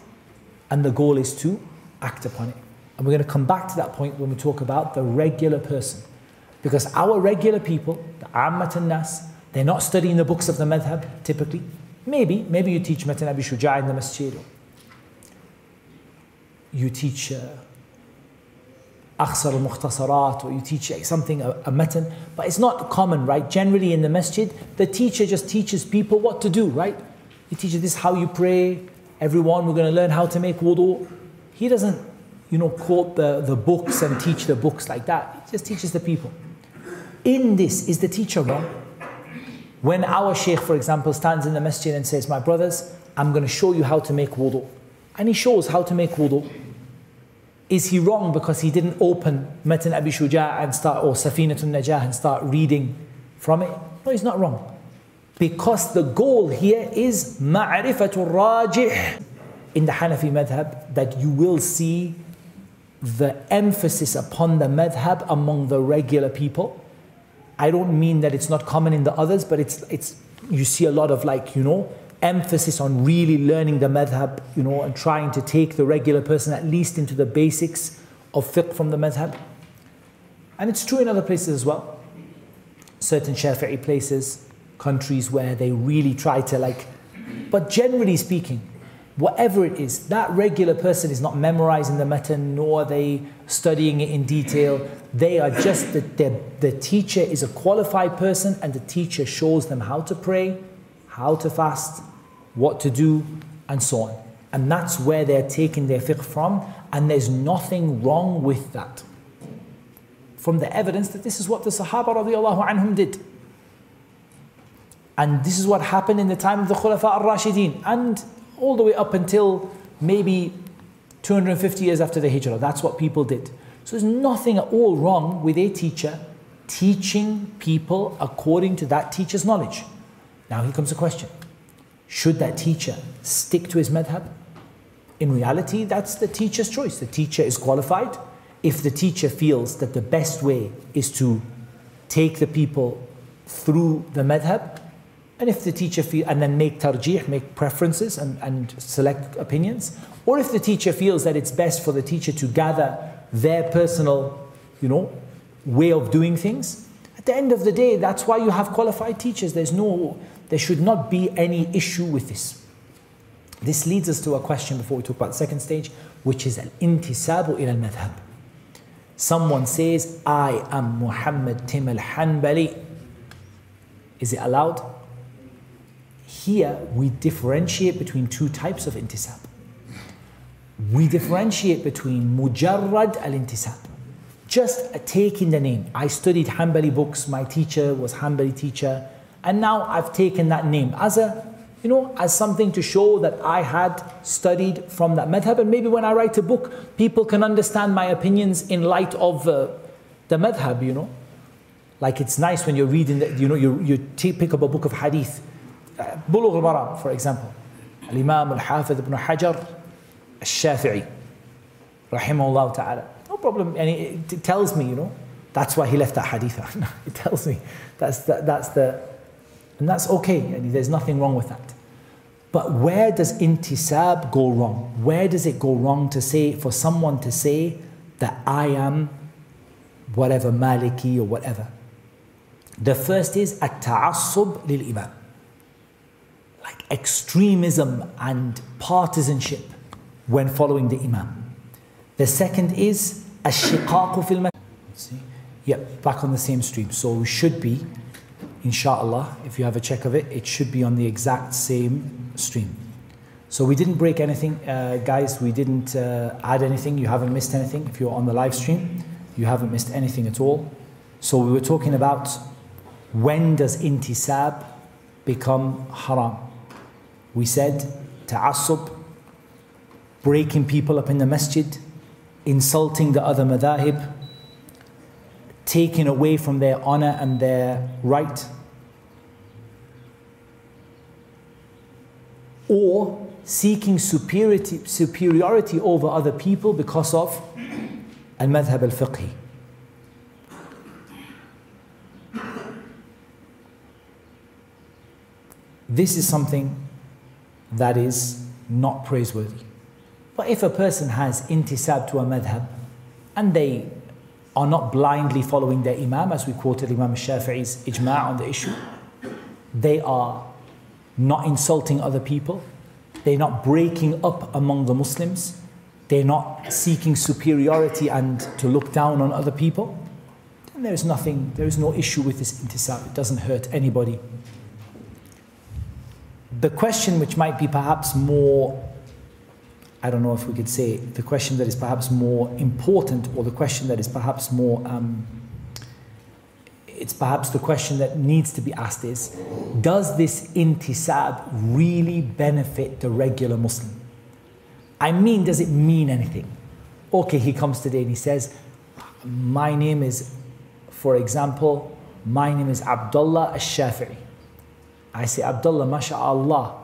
and the goal is to act upon it. And we're going to come back to that point when we talk about the regular person. Because our regular people, the Ammat an-Nas, they're not studying the books of the madhab typically. Maybe, maybe you teach Matan Abi Shuja' in the masjid. You teach uh, Akhsar al-Mukhtasarat or you teach something, a, a matan, but it's not common, right? Generally in the masjid, the teacher just teaches people what to do, right? He teaches this how you pray, everyone, we're going to learn how to make wudu. He doesn't, you know, quote the, the books and teach the books like that. He just teaches the people. In this, is the teacher wrong? When our sheikh, for example, stands in the masjid and says, My brothers, I'm going to show you how to make wudu. And he shows how to make wudu is he wrong because he didn't open Matan Abi Shuja' and start, or Safinatun Najah and start reading from it? No, he's not wrong. Because the goal here is Ma'rifatul Rajih in the Hanafi madhab that you will see the emphasis upon the madhab among the regular people. I don't mean that it's not common in the others, but it's, it's you see a lot of like, you know, emphasis on really learning the madhab, you know, and trying to take the regular person at least into the basics of fiqh from the madhab. And it's true in other places as well. Certain Shafi'i places, countries where they really try to like, but generally speaking, whatever it is, that regular person is not memorizing the matan, nor are they studying it in detail. They are just, the, the, the teacher is a qualified person and the teacher shows them how to pray, how to fast, what to do, and so on. And that's where they're taking their fiqh from, and there's nothing wrong with that. From the evidence that this is what the Sahaba radiallahu anhum did. And this is what happened in the time of the Khulafa al-Rashidin, and all the way up until maybe 250 years after the Hijrah. That's what people did. So there's nothing at all wrong with a teacher teaching people according to that teacher's knowledge. Now here comes the question. Should that teacher stick to his madhab? In reality, that's the teacher's choice. The teacher is qualified. If the teacher feels that the best way is to take the people through the madhab, and if the teacher feel and then make tarjih, make preferences and, and select opinions, or if the teacher feels that it's best for the teacher to gather their personal, you know, way of doing things, at the end of the day, that's why you have qualified teachers. There's no there should not be any issue with this. This leads us to a question before we talk about the second stage, which is al-intisabu ila al-madhab. Someone says, I am Muhammad Tim al-Hanbali. Is it allowed? Here we differentiate between two types of intisab. We differentiate between mujarrad al-intisab, just taking the name. I studied Hanbali books, my teacher was Hanbali teacher, and now I've taken that name as a, you know, as something to show that I had studied from that madhab. And maybe when I write a book, people can understand my opinions in light of uh, the madhab, you know. Like it's nice when you're reading, you know, you, you pick up a book of hadith, uh, Bulugh al-Maram, for example. Al-Imam al-Hafidh ibn Hajar al-Shafi'i, rahimahullah ta'ala. No problem, and it, it tells me, you know, that's why he left that hadith. [LAUGHS] it tells me that's the, that's the, and that's okay, and there's nothing wrong with that. But where does intisab go wrong? Where does it go wrong to say, for someone to say that I am whatever Maliki or whatever? The first is at-ta'assub lil-imam. Like extremism and partisanship when following the imam. The second is ash-shiqaqu fil See? Yep, back on the same stream. So we should be, inshallah, if you have a check of it, it should be on the exact same stream. So we didn't break anything, uh, guys. We didn't uh, add anything. You haven't missed anything. If you're on the live stream, you haven't missed anything at all. So we were talking about when does intisab become haram? We said ta'assub, breaking people up in the masjid, insulting the other madahib, taking away from their honor and their right, or seeking superiority, superiority over other people because of al-madhab al-fiqhi. This is something that is not praiseworthy. But if a person has intisab to a madhab and they are not blindly following their imam, as we quoted Imam Shafi'i's ijma' on the issue, they are not insulting other people, they're not breaking up among the Muslims, they're not seeking superiority and to look down on other people, then there is nothing, there is no issue with this intisab. It doesn't hurt anybody the question which might be perhaps more, I don't know if we could say, the question that is perhaps more important or the question that is perhaps more, um, it's perhaps the question that needs to be asked is, does this intisab really benefit the regular Muslim? I mean, does it mean anything? Okay, he comes today and he says, my name is, for example, my name is Abdullah al-Shafi'i. I say, Abdullah, mashallah,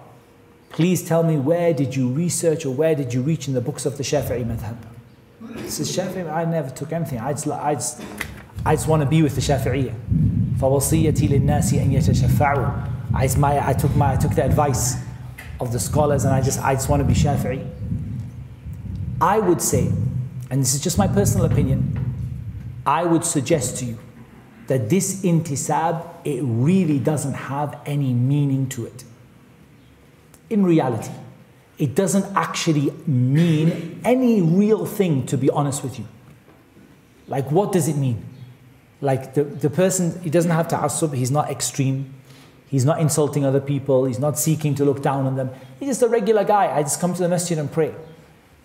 please tell me where did you research or where did you reach in the books of the Shafi'i madhab? He says, Shafi'i, I never took anything. I just, I just, I just want to be with the Shafi'iyah. فَوَصِيَّتِي لِلنَّاسِ أَن يَتَشَفَّعُوا I, my, I, took my, I took the advice of the scholars and I just, I just want to be Shafi'i. I would say, and this is just my personal opinion, I would suggest to you that this intisab, it really doesn't have any meaning to it. In reality, it doesn't actually mean any real thing, to be honest with you. Like, what does it mean? Like, the, the person, he doesn't have ta'assub, he's not extreme, he's not insulting other people, he's not seeking to look down on them. He's just a regular guy. I just come to the masjid and pray.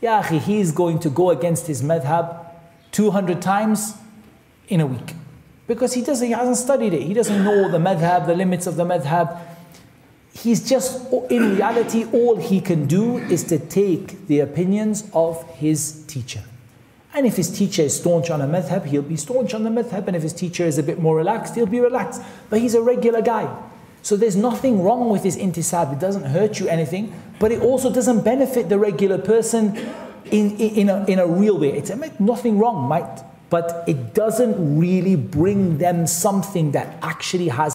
Yeah, he's going to go against his madhab 200 times in a week because he doesn't he hasn't studied it. He doesn't know the madhab, the limits of the madhab. He's just in reality all he can do is to take the opinions of his teacher. And if his teacher is staunch on a madhab, he'll be staunch on the madhab. And if his teacher is a bit more relaxed, he'll be relaxed. But he's a regular guy. So there's nothing wrong with his intisab. It doesn't hurt you anything, but it also doesn't benefit the regular person in, in, in, a, in a real way. It's nothing wrong, might but it doesn't really bring them something that actually has